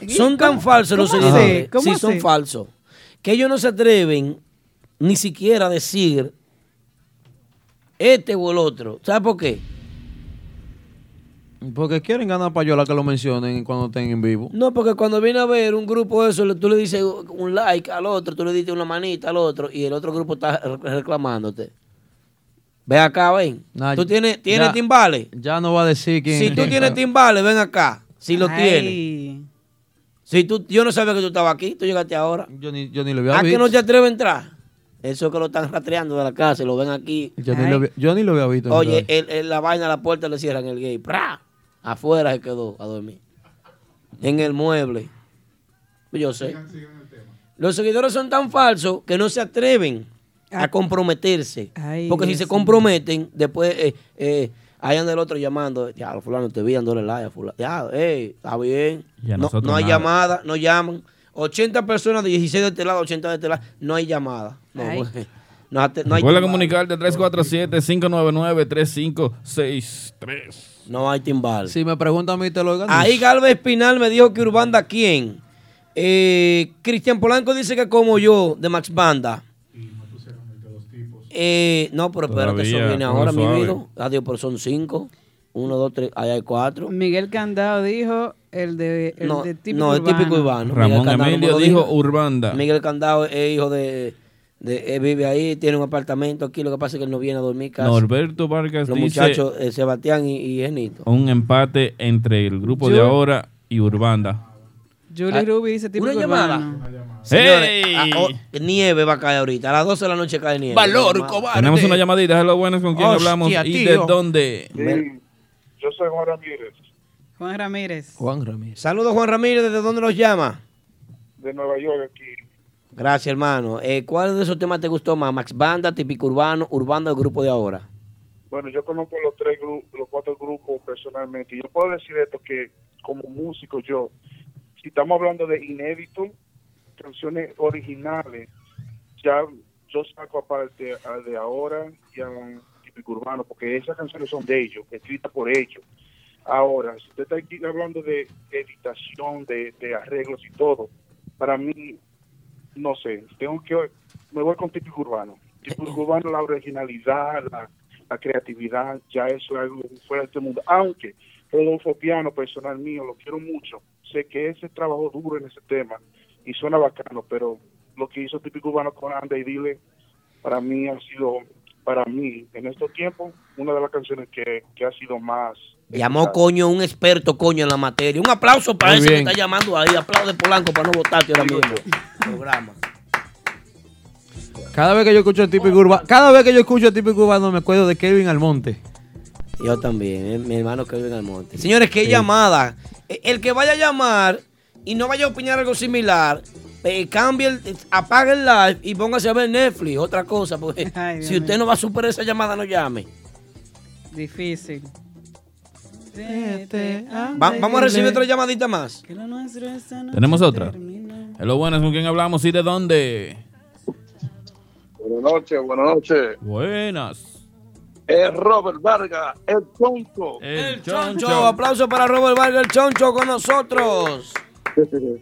Son tan falsos los seguidores. ¿Cómo Sí, son falsos. Que ellos no se atreven ni siquiera a decir este o el otro. ¿Sabes por qué? Porque quieren ganar payola que lo mencionen cuando estén en vivo. No, porque cuando viene a ver un grupo de eso, tú le dices un like al otro, tú le dices una manita al otro y el otro grupo está re- reclamándote. Ve acá, ven. Nah, tú tienes, tienes ya- timbales. Ya no va a decir quién. Si tú tienes timbales, ven acá. Si lo Ay. tienes. Si tú, yo no sabía que tú estabas aquí, tú llegaste ahora. Yo ni, yo ni lo había ¿A que visto. no te atreves a entrar? Eso que lo están rastreando de la casa y lo ven aquí. Yo ni, lo, había- yo ni lo había visto. Oye, entrar. el- el- la vaina, la puerta le cierran el gay. ¡Pra! Afuera se quedó a dormir. En el mueble. Yo sé. Los seguidores son tan falsos que no se atreven a comprometerse. Ay, Porque si se comprometen, después eh, eh, ahí anda el otro llamando. Ya, fulano, te vi dándole like a fulano. Ya, hey, está bien. A No, no hay nada. llamada, no llaman. 80 personas, 16 de este lado, 80 de este lado. No hay llamada. No, Ay. no, no hay Recuerda timbales. comunicarte 347-599-3563. No hay timbal. Si me preguntan a mí, te lo organizo. Ahí Galvez Espinal me dijo que Urbanda quién. Eh, Cristian Polanco dice que como yo, de Max Banda. Eh, no, pero espérate, eso Todavía, viene coge ahora, mi vida. Adiós, pero son cinco. Uno, dos, tres, ahí hay cuatro. Miguel Candado dijo el de, el No, de típico no, es urbano. típico urbano. Ramón Miguel Candado Emilio dijo. Urbanda. Miguel Candado es hijo de, de- él vive ahí, tiene un apartamento aquí. Lo que pasa es que él no viene a dormir casi. Norberto Vargas Los dice muchachos, eh, Sebastián y, y Genito. un empate entre el grupo de ahora y Urbanda. Julie Ah, Ruby dice típico una llamada. urbano. Señores, ¡Hey! ah, oh, nieve va a caer ahorita. A las 12 de la noche cae nieve. Valor, cobarde. Tenemos una llamadita, hello, buenas, ¿con quién Hostia, hablamos? ¿Y de dónde? Sí, yo soy Juan Ramírez, Juan Ramírez. Juan Ramírez. Saludos, Juan Ramírez. ¿Desde dónde nos llama? de Nueva York aquí. Gracias, hermano. Eh, ¿Cuál de esos temas te gustó más? ¿Max Banda, Típico Urbano, Urbano del grupo de ahora? Bueno, yo conozco los tres los cuatro grupos personalmente. Yo puedo decir esto que como músico yo, si estamos hablando de inédito, canciones originales, ya yo saco aparte a de ahora y a Típico Urbano, porque esas canciones son de ellos, escritas por ellos. Ahora, si usted está aquí hablando de editación, de, de arreglos y todo, para mí, no sé, tengo que, me voy con Típico Urbano. Típico Urbano, la originalidad, la, la creatividad, ya eso es algo fuera de este mundo. Aunque Rodolfo Piano, personal mío, lo quiero mucho. Sé que ese trabajó duro en ese tema y suena bacano, pero lo que hizo Típico Urbano con Anda y Dile, para mí ha sido, para mí, en estos tiempos, una de las canciones que, que ha sido más Llamó, coño, un experto, coño, en la materia. Un aplauso para Muy ese que está llamando ahí. Aplaude Polanco para no votarte ahora mismo. Programa. Cada vez que yo escucho el típico urbano, cada vez que yo escucho el típico urbano me acuerdo de Kevin Almonte. Yo también, eh, mi hermano Kevin Almonte. Señores, qué Sí. llamada. Eh, El que vaya a llamar y no vaya a opinar algo similar, eh, cambie, el, apague el live y póngase a ver Netflix, otra cosa, porque Ay, si usted no va a superar esa llamada, no llame. Difícil. Va- vamos a recibir otra llamadita más. Tenemos otra. Hello, buenas, ¿con quién hablamos y de dónde? Buenas noches, buenas noches. Buenas. Es Robert Vargas, el tonto. El Choncho, aplauso para Robert Vargas, el Choncho con nosotros.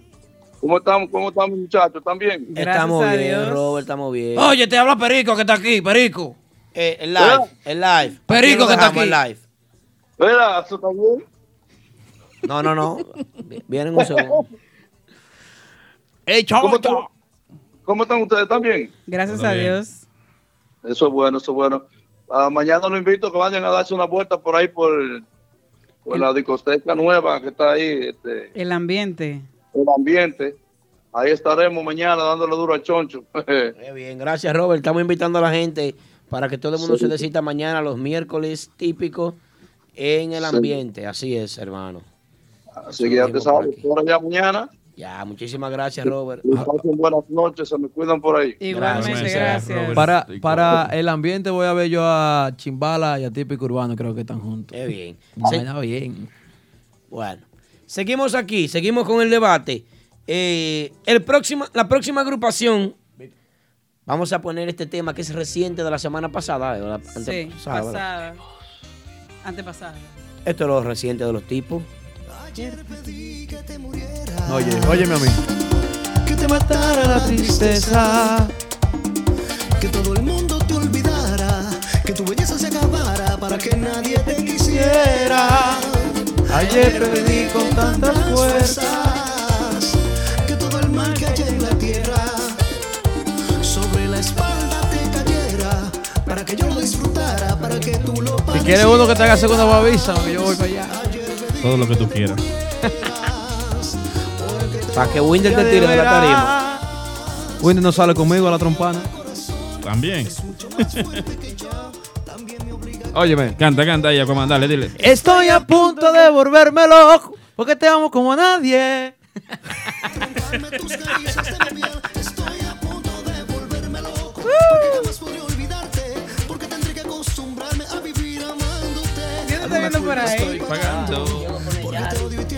¿Cómo estamos, cómo estamos, muchachos? ¿Están bien? estamos bien, Robert, estamos bien. Oye, te habla Perico que está aquí, Perico. Eh, el live, el live. Perico que está aquí. el live. Mira, ¿eso está bien? No, no, no. Vienen un segundo. ¡Ey, ¿Cómo están, ¿Cómo están ustedes? ¿Están bien? Gracias Todo a bien. Dios. Eso es bueno, eso es bueno. Ah, mañana los invito a que vayan a darse una vuelta por ahí por, por la discoteca nueva que está ahí, este, El ambiente. el ambiente. Ahí estaremos mañana dándole duro al choncho. Qué bien, gracias Robert. Estamos invitando a la gente para que todo el mundo Sí. se decita mañana los miércoles típicos en el Sí. ambiente. Así es, hermano. Así que ya te sabes, por allá mañana. Ya, muchísimas gracias, Robert. Pasen buenas noches, se me cuidan por ahí. Igualmente, gracias. Para, para el ambiente voy a ver yo a Chimbala y a Típico Urbano, creo que están juntos. Qué bien. Bien. Bueno, seguimos aquí, seguimos con el debate. Eh, el próximo, la próxima agrupación, vamos a poner este tema que es reciente de la semana pasada. de la Sí, pasada. Antepasada. Esto es lo reciente de los tipos. Oye, óyeme a mí. Que te matara la tristeza. Que todo el mundo te olvidara. Que tu belleza se acabara para que nadie te quisiera. Ayer perdí con tantas fuerzas. Quieres uno que te haga segunda babisa, que yo voy para allá. Todo lo que tú quieras. Para que Winder te tire de la tarima. Wendy no sale conmigo a la trompana. También. Óyeme. Canta, canta ahí, Aquaman, dale, dile. Estoy a punto de volverme loco porque te amo como a nadie. Jamás podré olvidarte. ¿Qué te está viendo por ahí?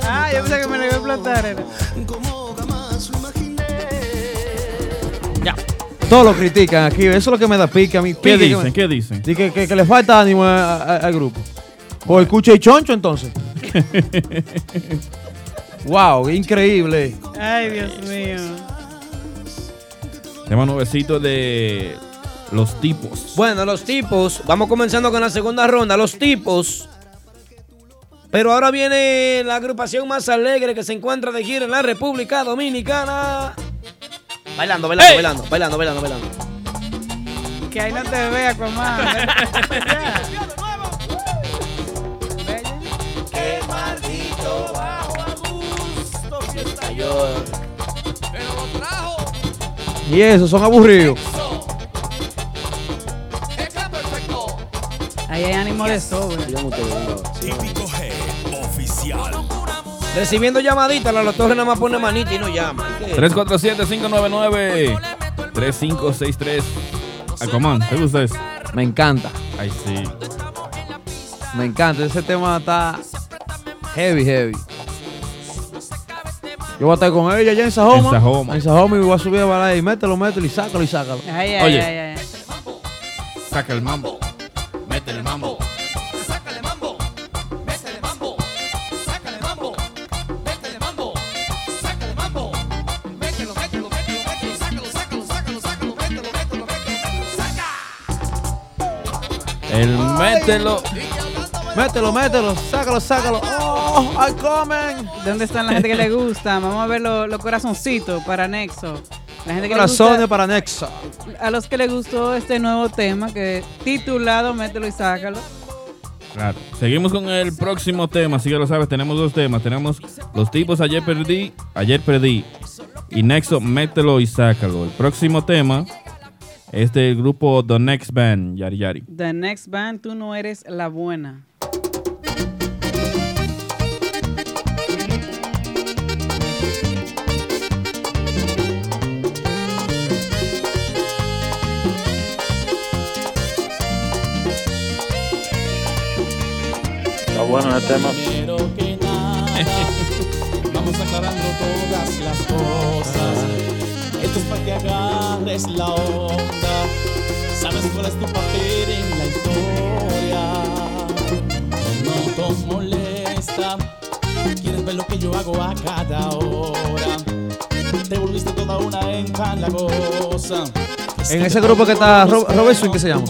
Ah, yo pensé que me lo iba a imaginé. Ya. Todos lo critican aquí. Eso es lo que me da pique a mí. ¿Qué dicen? me- ¿Qué dicen? Di que, que- que le falta ánimo a- a- al grupo. O escucha y choncho entonces. wow, increíble. Ay, Dios mío. Tema nuevecito de los tipos. Bueno, los tipos, vamos comenzando con la segunda ronda. Los tipos. Pero ahora viene la agrupación más alegre que se encuentra de gira en la República Dominicana. Bailando, bailando, bailando, bailando, bailando, bailando. Que ahí no te vea, Aquaman. Qué maldito bajo a gusto fiesta yo. Pero lo trajo. Y eso, son aburridos. Ahí hay ánimo de sobra. Típico. Recibiendo llamaditas, la Torres nada más pone manita y no llama. ¿Qué? 347-599-3563. Aquaman, ¿te gusta eso? Me encanta. Ay, sí. Me encanta. Ese tema está heavy, heavy. Yo voy a estar con ella allá en Sajoma. En Sajoma. En Sajoma y voy a subir a bailar y mételo, mételo y sácalo y sácalo. Ay, ay, Oye. ay, ay. Saca el mambo. El mételo. Mételo, mételo, sácalo, sácalo. ¡Oh, ay, comen! ¿Dónde están la gente que le gusta? Vamos a ver los corazoncitos para Nexo. La gente que le Corazones gusta, para Nexa. a los que le gustó este nuevo tema que titulado Mételo y sácalo. Claro. Seguimos con el próximo tema, así que lo sabes, tenemos dos temas. Tenemos los tipos ayer perdí, ayer perdí. Y Nexo, mételo y sácalo. El próximo tema es del grupo The Next Band, Yari Yari. The next band, tú no eres la buena. Está bueno el tema. Vamos aclarando todas las cosas. Esto es para que agarres la onda. Sabes cuál es tu papel en la historia. No te molesta. Quieres ver lo que yo hago a cada hora. Te volviste toda una empalagosa. En ese grupo que está Ro- Robert Swing, ¿qué se llama?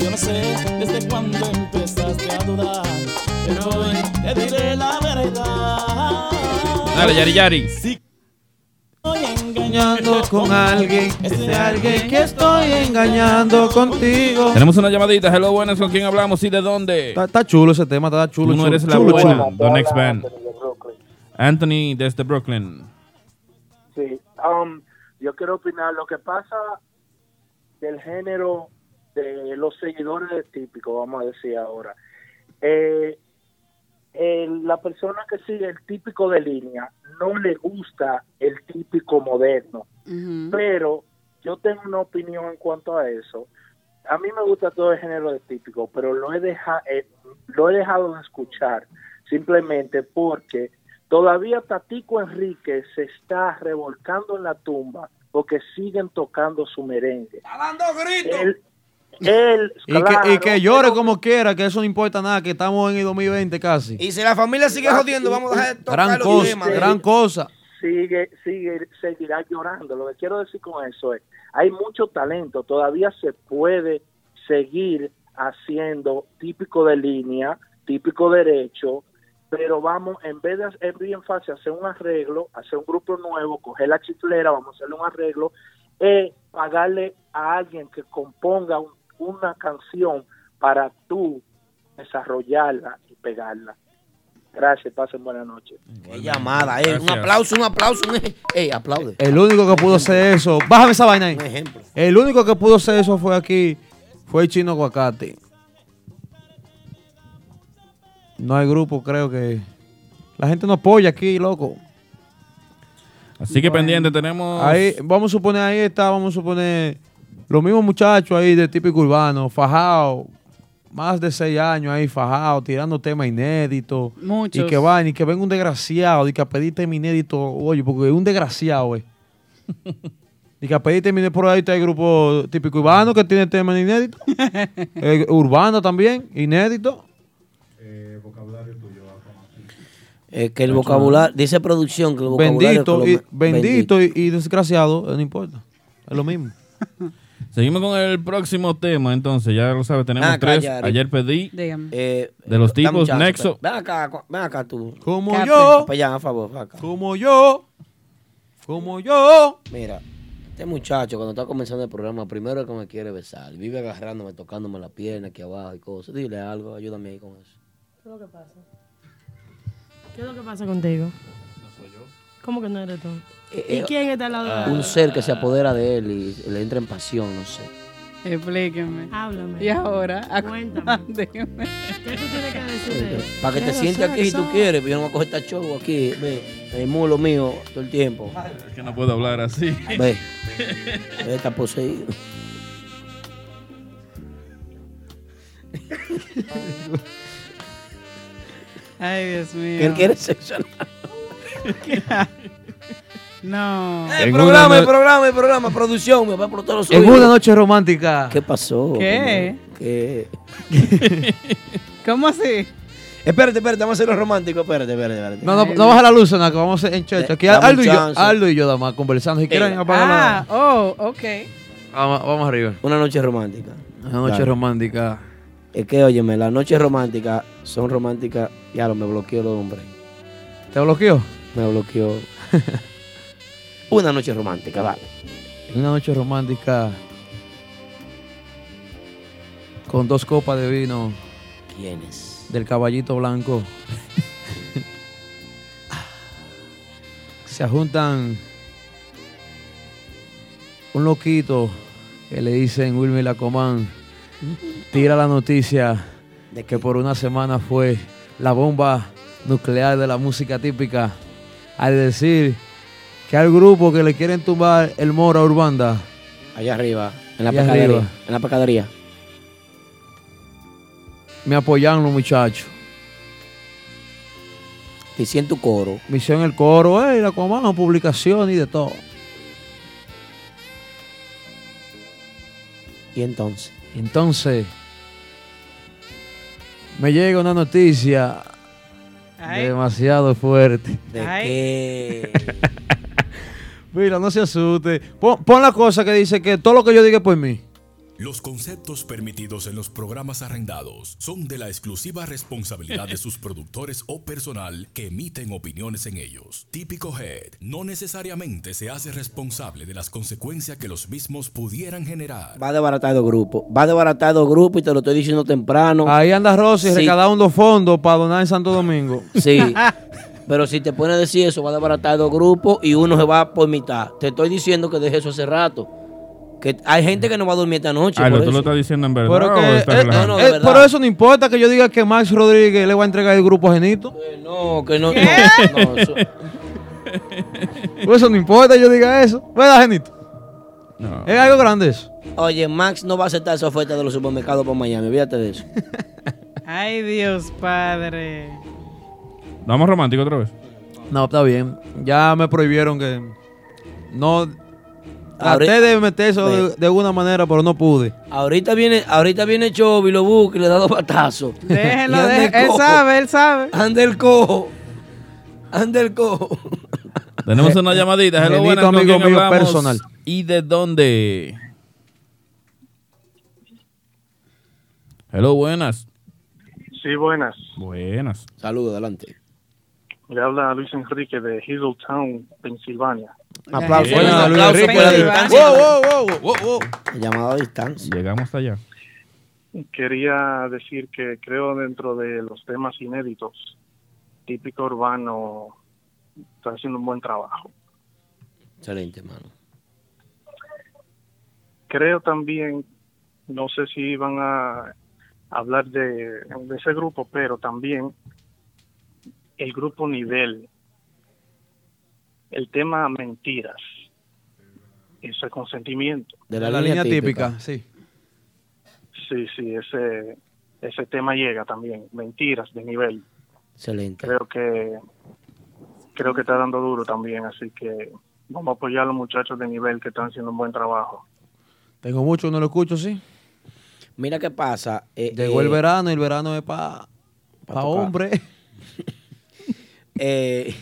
Yo no sé desde cuándo empezaste a dudar, pero hoy te diré la verdad. Dale, Yari Yari. Sí, Estoy engañando con alguien, ese alguien que estoy engañando contigo. Tenemos una llamadita. Hello, buenas. ¿Con quién hablamos y de dónde? Está, está chulo ese tema, está chulo. Tú no chulo, eres la chulo, buena. chulo. The Next Band. Anthony desde Brooklyn. Sí, um, yo quiero opinar lo que pasa del género de los seguidores de típico, vamos a decir ahora. Eh, el- la persona que sigue el típico de línea no le gusta el típico moderno, pero yo tengo una opinión en cuanto a eso. A mí me gusta todo el género de típico, pero lo he, deja, eh, lo he dejado de escuchar simplemente porque todavía Tatico Enrique se está revolcando en la tumba porque siguen tocando su merengue. dando gritos! Él, Y, que, y que llore como quiera, que eso no importa nada, que estamos en el 2020 casi. Y si la familia sigue jodiendo, vamos a dejar de tocar Gran los cosa, temas. gran cosa. sigue, sigue, seguirá llorando. Lo que quiero decir con eso es, hay mucho talento, todavía se puede seguir haciendo típico de línea, típico derecho, pero vamos, en vez de es bien fácil hacer un arreglo, hacer un grupo nuevo, coger la chiflera, vamos a hacerle un arreglo, es pagarle a alguien que componga un- una canción para tú desarrollarla y pegarla. Gracias, pasen buenas noches. Qué llamada, eh. Un aplauso, un aplauso. Un... Ey, aplaude. El único que pudo hacer eso, bájame esa vaina ahí. Un ejemplo. El único que pudo hacer eso fue aquí, fue el chino aguacate. No hay grupo, creo que. La gente no apoya aquí, loco. Así que pendiente, tenemos. Ahí, vamos a suponer, ahí está, vamos a suponer los mismos muchachos ahí de típico urbano, fajado, más de seis años ahí fajado, tirando temas inéditos. Muchos. Y que van, y que venga un desgraciado, y que a pedir tema inédito, oye, porque es un desgraciado, eh. y que a pedir tema inédito, por ahí está el grupo típico urbano que tiene tema inédito. Eh, urbano también, inédito. Eh, que el vocabulario, dice producción que el vocabulario. Bendito, que y, bendito, Y, y desgraciado, no importa. Es lo mismo. Seguimos con el próximo tema, entonces, ya lo sabes, tenemos acá, tres. Yari. Ayer pedí Eh, de los tipos chance, Nexo. Ven acá, ven acá tú. Como yo. Para allá, a favor, acá. Como yo. Como yo. Mira, este muchacho cuando está comenzando el programa, primero es que me quiere besar. Vive agarrándome, tocándome la pierna aquí abajo y cosas. Dile algo, ayúdame ahí con eso. ¿Qué es lo que pasa? ¿Qué es lo que pasa contigo? No soy yo. ¿Cómo que no eres tú? ¿Y Eh, quién está al lado de Un ser que se apodera de él y le entra en pasión, no sé. Explíqueme. Háblame. Y ahora, Cuéntame. Dime. ¿Qué tú tienes que decir de él? Para que te sientes aquí si tú quieres, pero yo no voy a coger este show aquí, ve, el mulo mío todo el tiempo. Es que no puedo hablar así. Ve, Ve, está poseído. Ay, Dios mío. Él quiere sexo. no. El En programa, el programa, el programa, producción, me va por todos los En una noche romántica. ¿Qué pasó? ¿Qué? ¿Qué? ¿Cómo así? Espérate, espérate, vamos a hacerlo romántico. Espérate, espérate, espérate. No, no, no baja la luz, que vamos a hacer en church. Aquí Aldo y, yo. Aldo y yo, nada más, conversando. Si quieren, Eh, apagar Ah, la... oh, ok. Vamos, vamos arriba. Una noche romántica. Una noche romántica. Es que, óyeme, las noches románticas son románticas. Ya lo me bloqueó el hombre. ¿Te bloqueó? Me bloqueó. Una noche romántica, vale. Una noche romántica. con dos copas de vino ¿Quiénes? del caballito blanco. Se juntan un loquito que le dicen Wilmer Lacomán, tira la noticia de que por una semana fue la bomba nuclear de la música típica al decir que al grupo que le quieren tumbar el Mora Urbanda Allá arriba, en la Allá pescadería. arriba. En la pescadería. me apoyan los muchachos. Te hicieron tu coro. Me hicieron el coro, eh, la comán, publicación y de todo. Y entonces. Entonces, me llega una noticia Ay. demasiado fuerte. ¿De qué? Mira, no se asuste. Pon, pon la cosa que dice que todo lo que yo diga es por mí. Los conceptos permitidos en los programas arrendados son de la exclusiva responsabilidad de sus productores o personal que emiten opiniones en ellos. Típico Head no necesariamente se hace responsable de las consecuencias que los mismos pudieran generar. Va desbaratado grupo. Va desbaratado grupo y te lo estoy diciendo temprano. Ahí anda Rosy Sí. recaudando fondos para donar en Santo Domingo. Sí. Pero si te pones a decir eso, va a desbaratar dos grupos y uno se va por mitad. Te estoy diciendo que deje eso hace rato. Que hay gente que no va a dormir esta noche. Ay, por ¿tú lo estás diciendo en verdad Pero, eh, eh, pero eso no importa que yo diga que Max Rodríguez le va a entregar el grupo a Genito. No, que no. no, no, eso- eso no importa que yo diga eso. ¿Verdad, Genito? Es algo grande eso. Oye, Max no va a aceptar esa oferta de los supermercados por Miami. Olvídate de eso. Ay, Dios Padre. ¿Vamos romántico otra vez? No, está bien. Ya me prohibieron que no Ahorita- traté de meter eso de, de alguna manera, pero no pude. Ahorita viene, ahorita viene Chovy, lo busca y le da dos batazos. Déjenlo, Y anda él cojo. sabe, él sabe. Anda el cojo. Anda el cojo. Tenemos una llamadita. Hello, buenas, ¿con amigo quién mío hablamos? personal. ¿Y de dónde? Hello, buenas. Sí, buenas. Buenas. Saludos, adelante. Le habla Luis Enrique de Hazeltown, Pensilvania. Aplausos. Buenas, Un Luis aplauso Enrique. por la distancia. Wow, wow, wow, wow, wow. Llamada a distancia. Llegamos allá. Quería decir que creo dentro de los temas inéditos, típico urbano está haciendo un buen trabajo. Excelente, hermano. Creo también, no sé si van a hablar de, de ese grupo, pero también el grupo nivel, el tema mentiras, ese consentimiento. De la, línea, típica. sí. Sí, sí, ese, ese tema llega también, mentiras de nivel. Excelente. Creo que creo que está dando duro también, así que vamos a apoyar a los muchachos de nivel que están haciendo un buen trabajo. Tengo mucho, no lo escucho, sí. Mira qué pasa. eh, Llegó el eh, verano y el verano es para Pa' pa tocar. hombre. Eh,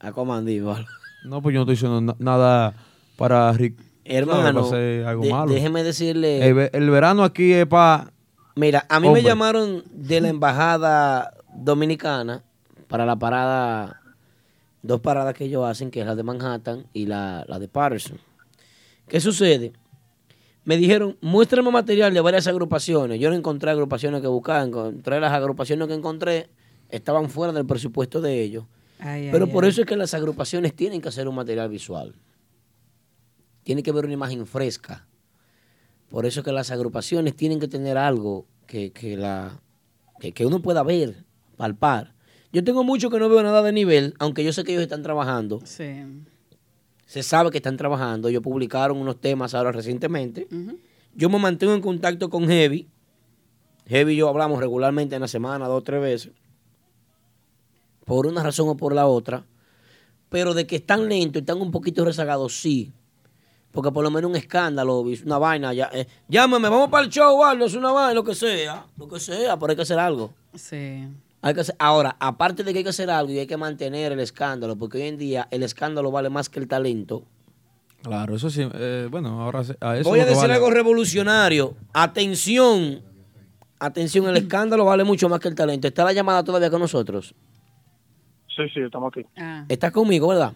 a comandí, ¿vale? No, pues yo no estoy diciendo na- nada para Rick. Hermano, algo de- malo. déjeme decirle. El, el verano aquí es para. Mira, a mí Hombre. me llamaron de la embajada dominicana para la parada, dos paradas que ellos hacen, que es la de Manhattan y la, la de Patterson. ¿Qué sucede? Me dijeron, muéstrame material de varias agrupaciones. Yo no encontré agrupaciones que buscaba, encontré las agrupaciones que encontré, estaban fuera del presupuesto de ellos. Ay, Pero ay, por ay. eso es que las agrupaciones tienen que hacer un material visual. Tiene que ver una imagen fresca. Por eso es que las agrupaciones tienen que tener algo que, que la, que, que uno pueda ver, palpar. Yo tengo mucho que no veo nada de nivel, aunque yo sé que ellos están trabajando. Sí. Se sabe que están trabajando. Ellos publicaron unos temas ahora recientemente. Yo me mantengo en contacto con Heavy. Heavy y yo hablamos regularmente en la semana, dos o tres veces. Por una razón o por la otra. Pero de que están lentos y están un poquito rezagados, sí. Porque por lo menos un escándalo, una vaina. Ya, eh, llámame, vamos para el show, algo, es una vaina, lo que sea. Lo que sea, pero hay que hacer algo. Sí. Hay que hacer- ahora, aparte de que hay que hacer algo y hay que mantener el escándalo, porque hoy en día el escándalo vale más que el talento. Claro, eso sí. eh, bueno, ahora a eso Voy a decir vale. algo revolucionario. Atención. Atención, el escándalo vale mucho más que el talento. ¿Está la llamada todavía con nosotros? Sí, sí, estamos aquí. Estás conmigo, ¿verdad?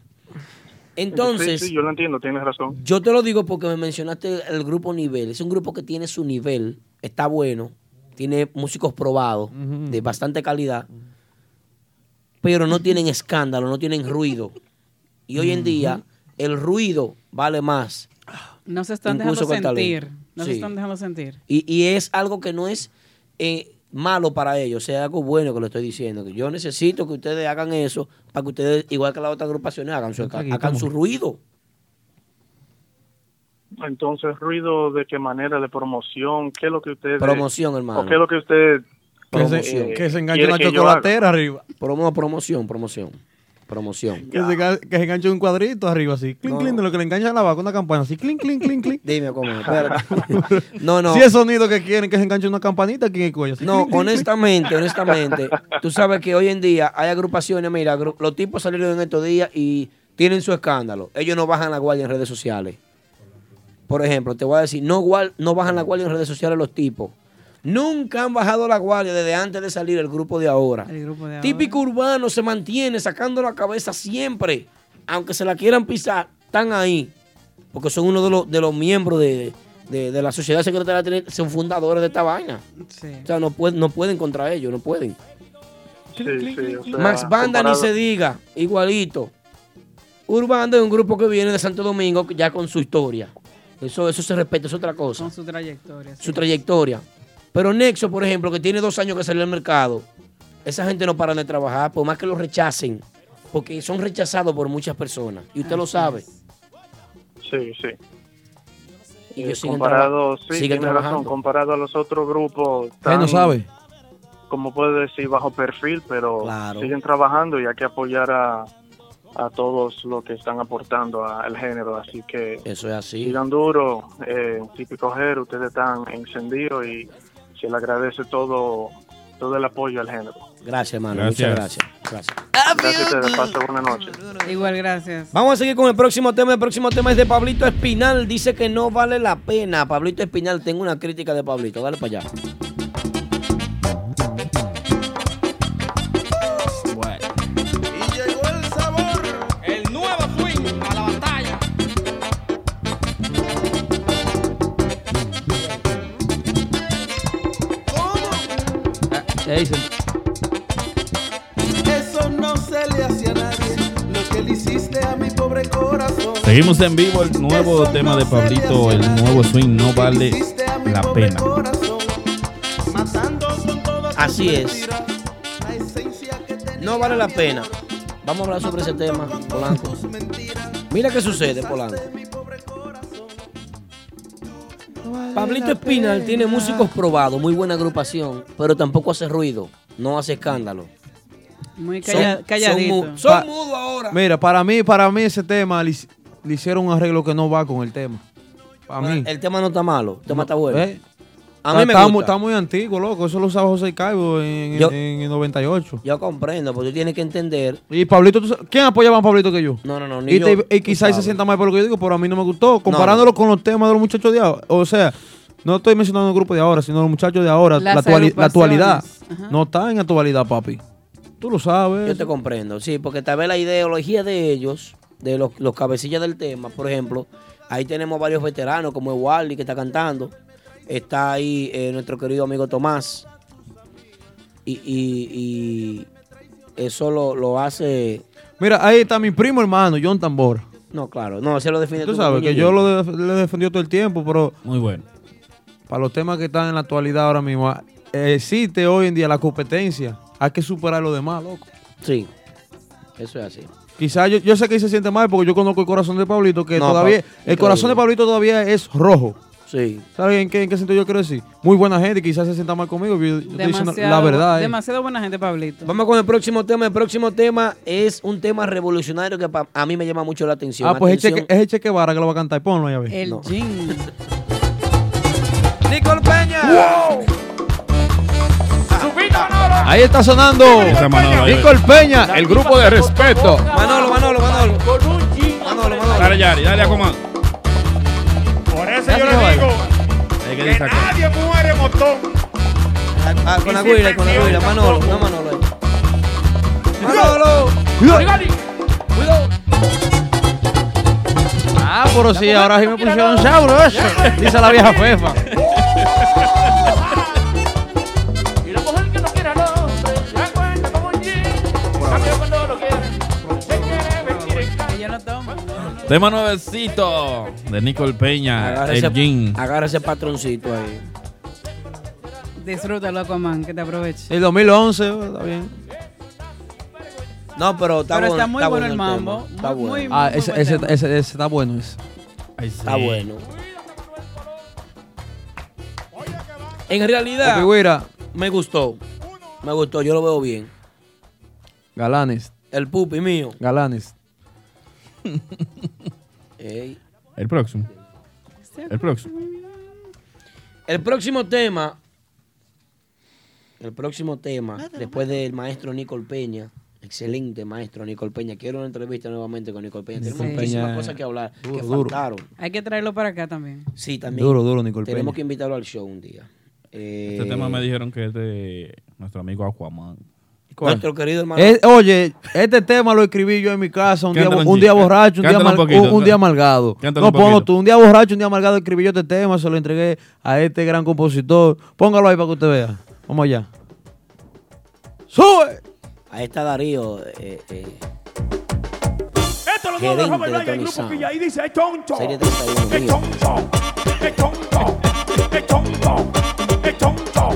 Entonces, Sí, sí, yo lo entiendo, tienes razón. yo te lo digo porque me mencionaste el grupo nivel. Es un grupo que tiene su nivel, está bueno, tiene músicos probados de bastante calidad, pero no tienen escándalo, no tienen ruido. Y hoy en día el ruido vale más. No se están dejando sentir. No Sí. se están dejando sentir. Y, y es algo que no es eh, malo para ellos, sea, algo bueno que le estoy diciendo. Que yo necesito que ustedes hagan eso para que ustedes, igual que las otras agrupaciones, hagan su, hagan su ruido. Entonces, ruido de qué manera de promoción, qué es lo que ustedes Promoción, hermano. o qué es lo que usted Que se, Promoción. que se enganche yo chocolatera arriba. Promo, promoción, promoción. Promoción. Que se, enga- que se enganche un cuadrito arriba así. Clink, No. clink, de lo que le engancha a la vaca, una campana así. Clink, clink, clink, clink. Dime cómo, espérate. No, no. Si es sonido que quieren que se enganche una campanita aquí en el cuello. así, No, clink, clink, clink. honestamente, honestamente, tú sabes que hoy en día hay agrupaciones, mira, los tipos salieron en estos días y tienen su escándalo. Ellos no bajan la guardia en redes sociales. Por ejemplo, te voy a decir, no, guar- no bajan la guardia en redes sociales los tipos. Nunca han bajado la guardia desde antes de salir el grupo de ahora. El grupo de ahora. Típico urbano se mantiene sacando la cabeza siempre. Aunque se la quieran pisar, están ahí. Porque son uno de los, de los miembros de, de- de la sociedad secretaria, de- son fundadores de esta vaina. O sea, no, pueden no pueden contra ellos, no pueden. Sí, sí, o sea, Max Banda ni comparado- se diga, igualito. Urbanda es un grupo que viene de Santo Domingo ya con su historia. Eso, eso se respeta, es otra cosa. Con su trayectoria. sí. Su trayectoria. Pero Nexo, por ejemplo, que tiene dos años que salió al mercado, esa gente no para de trabajar, por más que lo rechacen, porque son rechazados por muchas personas. Y usted lo sabe. Sí, sí. Y Eh, ellos siguen, comparado, sí, tiene razón, trabajando. comparado a los otros grupos. Él no tan, sabe. Como puede decir, bajo perfil, pero siguen trabajando y hay que apoyar a, a todos los que están aportando al género. Así que Eso es así. sigan duro, eh, típico género, ustedes están encendidos y se le agradece todo, todo el apoyo al género. Gracias, hermano. Gracias. Muchas gracias. Gracias. Gracias a ustedes, pasen buenas noches. Igual, gracias. Vamos a seguir con el próximo tema. El próximo tema es de Pablito Espinal. Dice que no vale la pena. Pablito Espinal, tengo una crítica de Pablito. Dale para allá. Eso no se le hace a nadie, lo que le hiciste a mi pobre corazón. Seguimos en vivo el nuevo tema de Pablito, el nuevo swing no vale la pena. Así es. No vale la pena. Vamos a hablar sobre ese tema, Polanco. Mira qué sucede, Polanco. Pablito Espinal tiene músicos probados, muy buena agrupación, pero tampoco hace ruido, no hace escándalo. Muy calla- son calladito. mu- son Pa- mudos ahora. Mira, para mí, para mí ese tema le, hic- le hicieron un arreglo que no va con el tema. Para mí. El tema no está malo, el tema está bueno. ¿Eh? A mí me está, gusta. Muy, está muy antiguo, loco. Eso lo usaba José Caibo en, Yo- en el 98. Yo comprendo, porque tú tienes que entender. Y Pablito, ¿tú sabes- ¿quién apoyaba a Pablito que yo? No, no, no, ni Y, yo, y quizás se sienta mal por lo que yo digo, pero a mí no me gustó. Comparándolo con los temas de los muchachos de ahora. O sea, no estoy mencionando el grupo de ahora, sino los muchachos de ahora. Las La, actuali- la actualidad. Ajá. No está en actualidad, papi. Tú lo sabes. Yo te comprendo, sí, porque tal vez la ideología de ellos, de los, los cabecillas del tema, por ejemplo, ahí tenemos varios veteranos, como Wally que está cantando, está ahí eh, nuestro querido amigo Tomás, y, y- y eso lo, lo hace... Mira, ahí está mi primo hermano, John Tambor. No, claro, no, se lo define Tú sabes que yo lo de- le he defendido todo el tiempo, pero Muy bueno. para los temas que están en la actualidad ahora mismo, eh, existe hoy en día la competencia. Hay que superar lo demás, loco. Sí, eso es así. Quizás yo, yo sé que ahí se siente mal porque yo conozco el corazón de Pablito, que No, todavía, pa- el corazón de. Pablito todavía es rojo. Sí. ¿Sabes en qué, en qué sentido yo quiero decir? Muy buena gente, quizás se sienta mal conmigo. yo estoy diciendo Demasiado, la verdad. eh. demasiado buena gente, Pablito. Vamos con el próximo tema. El próximo tema es un tema revolucionario que pa- a mí me llama mucho la atención. Ah, pues es el Atención. Cheque, es el Cheque Vara que lo va a cantar. Ponlo ya, ve. El No. jean. Nicole Peña. Ahí está sonando ahí, Nicole Peña, el grupo de respeto. Manolo, Manolo, Manolo. Manolo, Manolo. Dale, Yari, dale a Comán. Eso yo le digo que nadie muere motón. Ah, con la guira, con la guira. Manolo, no Manolo. ahí. Manolo. Cuidado. Ah, pero sí, ahora sí me pusieron sabroso. Dice la vieja fefa. Tema nuevecito de Nicole Peña, Agarra el ese, Jean. agarra ese patroncito ahí. Disfrútalo, Aquaman, que te aproveche. El 2011, está bien. No, pero está Pero bueno. está muy bueno el mambo. tema. Está Muy, bueno. muy, Ah, muy ese, buen ese, tema. ese, ese está bueno. Ese. Está bueno. En realidad, me gustó. Me gustó, yo lo veo bien. Galanes, El pupi mío. Galanes. Ey. El próximo. El próximo. El próximo tema. El próximo tema, después del maestro Nicol Peña, excelente maestro Nicol Peña. Quiero una entrevista nuevamente con Nicol Peña. Tenemos Nicole muchísimas Peña, cosas que hablar duro, que duro. faltaron. Hay que traerlo para acá también. Sí, también. Duro, duro, Nicole Tenemos Peña. que invitarlo al show un día. Eh, Este tema me dijeron que es de nuestro amigo Aquaman. Nuestro querido hermano. Eh, oye, este tema lo escribí yo en mi casa un día, un día borracho, un día, un poquito, un, un día amargado. cántalo No, ponlo tú. Un día borracho, un día amargado escribí yo este tema, se lo entregué a este gran compositor. Póngalo ahí para que usted vea. Vamos allá. ¡Sube! Ahí está Darío. Eh, eh, Esto lo Gerente dejamos de bailar en el Tony grupo Sound. que ya ahí dice, es choncho. Serie 31 Es choncho. Es choncho. Es choncho. Es choncho.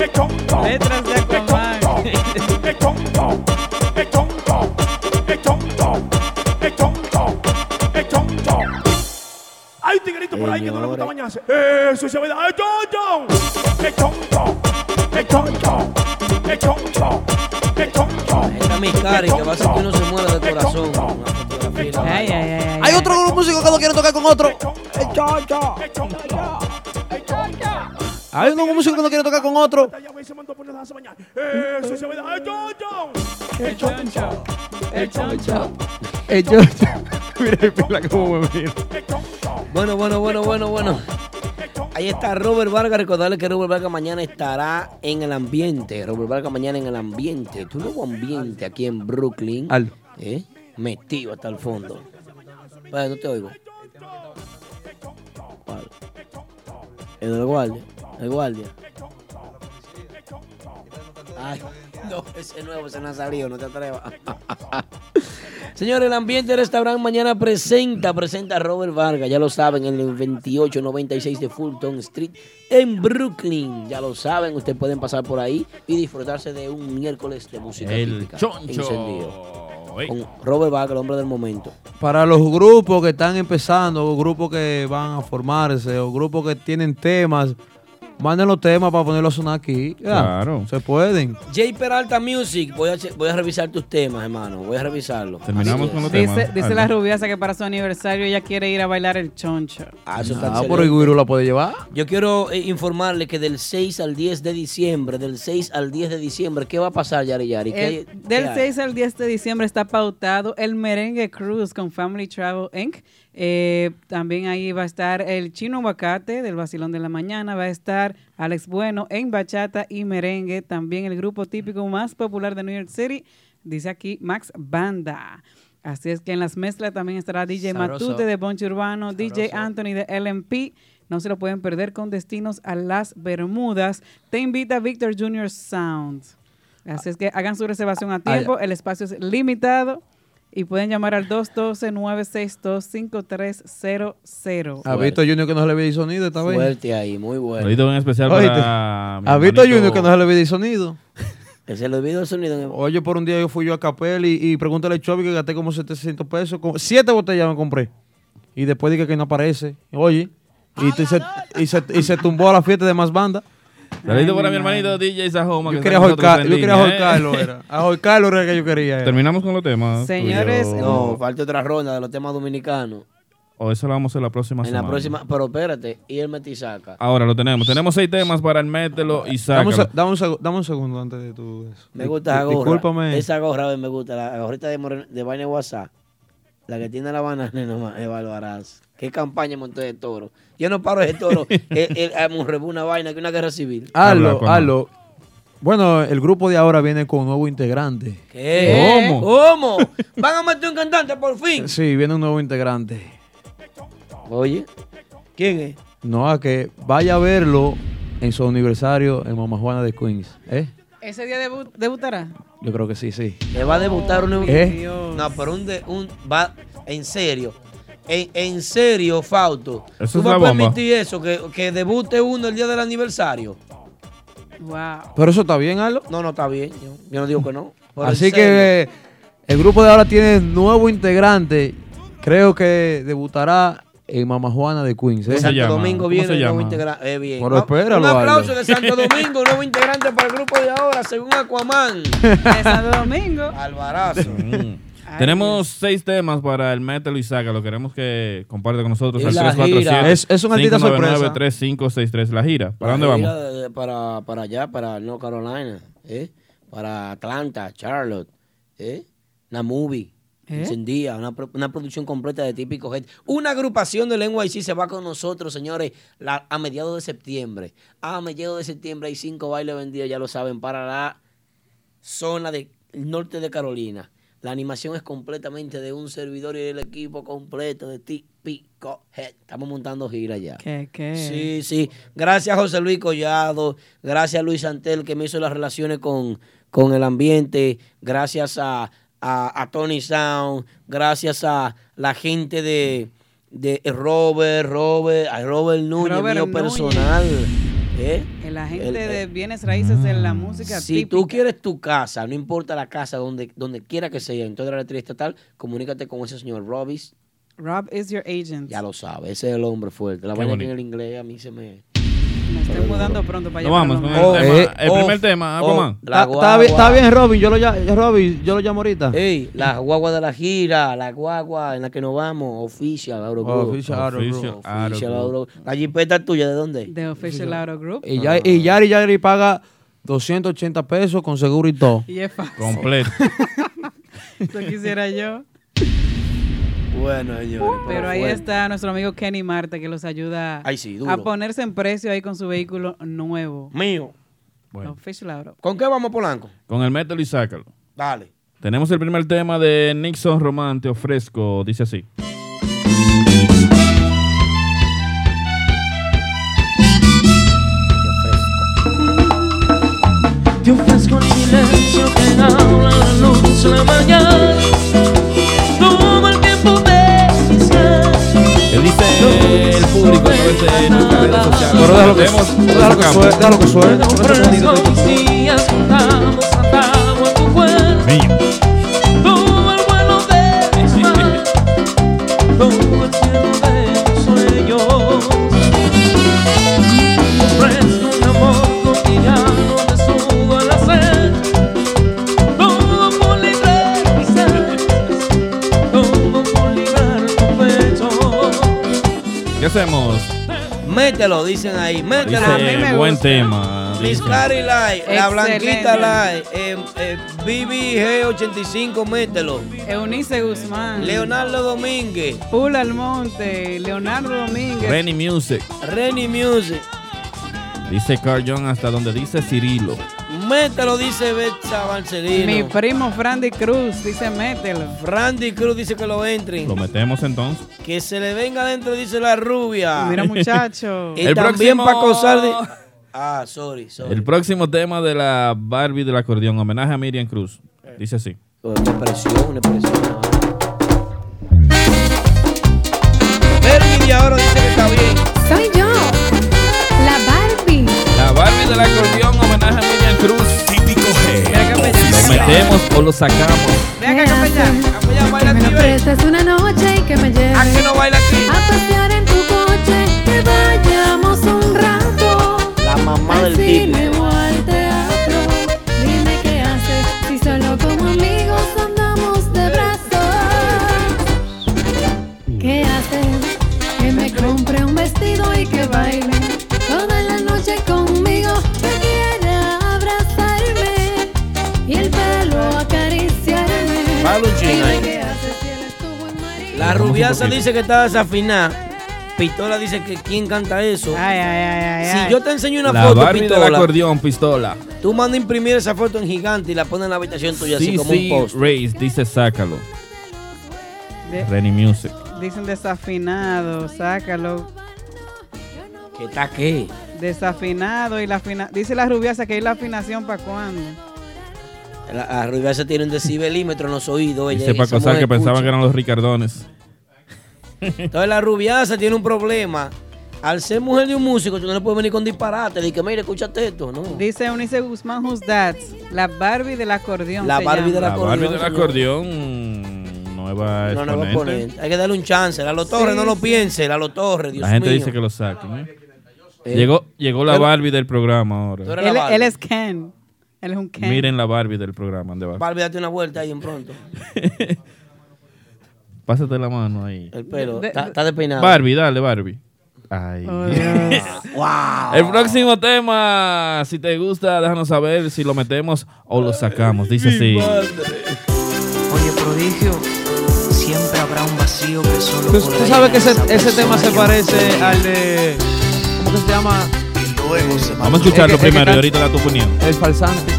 Es choncho. Letras de Aquaman. Es choncho. Es choncho. Es choncho. Es choncho. Es choncho. Hay un tiguerito por ahí que no le gusta bañarse. Eso es verdad. Es choncho. Es choncho. Es choncho. Es choncho. Es choncho. Está mi cari que va a hacer que uno se muera de corazón. Ay, ay, ay. Hay otro grupo músico que no quiere tocar con otro. Hay un grupo músico que no quiere tocar con otro. Eso es verdad. Es choncho. El choncho. Eh, yo- Mira, mira cómo me mira. Bueno, bueno, bueno, bueno, bueno. Ahí está Robert Vargas. Recordarle que Robert Vargas mañana estará en el ambiente. Robert Vargas mañana en el ambiente. Tu nuevo ambiente aquí en Brooklyn. Aldo. ¿Eh? Metido hasta el fondo. Vaya, no te oigo. ¿Cuál? El guardia. El guardia. Ay, no, ese nuevo, ese no ha salido, no te atrevas. Señores, el ambiente restaurante mañana presenta, presenta a Robert Vargas, ya lo saben, en el 2896 de Fulton Street en Brooklyn. Ya lo saben, ustedes pueden pasar por ahí y disfrutarse de un miércoles de música El típica. choncho. encendido. Con Robert Vargas, el hombre del momento. Para los grupos que están empezando, o grupos que van a formarse, o grupos que tienen temas, manden los temas para ponerlos a sonar aquí. Ya, Claro. Se pueden. Jay Peralta Music, voy a, che- voy a revisar tus temas, hermano. Voy a revisarlo. Terminamos con los Dice, temas. dice la rubiasa que para su aniversario ella quiere ir a bailar el choncho. Ah, eso está Ah, por excelente. el Guiro la puede llevar. Yo quiero eh, informarle que del 6 al 10 de diciembre, del 6 al 10 de diciembre, ¿qué va a pasar, Yari Yari? ¿Qué- El- qué del hay? 6 al 10 de diciembre está pautado el Merengue Cruise con Family Travel Inc. Eh, también ahí va a estar el Chino Aguacate del Vacilón de la Mañana, va a estar Alex Bueno en Bachata y Merengue, también el grupo típico más popular de New York City, dice aquí Max Banda. Así es que en las mezclas también estará DJ Sabroso. Matute de Bonche Urbano, DJ Anthony de LMP. No se lo pueden perder con destinos a las Bermudas. Te invita Victor Junior Sound. Así es que hagan su reservación a tiempo. El espacio es limitado y pueden llamar al 212-962-5300. A Vito Junior que no se le ve sonido esta vez. Fuerte ahí, muy bueno. Saludito en especial Oíste, para A Vito Junior que no se le ve sonido. Que se le olvidó el sonido. en el- Oye, por un día yo fui yo a Capel y, y pregúntale a Chovy que gasté como 700 pesos. Como, siete botellas me compré. Y después dije que no aparece. Oye, y, te- se, y, se, y se tumbó a la fiesta de más banda. Saludito para mi hermanito DJ Sahoma. Yo que quería está con nosotros ahorcar- en yo quería línea, ¿eh? ahorcarlo, era. Ahorcarlo era que yo quería. era. Terminamos con los temas. Señores. No, falta otra ronda de los temas dominicanos. O eso lo vamos a hacer la próxima En la semana. próxima, pero espérate, y el metisaca. Ahora lo tenemos. Tenemos seis temas para el mételo y Dame se- dame, un dame un segundo antes de tu eso. Me gusta esa gorra. Discúlpame. Esa gorra me gusta, la gorrita de, de vaina de WhatsApp. La que tiene la banana nomás, es. Qué campaña monté de toro. Yo no paro ese toro. el, el, a Monrebú, una vaina que una guerra civil. Hazlo, hazlo. Bueno, el grupo de ahora viene con un nuevo integrante. ¿Qué? ¿Cómo? ¿Cómo? ¿Van a meter un cantante por fin? Sí, viene un nuevo integrante. Oye, ¿quién es? No, a que vaya a verlo en su aniversario en Mamá Juana de Queens. ¿Eh? ¿Ese día debu- debutará? Yo creo que sí, sí. Le va a debutar un... ¿Eh? No, pero un, de, un... Va... En serio. En, en serio, Fausto. Eso ¿Tú vas a bomba. permitir eso? Que, que debute uno el día del aniversario. Wow. Pero eso está bien, Arlo. No, no está bien. Yo, yo no digo que no. Pero Así que eh, el grupo de ahora tiene nuevo integrante. Creo que debutará en Mama Juana de Queens. ¿eh? Santo Domingo viene el nuevo integrante. Eh, bien. Pero espéralo, Un aplauso de Santo Domingo, nuevo integrante para el grupo de ahora, según Aquaman. De Santo Domingo. Alvarazo. Tenemos seis temas para el Metal y Saga. Lo queremos que comparte con nosotros Y al la 347 gira. Es- es un artista 599 3563 La gira. ¿Para dónde La vamos? gira de- Para, para allá, para North Carolina, ¿eh? para Atlanta, Charlotte, ¿eh? una movie. ¿Eh? Encendida, una, pro- una producción completa de típico gente. Una agrupación del NYC se va con nosotros, señores, la- a mediados de septiembre. A mediados de septiembre hay cinco bailes vendidos, ya lo saben, para la zona del norte de Carolina. La animación es completamente de un servidor y el equipo completo de Típico Head. Estamos montando gira ya. ¿Qué, qué? Sí, sí. Gracias a José Luis Collado, gracias a Luis Santel que me hizo las relaciones con, con el ambiente, gracias a, a, a Tony Sound, gracias a la gente de, de Robert, Robert, a Robert Núñez, Robert mío Núñez. personal. ¿Eh? El agente El- de el- bienes raíces de la música si típica. tú quieres tu casa, no importa la casa, donde, donde quiera que sea, en toda la letra estatal, comunícate con ese señor Robis. Rob is your agent. Ya lo sabe, ese es el hombre fuerte. La vaina que en el inglés a mí se me... Estoy mudando pronto para allá. Nos vamos para con Loma. el, Oh, tema, eh, el oh, primer tema, oh, Aquaman. Está, está bien, guagua. está bien, Robin. Yo lo, Robin, yo lo llamo ahorita. Ey, la guagua de la gira, la guagua en la que nos vamos, Official Auro Group. Official Auto Group. Official Official Auro Auto Group. La jipeta tuya, ¿de dónde? De Official Auto Group. Y, ya, y Yari Yari paga 280 pesos con seguro y todo. Y es fácil. Completo. Eso quisiera yo. Bueno, señores. Pero ahí fuerte. está nuestro amigo Kenny Marta que los ayuda Ay, sí, duro. a ponerse en precio ahí con su vehículo nuevo. Mío. Bueno, Official Auto. ¿Con qué vamos, Polanco? con el Metal y Sácalo. Dale. Tenemos el primer tema de Nixon Román, te ofrezco. Dice así. Te ofrezco el silencio que habla la luz en la mañana. El público a través de nuestras redes sociales? Pero déjalo que, déjalo que suene. Déjalo que suene. Hacemos? Mételo, dicen ahí. Mételo. Dice, buen tema. Miss. Cari Light, la. Blanquita Light, eh, eh, BBG85, mételo. Eunice Guzmán. Leonardo Domínguez, Pula Almonte. Leonardo Domínguez. Renny Music. Renny Music. Dice Carl John hasta donde dice Cirilo. Mételo, dice Betsa Barcelino. Mi primo Frandy Cruz dice mételo. Randy Cruz dice que lo entren. Lo metemos entonces. Que se le venga adentro, dice la rubia. Mira muchacho. Y El también próximo- para acosar de... Ah, sorry, sorry. El próximo tema de la Barbie del acordeón, homenaje a Miriam Cruz. Dice así. Una expresión, una expresión. Bernie de ahora dice que está bien. Soy yo, la Barbie. La Barbie del acordeón, Cruz. Típico ¿Lo metemos o lo sacamos? Ve acá, capellán. Capellán, baila Me aquí, ven. prestas una noche y que me lleve ¿A qué no baila aquí? a pasear en tu coche, que vayamos un rato La mamá al del cine tipo. o al teatro. Dime qué haces si solo como amigos andamos de brazos. ¿Qué haces? Que me compre un vestido y que baile La rubiaza dice que está desafinada. Pistola dice que quién canta eso. Ay, ay, ay, ay. Si yo te enseño una La foto, Barbie del Pistola, acordeón, pistola. tú mandas a imprimir esa foto en gigante y la pones en la habitación tuya así Sí, como un post. Race dice sácalo. De- Renny Music. dicen desafinado, sácalo. ¿Qué está qué? Desafinado y la afina Dice la rubiasa que hay la afinación para cuándo. La, la rubiaza tiene un decibelímetro en los oídos. Ella, Dice Sá mujer que pensaban que eran los Ricardones. Entonces la rubiaza tiene un problema. Al ser mujer de un músico, tú no le puedes venir con disparate. Que, mire, escúchate esto, ¿no? Dice Unice Guzmán, who's that? La Barbie del acordeón. La se Barbie llama. del La Barbie del acordeón, nueva No, no va a exponente. poner. Hay que darle un chance. Lalo Torres, Sí, no lo sí. piense. Lalo Torres, Dios La gente mío. dice que lo saquen. ¿eh? Eh, Llegó, llegó la pero- Barbie del programa ahora. Tú eres la Él, Barbie. él es Ken. Él es un Ken. Miren la Barbie del programa. ¿dónde va? Barbie, date una vuelta ahí en pronto. Pásate la mano ahí. El pelo. De- Está está despeinado. Barbie, dale, Barbie. Ay. Oh, wow. El próximo tema, si te gusta, déjanos saber si lo metemos o lo sacamos. Dice así. Oye, prodigio, siempre habrá un vacío que solo Tú, por tú sabes que ese, ese tema se parece al de. ¿Cómo que se llama? Vamos a escucharlo Es es primero y ahorita da tu opinión. El falsante.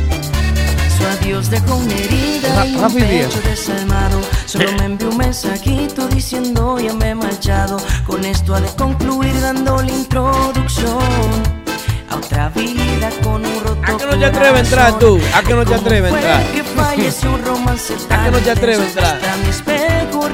Su adiós dejó una herida y un pecho desalmado. Solo me envió un mensajito diciendo ya me he marchado. Con esto ha de concluir dando la introducción a otra vida con un roto ¿A qué no te atreves a entrar tú? ¿A qué no te atreves a entrar? que ¿A qué no te atreves a entrar?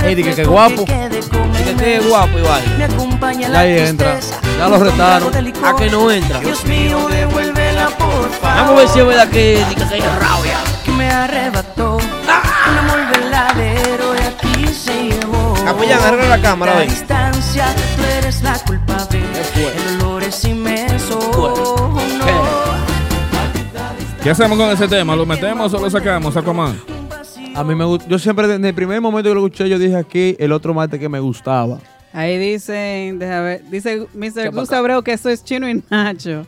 Ey, di que guapo. con Que mes. guapo, Iván. Me acompaña Ya la ahí entra. Ya lo retaron. ¿A que no entra? Dios mío, devuélvela por favor. Vamos a ver si es verdad que dice que hay rabia. Que me arrebató un amor verdadero y aquí se llevó. Capellán, arregla la cámara, La ven. distancia, tú eres la culpable. ¿Qué hacemos con ese tema? ¿Lo metemos o lo sacamos, Aquaman? A mí me gusta. Yo siempre, desde el primer momento que lo escuché, yo dije aquí el otro martes que me gustaba. Ahí dicen, deja ver, dice Mr. Chapa Gus Abreu que eso es Chino y Nacho.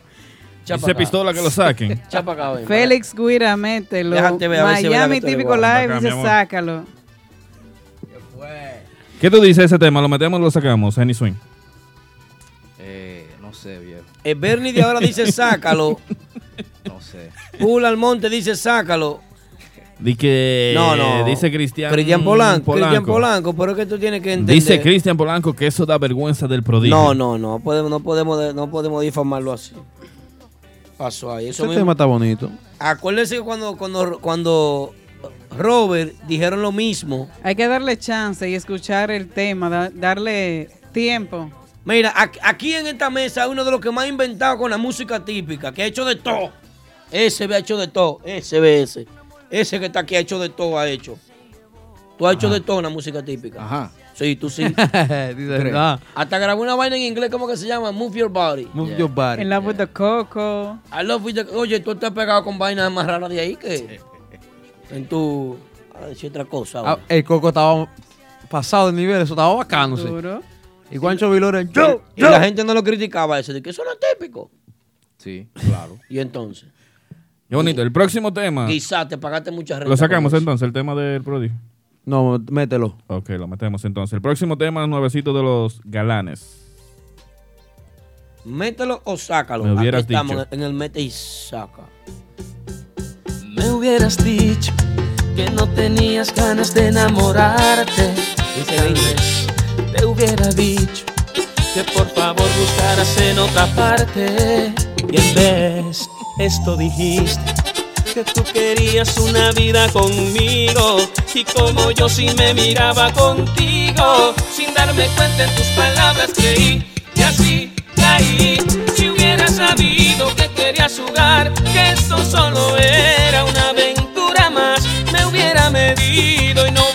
Dice pistola que lo saquen. Chapa acá, ven. Félix Guira, mételo. Déjate ver, a ver si es verdad Miami Típico igual. Live Acá, mi dice amor. sácalo. ¿Qué tú dices de ese tema? ¿Lo metemos o lo sacamos, Henny Swing? El Bernie de ahora dice sácalo. No sé. Pula Almonte dice sácalo. Di que No, no. dice Cristian Cristian Polanco. Cristian Polanco, pero es que tú tienes que entender. Dice Cristian Polanco que eso da vergüenza del prodigio. No, no, no. Podemos, no, podemos, no podemos difamarlo así. Pasó ahí. Eso Ese mismo. tema está bonito. Acuérdense que cuando, cuando, cuando Robert dijeron lo mismo. Hay que darle chance y escuchar el tema, da- darle tiempo. Mira, aquí en esta mesa hay uno de los que más ha inventado con la música típica, que ha hecho de todo. Ese ve ha hecho de todo. Ese ve ese. Ese que está aquí ha hecho de todo, ha hecho. Tú has hecho de todo en la música típica. Ajá. Sí, tú sí. Dice, ah, Hasta grabó una vaina en inglés, ¿cómo que se llama? Move Your Body. move your body. En la with the Coco. I love with the- Oye, tú te has pegado con vainas más raras de ahí que en tu... A decir otra cosa. Ah, el coco estaba pasado de nivel, eso estaba bacano. sí. Y Juancho Vilora, yo, y la gente no lo criticaba eso, de que eso no es típico. Sí, claro. Y entonces, Qué bonito. El próximo tema. quizás te pagaste muchas rentas. Lo sacamos con eso. entonces, el tema del prodigio. No, mételo. Ok, lo metemos entonces. El próximo tema es nuevecito de los galanes. Mételo o sácalo. Me hubieras Aquí estamos dicho. en el mete y saca. Me hubieras dicho que no tenías ganas de enamorarte. Vez te hubiera dicho que por favor buscaras en otra parte. Y en vez esto dijiste que tú querías una vida conmigo. Y como yo sí me miraba contigo, sin darme cuenta en tus palabras creí. Y así caí. Si hubiera sabido que querías jugar, que esto solo era una aventura más, me hubiera medido y no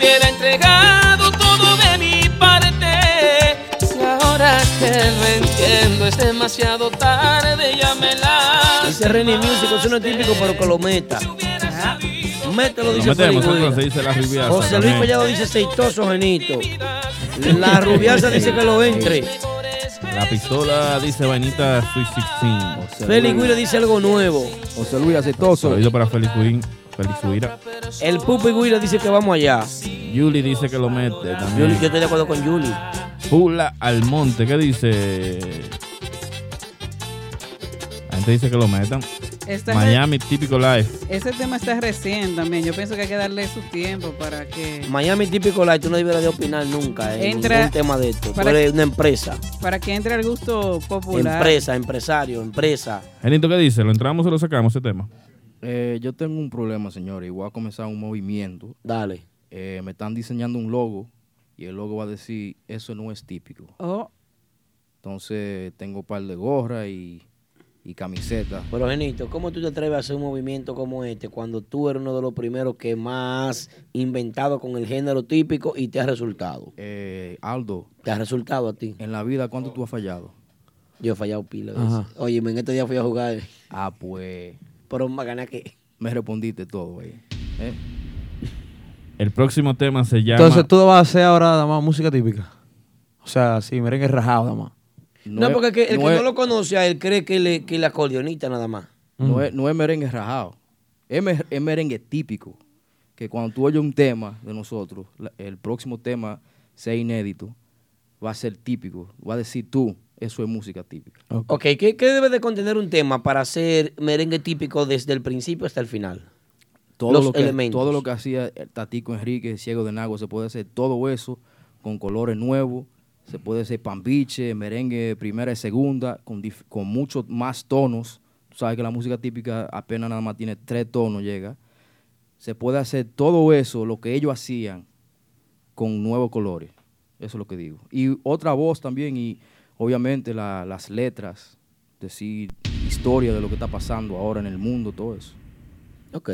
es demasiado tarde, ya me la. Dice Renny Music, es típico, pero que lo meta. Mételo, Lo dice la rubiaza. José Luis. Collado dice aceitoso, genito. La rubiaza dice que lo entre. La pistola dice vainita Sweet 16. Félix Guira dice algo nuevo. José Luis Aceitoso. Saludo para Félix Guira. El Pupi Guira dice que vamos allá. Yuli dice que lo mete Yuli, también. yo estoy de acuerdo con Yuli. Pula Almonte, ¿qué dice? Gente dice que lo metan. Esta Miami Típico Live. Ese tema está recién también. Yo pienso que hay que darle su tiempo para que Miami típico light, tú no deberías de opinar nunca en Entra- ningún tema de esto. Tú para- eres una empresa. para que entre al gusto popular. Empresa, empresario, empresa. Genito, ¿qué dice? ¿Lo entramos o lo sacamos ese tema? Eh, yo tengo un problema, señores, y voy a comenzar un movimiento. Dale. Eh, me están diseñando un logo y el logo va a decir, eso no es típico. Oh. Entonces tengo un par de gorras y, y camisetas. Pero Genito, ¿cómo tú te atreves a hacer un movimiento como este cuando tú eres uno de los primeros que más inventado con el género típico y te ha resultado? Eh, Aldo. ¿Te ha resultado a ti? En la vida, ¿cuánto tú has fallado? Yo he fallado pila. Oye, en este día fui a jugar. Ah, pues. Pero más ganar que. Me respondiste todo, güey. ¿Eh? El próximo tema se llama. Entonces tú vas a hacer ahora nada más música típica. O sea, sí, merengue rajado nada más. No, porque el que, el no que es- no lo conoce a él cree que le, que la acordeonista nada más. No, es, no es merengue rajado. Es, me- es merengue típico. Que cuando tú oyes un tema de nosotros, la- el próximo tema sea inédito, va a ser típico. Va a decir tú, eso es música típica. Ok, ¿qué, qué debe de contener un tema para hacer merengue típico desde el principio hasta el final? Todo, Los lo que, elementos. todo lo que hacía el Tatico Enrique, Ciego de Nago, se puede hacer todo eso con colores nuevos. Se puede hacer pambiche, merengue primera y segunda, con, con muchos más tonos. Tú sabes que la música típica apenas nada más tiene tres tonos, llega. Se puede hacer todo eso, lo que ellos hacían, con nuevos colores. Eso es lo que digo. Y otra voz también, y obviamente la- las letras, decir historia de lo que está pasando ahora en el mundo, todo eso. Ok.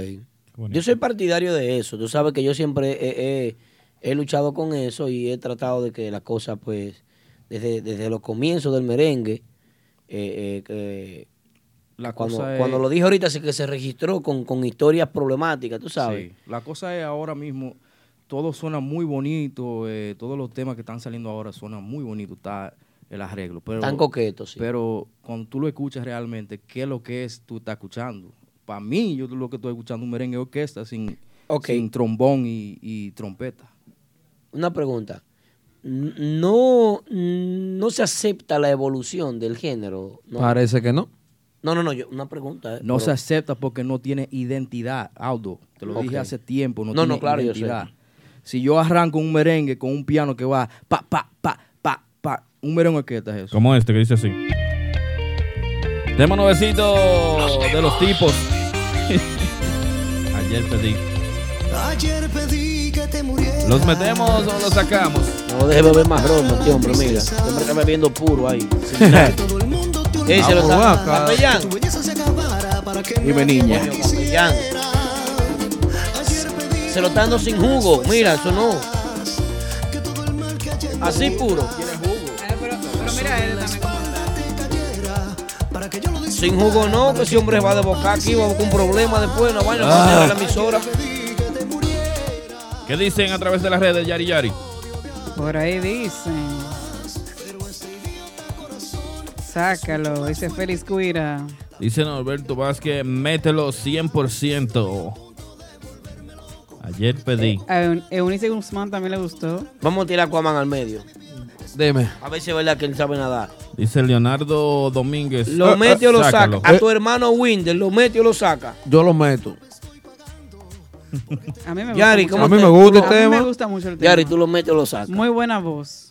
Yo soy partidario de eso. Tú sabes que yo siempre he, he- he luchado con eso y he tratado de que las cosas, pues, desde, desde los comienzos del merengue, eh, eh, La cuando, cosa es- cuando lo dije ahorita, sí que se registró con, con historias problemáticas, tú sabes. Sí. La cosa es ahora mismo, todo suena muy bonito, eh, todos los temas que están saliendo ahora suenan muy bonitos, está el arreglo. Pero, Tan coquetos, sí. Pero cuando tú lo escuchas realmente, ¿qué es lo que es tú estás escuchando? Para mí, yo lo que estoy escuchando un merengue orquesta sin, sin trombón y, y trompeta. Una pregunta. No, no se acepta la evolución del género. ¿no? Parece que no. No, no, no, yo, una pregunta. eh, No pero- se acepta porque no tiene identidad, Aldo. Te lo dije Ok. hace tiempo, no, No, tiene no, claro, yo sé. identidad. Si yo arranco un merengue con un piano que va pa, pa, pa, pa, pa, un merengue orquesta es eso. Como este que dice así. Tema nuevecito de los tipos. Ayer pedí. Ayer pedí que te murieras. ¿Los metemos o los sacamos? No deje beber más ron, este hombre, mira. Este hombre está bebiendo puro ahí. Ey, se lo está. Capellán. Dime, niña. Capellán. Se lo está dando sin jugo. Mira, eso no. Así puro. Sin jugo no, que ese hombre va de boca aquí, va a buscar un problema después, no vayan a Ah. la emisora. ¿Qué dicen a través de las redes, Yari Yari? Por ahí dicen. Sácalo, dice Félix Cuira. Dice Norberto Vázquez, mételo 100%. Ayer pedí. A Eun- Eunice Guzmán también le gustó. Vamos a tirar a Aquaman al medio. Dime. A ver si es verdad que él sabe nadar. Dice Leonardo Domínguez. Lo Ah, mete o lo sácalo. saca. A tu hermano Winder, lo mete o lo saca. Yo lo meto. A mí me gusta Yari, mucho. ¿cómo A mí me gusta el lo- tema. A mí me gusta mucho el tema. Yari, tú lo metes o lo sacas. Muy buena voz.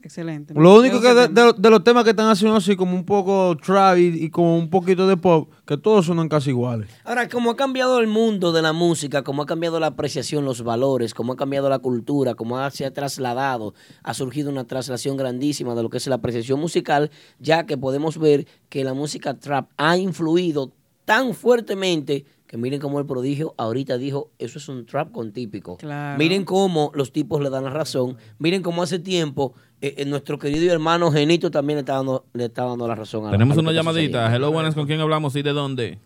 Excelente. Lo único que de, de- de los temas que están haciendo así como un poco trap y, y como un poquito de pop, que todos suenan casi iguales. Ahora, como ha cambiado el mundo de la música, como ha cambiado la apreciación, los valores, como ha cambiado la cultura, como ha, se ha trasladado, ha surgido una traslación grandísima de lo que es la apreciación musical, ya que podemos ver que la música trap ha influido tan fuertemente que miren cómo el prodigio ahorita dijo, eso es un trap con típico. Claro. Miren cómo los tipos le dan la razón. Miren cómo hace tiempo eh, eh, nuestro querido y hermano Genito también le está dando, le está dando la razón. a- Tenemos a lo una llamadita. Hello, buenas, ¿con quién hablamos y de dónde?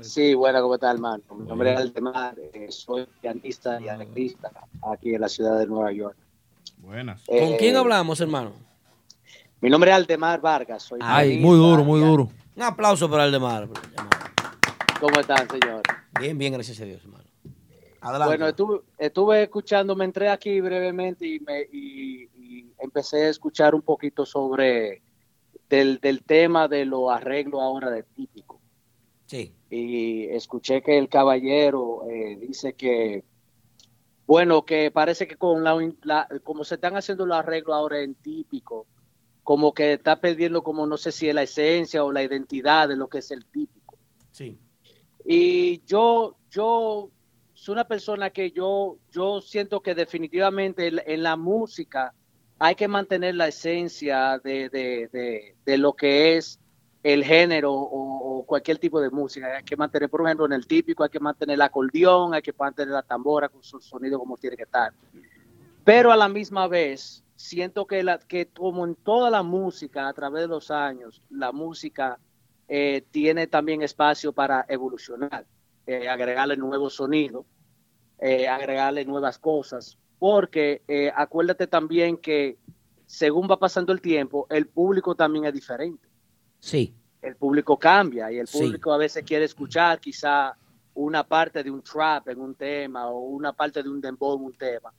Sí, buena, ¿cómo está, hermano? Mi nombre es Aldemar, eh, soy pianista y arreglista aquí en la ciudad de Nueva York. Buenas. ¿Con Eh, quién hablamos, hermano? Mi nombre es Aldemar Vargas, soy Ay, Muy duro, muy duro. Un aplauso para Aldemar. ¿Cómo están, señor? Bien, bien, gracias a Dios, hermano. Adelante. Bueno, estuve, estuve escuchando, me entré aquí brevemente y, me, y, y empecé a escuchar un poquito sobre del, del tema de los arreglos ahora de típico. Sí. Y escuché que el caballero eh, dice que, bueno, que parece que con la, la- como se están haciendo los arreglos ahora en típico, como que está perdiendo como no sé si es la esencia o la identidad de lo que es el típico. Sí. Y yo, yo soy una persona que yo, yo siento que definitivamente en, la música hay que mantener la esencia de, de- de- de lo que es el género o, o cualquier tipo de música. Hay que mantener, por ejemplo, en el típico hay que mantener el acordeón, hay que mantener la tambora con su sonido como tiene que estar. Pero a la misma vez, siento que, la, que como en toda la música a través de los años, la música eh, tiene también espacio para evolucionar, eh, agregarle nuevos sonidos, eh, agregarle nuevas cosas, porque acuérdate también que según va pasando el tiempo, el público también es diferente. Sí. El público cambia y el Sí. público a veces quiere escuchar quizá una parte de un trap en un tema o una parte de un dembow en un tema,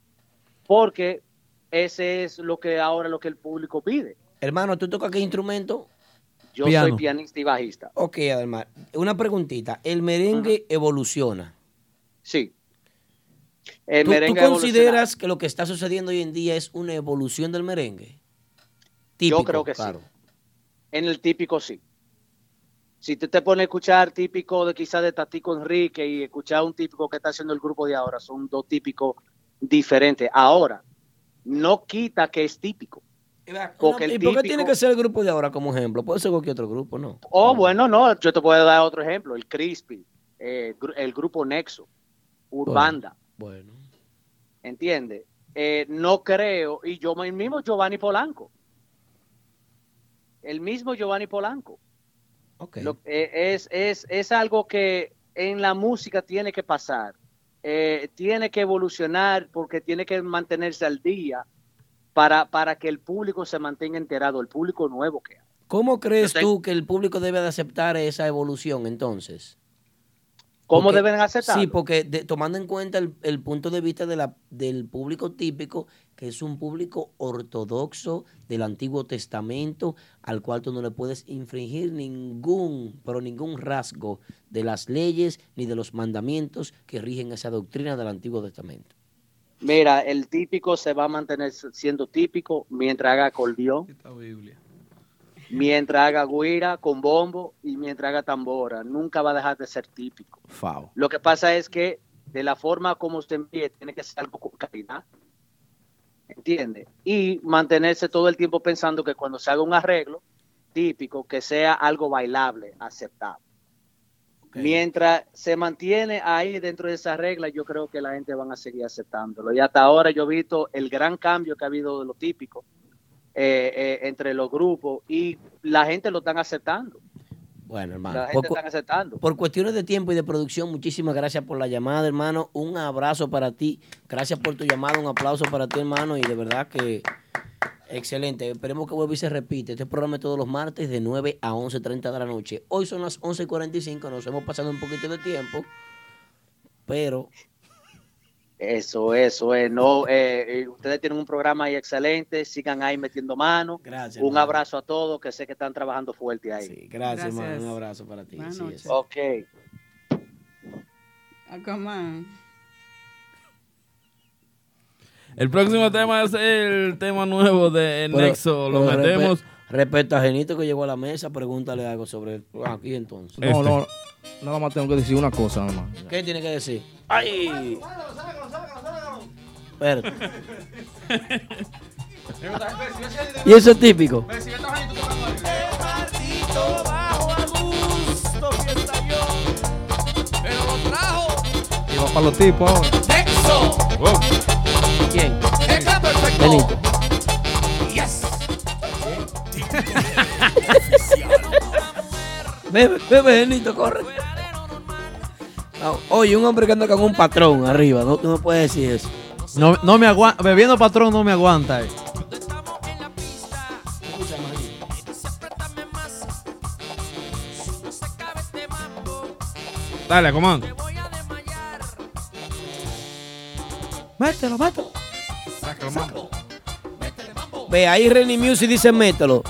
porque ese es lo que ahora lo que el público pide. Hermano, ¿tú tocas qué instrumento? Yo soy pianista y bajista. Ok, además, una preguntita. ¿El merengue evoluciona? Sí. El ¿Tú, merengue tú consideras que lo que está sucediendo hoy en día es una evolución del merengue? Típico, Yo creo que claro. sí. En el típico sí. Si tú te pones a escuchar típico de quizás de Tatico Enrique y escuchar un típico que está haciendo el grupo de ahora, son dos típicos diferentes. Ahora, no quita que es típico. Porque ¿Y por qué tiene que ser el grupo de ahora como ejemplo? Puede ser cualquier otro grupo, ¿no? Oh, bueno, no, yo te puedo dar otro ejemplo, el Crispy, eh, el grupo Nexo, Urbanda, Bueno. ¿entiendes? Eh, no creo, y yo el mismo Giovanni Polanco, el mismo Giovanni Polanco. Lo- eh, es, es, es algo que en la música tiene que pasar, tiene que evolucionar porque tiene que mantenerse al día para, para que el público se mantenga enterado, el público nuevo que hay. ¿Cómo crees tú que el público debe de aceptar esa evolución entonces? ¿Cómo Porque- deben aceptarlo? Sí, porque de- tomando en cuenta el, el punto de vista de la, del público típico, que es un público ortodoxo del Antiguo Testamento, al cual tú no le puedes infringir ningún, pero ningún rasgo de las leyes ni de los mandamientos que rigen esa doctrina del Antiguo Testamento. Mira, el típico se va a mantener siendo típico mientras haga acordeón, mientras haga guira con bombo y mientras haga tambora. Nunca va a dejar de ser típico. Fao. Lo que pasa es que de la forma como se envíe tiene que ser algo con calidad. ¿Entiende? Y mantenerse todo el tiempo pensando que cuando se haga un arreglo típico, que sea algo bailable, aceptable. Mientras se mantiene ahí dentro de esa regla, yo creo que la gente van a seguir aceptándolo. Y hasta ahora yo he visto el gran cambio que ha habido de lo típico eh, eh, entre los grupos y la gente lo están aceptando. Bueno, hermano. La por gente cu- está aceptando. Por cuestiones de tiempo y de producción, muchísimas gracias por la llamada, hermano. Un abrazo para ti. Gracias por tu llamada. Un aplauso para ti, hermano. Y de verdad que excelente. Esperemos que vuelva y se repite. Este programa es todos los martes de 9 a 11.30 de la noche. Hoy son las 11.45. Nos hemos pasado un poquito de tiempo. Pero Eso, eso es. No, eh, eh, ustedes tienen un programa ahí excelente. Sigan ahí metiendo mano. Gracias, Un abrazo a todos que sé que están trabajando fuerte ahí. gracias, hermano. Un abrazo para ti. Buenas Así noches. es. Ok. El próximo tema es el tema nuevo de Pero- Nexo. Lo metemos. Respecto a Genito que llegó a la mesa, pregúntale algo sobre él. Aquí entonces. No, no, nada más tengo que decir una cosa, nada más. ¿Qué tiene que decir? ¡Ay! Espérate. y eso es típico. Pero lo trajo Y va para los tipos ahora. Nexo. Perfecto. Benito. Yes. Bebe, bebe, Genito, corre. Oye, un hombre que anda con un patrón arriba, no, no puedes decir eso. No, no me aguanta. Bebiendo patrón no me aguanta. eh. Dale, comando. Mételo, mételo. Ve, ahí Renny Music dice mételo.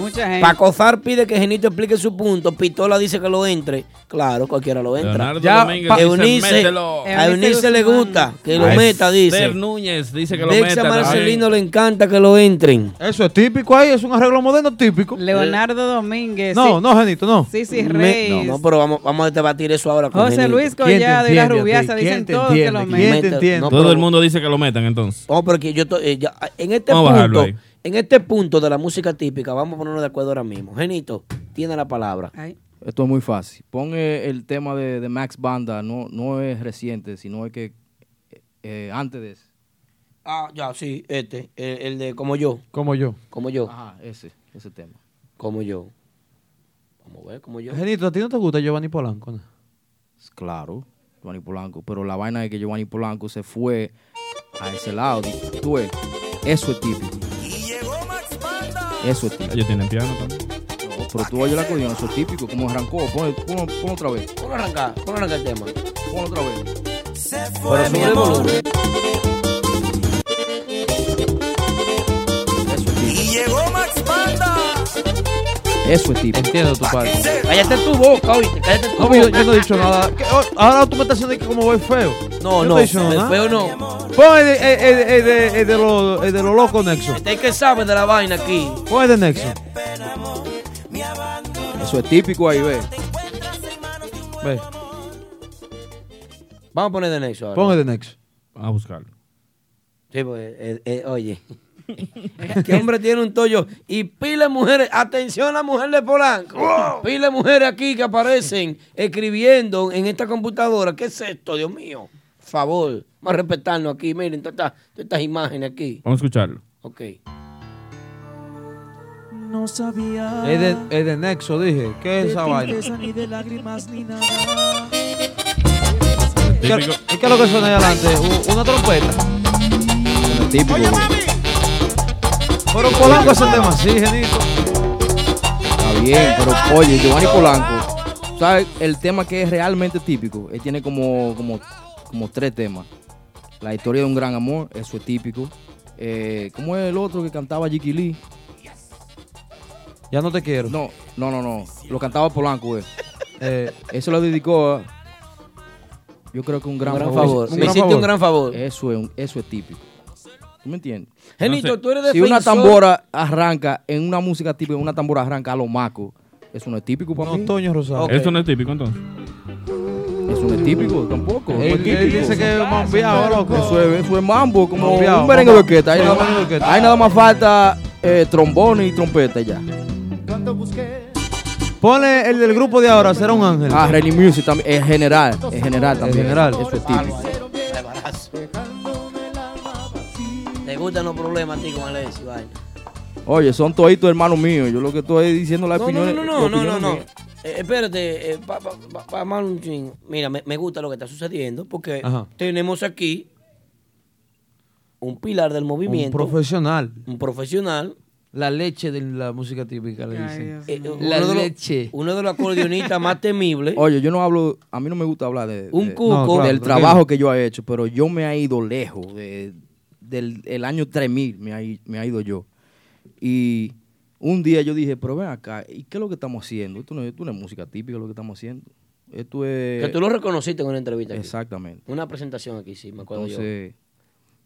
Mucha gente. Pacozar pide que Genito explique su punto. Pistola dice que lo entre. Claro, cualquiera lo entra. Leonardo Domínguez a dice, Eunice, "Mételo". a Eunice le gusta que lo A meta, dice. Esther Núñez dice que lo Dexa meta. también. Marcelino le encanta que lo entren. Eso es típico ahí, es un arreglo moderno típico. Leonardo Domínguez. No, sí. no, Genito, no. Sí, sí, Me- Reyes. no, no, pero vamos, vamos a debatir eso ahora con José Genito. Luis Collado y la Rubiasa dicen todos que lo meten. No, Todo el mundo dice que lo metan entonces. No, porque yo eh, ya, en este punto. En este punto de la música típica, vamos a ponernos de acuerdo ahora mismo. Genito, tiene la palabra. Esto es muy fácil. Pon el tema de, de Max Banda, no, no es reciente, sino es que eh, antes de ese. Ah, ya, sí, este, el, el de como yo. Como yo. Como yo. Ajá, ese, ese tema. Como yo. Vamos a ver, como yo. Genito, ¿a ti no te gusta Giovanni Polanco? no? Claro, Giovanni Polanco. Pero la vaina es que Giovanni Polanco se fue a ese lado. Tú ves, eso es típico. Eso es típico. Ellos tienen piano también. No, pero tú oyes la acordeón, eso es típico. Como arrancó, pon, pon, pon otra vez. Pon arrancar, pon arrancar el tema. Pon otra vez. Pero sube el volumen. Y llegó Max Banda. Eso es típico. Entiendo tu parte. Cállate tu boca, oíste, cállate tu No, boca. yo, yo no he dicho nada. ¿Qué? Oh, Ahora tú me estás diciendo que como voy feo. No, Yo no, he dicho el nada. feo no. Pon el de, el- el- el de, el de los de los locos Nexo. Este que sabe de la vaina aquí. Pon el de Nexo. Eso es típico ahí, ve. Ve, Vamos a poner de Nexo ahora. pon el de Nexo. Vamos a buscarlo. Sí, pues, eh, eh, oye. Este hombre tiene un tollo. Y pile mujeres, atención a la mujer de Polanco. Pile mujeres aquí que aparecen escribiendo en esta computadora. ¿Qué es esto, Dios mío? Favor, vamos a respetarnos aquí. Miren todas estas, todas estas imágenes aquí. Vamos a escucharlo. Ok. No sabía. Es de, es de Nexo, dije. ¿Qué es de esa vaina? ni de lágrimas ni nada. ¿Qué, ¿y qué es lo que suena ahí adelante? ¿Una trompeta? Eso es típico. Pero Polanco es el tema así, Genito. Está bien, pero oye, Giovanni Polanco, ¿sabes? El tema que es realmente típico, él tiene como, como, como tres temas. La historia de un gran amor, eso es típico. Eh, ¿Cómo es el otro que cantaba Jiki Lee? Ya no te quiero. No, no, no, no. Lo cantaba Polanco, eh. Eh, eso lo dedicó a. Yo creo que un gran, Un gran favor. Me hiciste un gran favor. Eso es, un- eso es típico. ¿Tú me entiendes? Genito, tú eres Si una defensor- tambora arranca, en una música típica, una tambora arranca a lo maco, eso no es típico para mí. Toño Rosado. Eso no es típico entonces. Eso no es típico tampoco. no es él dice que es mambiado, loco. Eso es, eso es mambo, como Mambiao, un merengue de orquesta. Ahí, nada más, orquesta. ahí nada más falta eh, trombone y trompeta y ya. Ponle el del grupo de ahora, será un ángel. Ah, Rally Music también, es general, es general también. general. Eso es típico. Gustan los problemas a ti con Alexis? Vaina? Oye, son toditos hermanos míos. Yo lo que estoy diciendo la No, opinión. no, no, no, no, no, no. Eh, espérate, eh, pa, pa, pa- pa- más un chin. Mira, me, me gusta lo que está sucediendo porque Ajá. tenemos aquí un pilar del Un movimiento, profesional. un profesional, La leche de la música típica, le dicen. eh, uno, La de leche. uno de los acordeonistas más temibles. Oye, yo no hablo, a mí no me gusta hablar de, Un de- cuco. No, claro, del trabajo que yo he hecho, pero yo me he ido lejos de- del el año 3000, me ha, me ha ido yo. Y un día yo dije, pero ven acá, ¿y qué es lo que estamos haciendo? Esto no, es- esto no es música típica lo que estamos haciendo. Esto es... que tú lo reconociste en una entrevista. aquí. Exactamente. Una presentación aquí, sí, me acuerdo Entonces,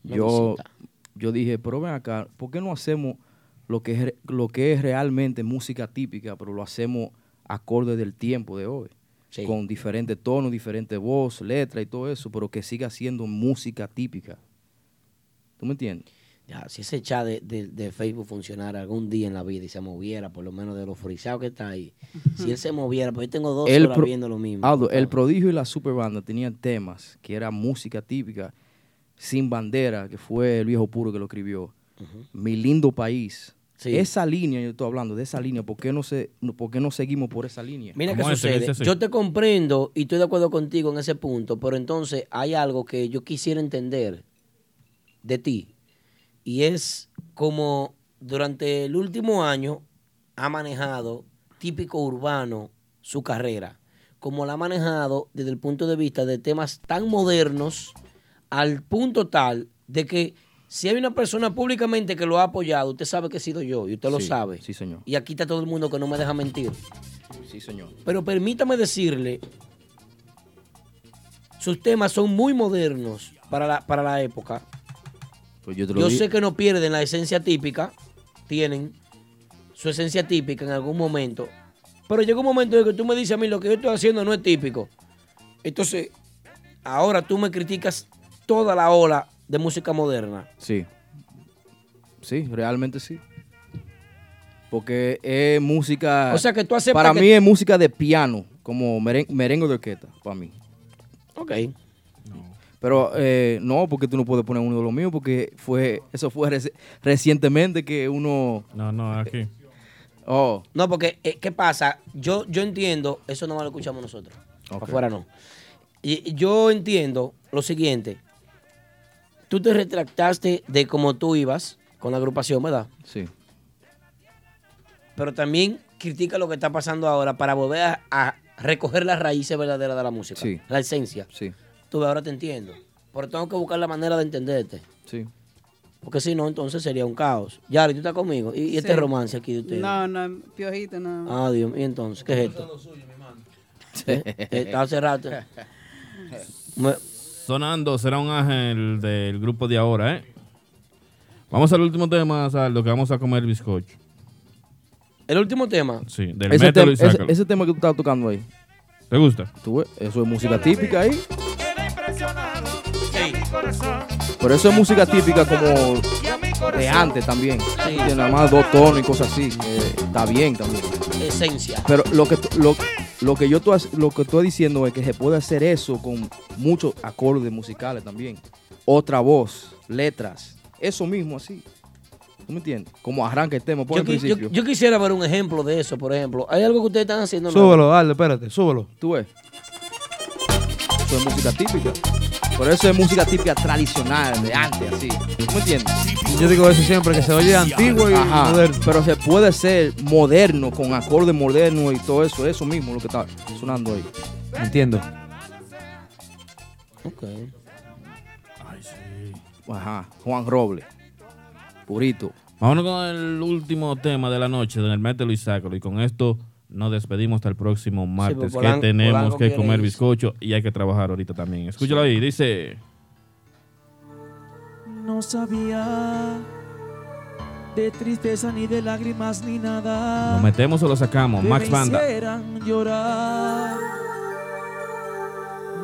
yo, visita. yo dije, pero ven acá, ¿por qué no hacemos lo que, es, lo que es realmente música típica, pero lo hacemos acorde del tiempo de hoy? Con diferentes tonos, diferentes voz, letra y todo eso, pero que siga siendo música típica. ¿Tú me entiendes? Ya, si ese chat de, de- de Facebook funcionara algún día en la vida y se moviera, por lo menos de lo frisados que está ahí, si él se moviera, pues yo tengo dos El horas pro- viendo lo mismo. Aldo, el prodigio y la superbanda tenían temas que era música típica, sin bandera, que fue el viejo puro que lo escribió. Mi lindo país. Sí. Esa línea, yo estoy hablando de esa línea, ¿por qué no, se, no- por qué no seguimos por esa línea? Mira qué sucede. Yo te comprendo y estoy de acuerdo contigo en ese punto, pero entonces hay algo que yo quisiera entender de ti. Y es como durante el último año ha manejado típico urbano su carrera. Como la ha manejado desde el punto de vista de temas tan modernos al punto tal de que Si hay una persona públicamente que lo ha apoyado, usted sabe que he sido yo y usted lo sabe. Sí, señor. Y aquí está todo el mundo que no me deja mentir. Sí, señor. Pero permítame decirle, sus temas son muy modernos para la, para la época. Pues yo te lo Yo di- sé que no pierden la esencia típica, tienen su esencia típica en algún momento, pero llega un momento en que tú me dices a mí lo que yo estoy haciendo no es típico. Entonces, ahora tú me criticas toda la ola de música moderna. Sí. Sí, realmente sí. Porque es música. O sea, que tú aceptas Para que- mí es música de piano, como meren- merengue de orquesta, para mí. Ok. Pero eh, no, porque tú no puedes poner uno de los míos, porque fue eso fue reci- recientemente que uno. No, no, aquí. Oh. No, porque, eh, ¿qué pasa? Yo, yo entiendo, eso no lo escuchamos nosotros. Afuera no. Y y yo entiendo lo siguiente. Tú te retractaste de cómo tú ibas con la agrupación, ¿verdad? Sí. Pero también critica lo que está pasando ahora para volver a, a recoger las raíces verdaderas de la música. Sí. La esencia. Sí. Tú ahora te entiendo. Pero tengo que buscar la manera de entenderte. Sí. Porque si no, entonces sería un caos. Yari, ¿tú estás conmigo? ¿Y, y este romance aquí de ustedes? No, no, piojito, no. Ah, Dios mío, ¿y entonces? ¿Qué es esto? ¿Eh? Eh, Está hace rato. Me- Sonando será un ángel del grupo de ahora, ¿eh? Vamos al último tema, Saldo, que vamos a comer bizcocho. El último tema. Sí, del Ese, método tem- y ese- tema que tú estás tocando ahí. ¿Te gusta? ¿Tú ves? Eso es música típica ahí. Sí. Pero eso es música típica como de antes también. Tiene nada más dos tonos y cosas así. está bien también. Esencia. Pero lo que, lo, lo que yo tú, lo que estoy diciendo es que se puede hacer eso con muchos acordes musicales también. Otra voz, letras, eso mismo así. ¿Tú me entiendes? Como arranca el tema por Yo, el principio. yo- yo quisiera ver un ejemplo de eso, por ejemplo. ¿Hay algo que ustedes están haciendo? Súbelo, dale, espérate, súbelo. ¿Tú ves? Eso es música típica. Por eso es música típica tradicional, de antes, así. ¿Tú me entiendes? Yo digo eso siempre, que se oye antiguo y Ajá, moderno. Pero se puede ser moderno, con acordes modernos y todo eso, eso mismo lo que está sonando ahí. Entiendo. Ok. Ajá, Juan Robles. Purito. Vámonos con el último tema de la noche, del mételo y sácalo. Y con esto nos despedimos hasta el próximo martes, pues, que tenemos Polanco que comer bizcocho y hay que trabajar ahorita también. Escúchalo ahí, dice... No sabía de tristeza ni de lágrimas ni nada. ¿Lo metemos o lo sacamos? que Max me Banda. llorar.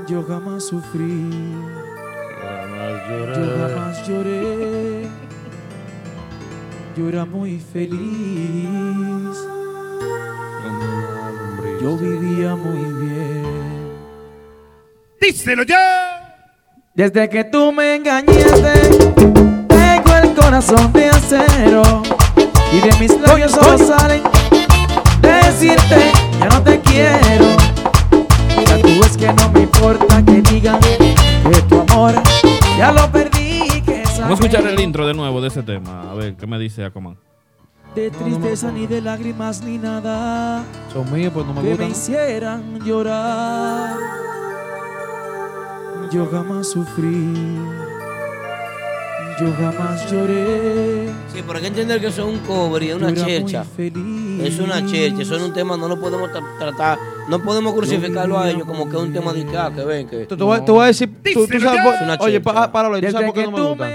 Yo jamás sufrí. Yo jamás lloré. Yo era muy feliz. Yo vivía muy bien. Díselo ya. Desde que tú me engañaste, tengo el corazón de acero. Y de mis labios solo salen decirte, ya no te quiero. Ya tú ves que no me importa que digan que tu amor ya lo perdí. Que es Vamos a escuchar el intro de nuevo de ese tema. A ver, ¿qué me dice Aquaman? De tristeza ni de lágrimas ni nada Son míos, pues no me que me gustan. hicieran llorar. Yo jamás sufrí, yo jamás lloré. Sí, pero hay que entender que eso es un cover y es una chercha. Es una chercha, eso es un tema, no lo podemos tra- tratar, no podemos crucificarlo a ellos como que es un tema de que, ah, que ven, que... Te, te voy, te voy a decir, tú, tú sabes, por- Es una oye, pa- páralo ¿tú sabes por qué no me gusta?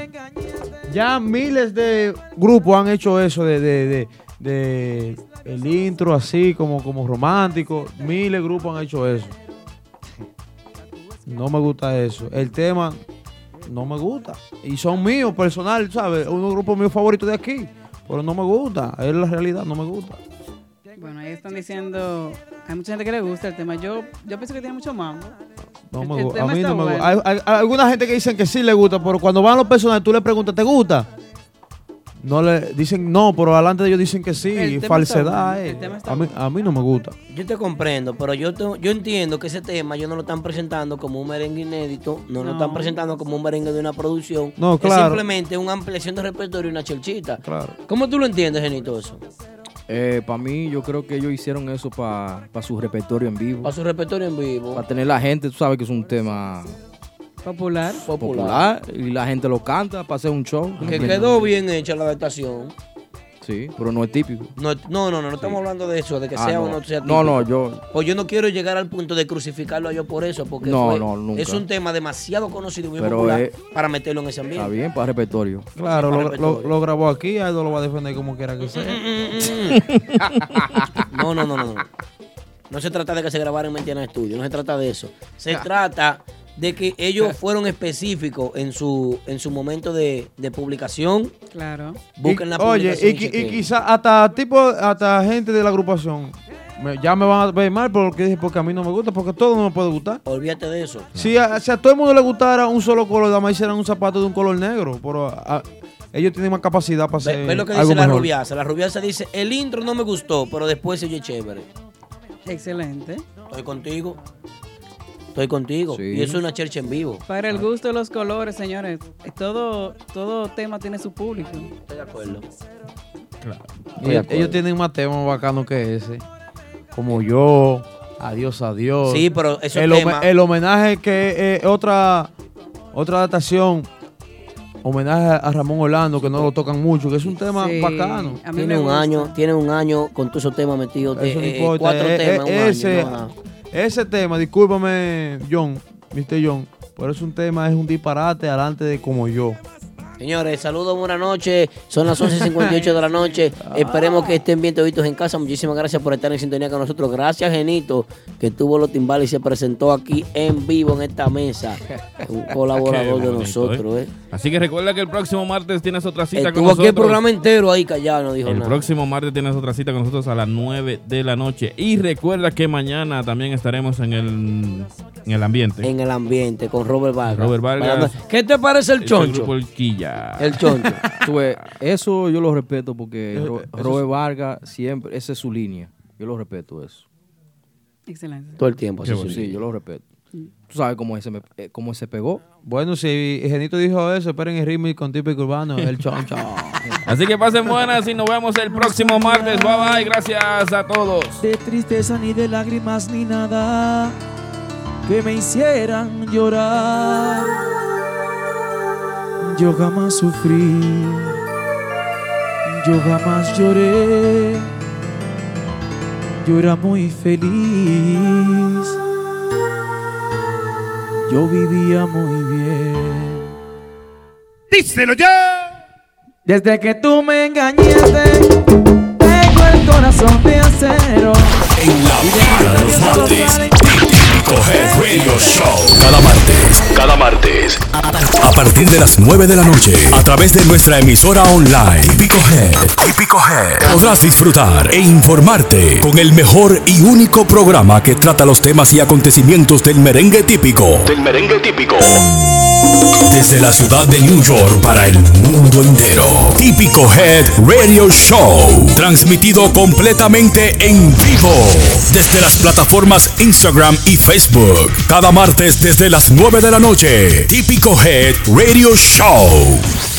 Ya miles de grupos han hecho eso de, de, de, de el intro así como, como romántico. Miles de grupos han hecho eso. No me gusta eso. El tema no me gusta. Y son míos, personal, ¿sabes? Uno de los grupos míos favoritos de aquí. Pero no me gusta. Es la realidad, no me gusta. Bueno, ahí están diciendo, hay mucha gente que le gusta el tema. Yo, yo pienso que tiene mucho mambo. No El- me el gusta. A mí no me gusta. Hay, hay- hay alguna gente que dicen que sí le gusta, pero cuando van a los personajes, tú le preguntas, ¿te gusta? No le dicen no, pero adelante de ellos dicen que sí. El tema falsedad. está eh. el tema está a, mí, a mí no me gusta. Yo te comprendo, pero yo te- yo entiendo que ese tema ellos no lo están presentando como un merengue inédito, no, lo están presentando como un merengue de una producción. No, Es claro. simplemente una ampliación de repertorio y una chelchita. Claro. ¿Cómo tú lo entiendes, Genito, eso? para mí, yo creo que ellos hicieron eso para su repertorio en vivo. Para su repertorio en vivo. Para tener la gente, tú sabes que es un tema Popular. popular y la gente lo canta para hacer un show. Que quedó bien hecha la adaptación. Sí, pero no es típico. No, no, no, no, no estamos hablando de eso, de que Ah, sea no. o no sea No, no, típico. yo- Pues yo no quiero llegar al punto de crucificarlo a yo por eso, porque No, fue- no, nunca. es un tema demasiado conocido y muy Pero popular es- para meterlo en ese ambiente. Está bien para repertorio. Claro, para lo, repertorio. lo- lo grabó aquí, Aldo lo va a defender como quiera que sea. No, no, no, no, no. No se trata de que se grabara en Mentiana Estudio, no se trata de eso. Se trata de que ellos fueron específicos en su, en su momento de, de publicación. Claro. Busquen la Oye, publicación y, qui- y chequen. quizá hasta tipo, hasta gente de la agrupación, me- ya me van a ver mal por lo que dije, porque a mí no me gusta, porque todo no me puede gustar. Olvídate de eso. Si a, si a todo el mundo le gustara un solo color, nada más hicieran un zapato de un color negro, pero a- ellos tienen más capacidad para hacer Ve, ve lo que algo dice la mejor. rubiasa. La rubiasa dice, el intro no me gustó, pero después se oye chévere. Excelente. Estoy contigo. Estoy contigo. Y eso es una chercha en vivo. Para el gusto de los colores, señores. Todo, todo tema tiene su público. Estoy de acuerdo. Ellos, ellos tienen más temas bacanos que ese. Como yo, adiós, adiós. Sí, pero esos el, temas- el homenaje que es otra, otra adaptación. Homenaje a Ramón Orlando, que no lo tocan mucho, que es un tema Sí, bacano. Tiene un gusta. año, tiene un año con todos esos temas metidos. Eso eh, eh, cuatro eh, temas, eh, un año, ese, no, nada. Ese tema, discúlpame, John, Mr. John, pero es un tema, es un disparate adelante de como yo. Señores, saludos, buenas noches. Son las 11.58 de la noche. Esperemos que estén bien toditos en casa. Muchísimas gracias por estar en sintonía con nosotros. Gracias, Genito, que tuvo los timbales y se presentó aquí en vivo en esta mesa. Un colaborador de nosotros, ¿eh? Así que recuerda que el próximo martes tienes otra cita con Estuvo nosotros. aquí el programa entero ahí callado, no dijo El nada. próximo martes tienes otra cita con nosotros a las 9 de la noche. Y recuerda que mañana también estaremos en el, en el ambiente. En el ambiente, con Robert Vargas. Robert Vargas. ¿Qué te parece el Este choncho? El El choncho. Tú ves, eso yo lo respeto porque Eso- Ro- eso Robert es- Vargas siempre, esa es su línea. Yo lo respeto eso. Excelente. Todo el tiempo. Sí, así, sí, yo lo respeto. Tú sabes cómo ese, me- eh, cómo ese pegó. Bueno, si Genito dijo eso, esperen el ritmo con típico urbano, el choncho. Así que pasen buenas y nos vemos el próximo martes. Bye bye. Gracias a todos. de tristeza ni de lágrimas ni nada que me hicieran llorar. Yo jamás sufrí, yo jamás lloré, yo era muy feliz, yo vivía muy bien. Díselo ya. Desde que tú me engañaste, tengo el corazón de acero. En la mañana los martes, Radio Show. Cada martes, cada martes, a partir de las 9 de la noche, a través de nuestra emisora online, Típico Head, Típico Head, podrás disfrutar e informarte con el mejor y único programa que trata los temas y acontecimientos del merengue típico. Del merengue típico. Desde la ciudad de New York para el mundo entero. Típico Head Radio Show. Transmitido completamente en vivo. Desde las plataformas Instagram y Facebook. Cada martes desde las 9 de la noche. Típico Head Radio Show.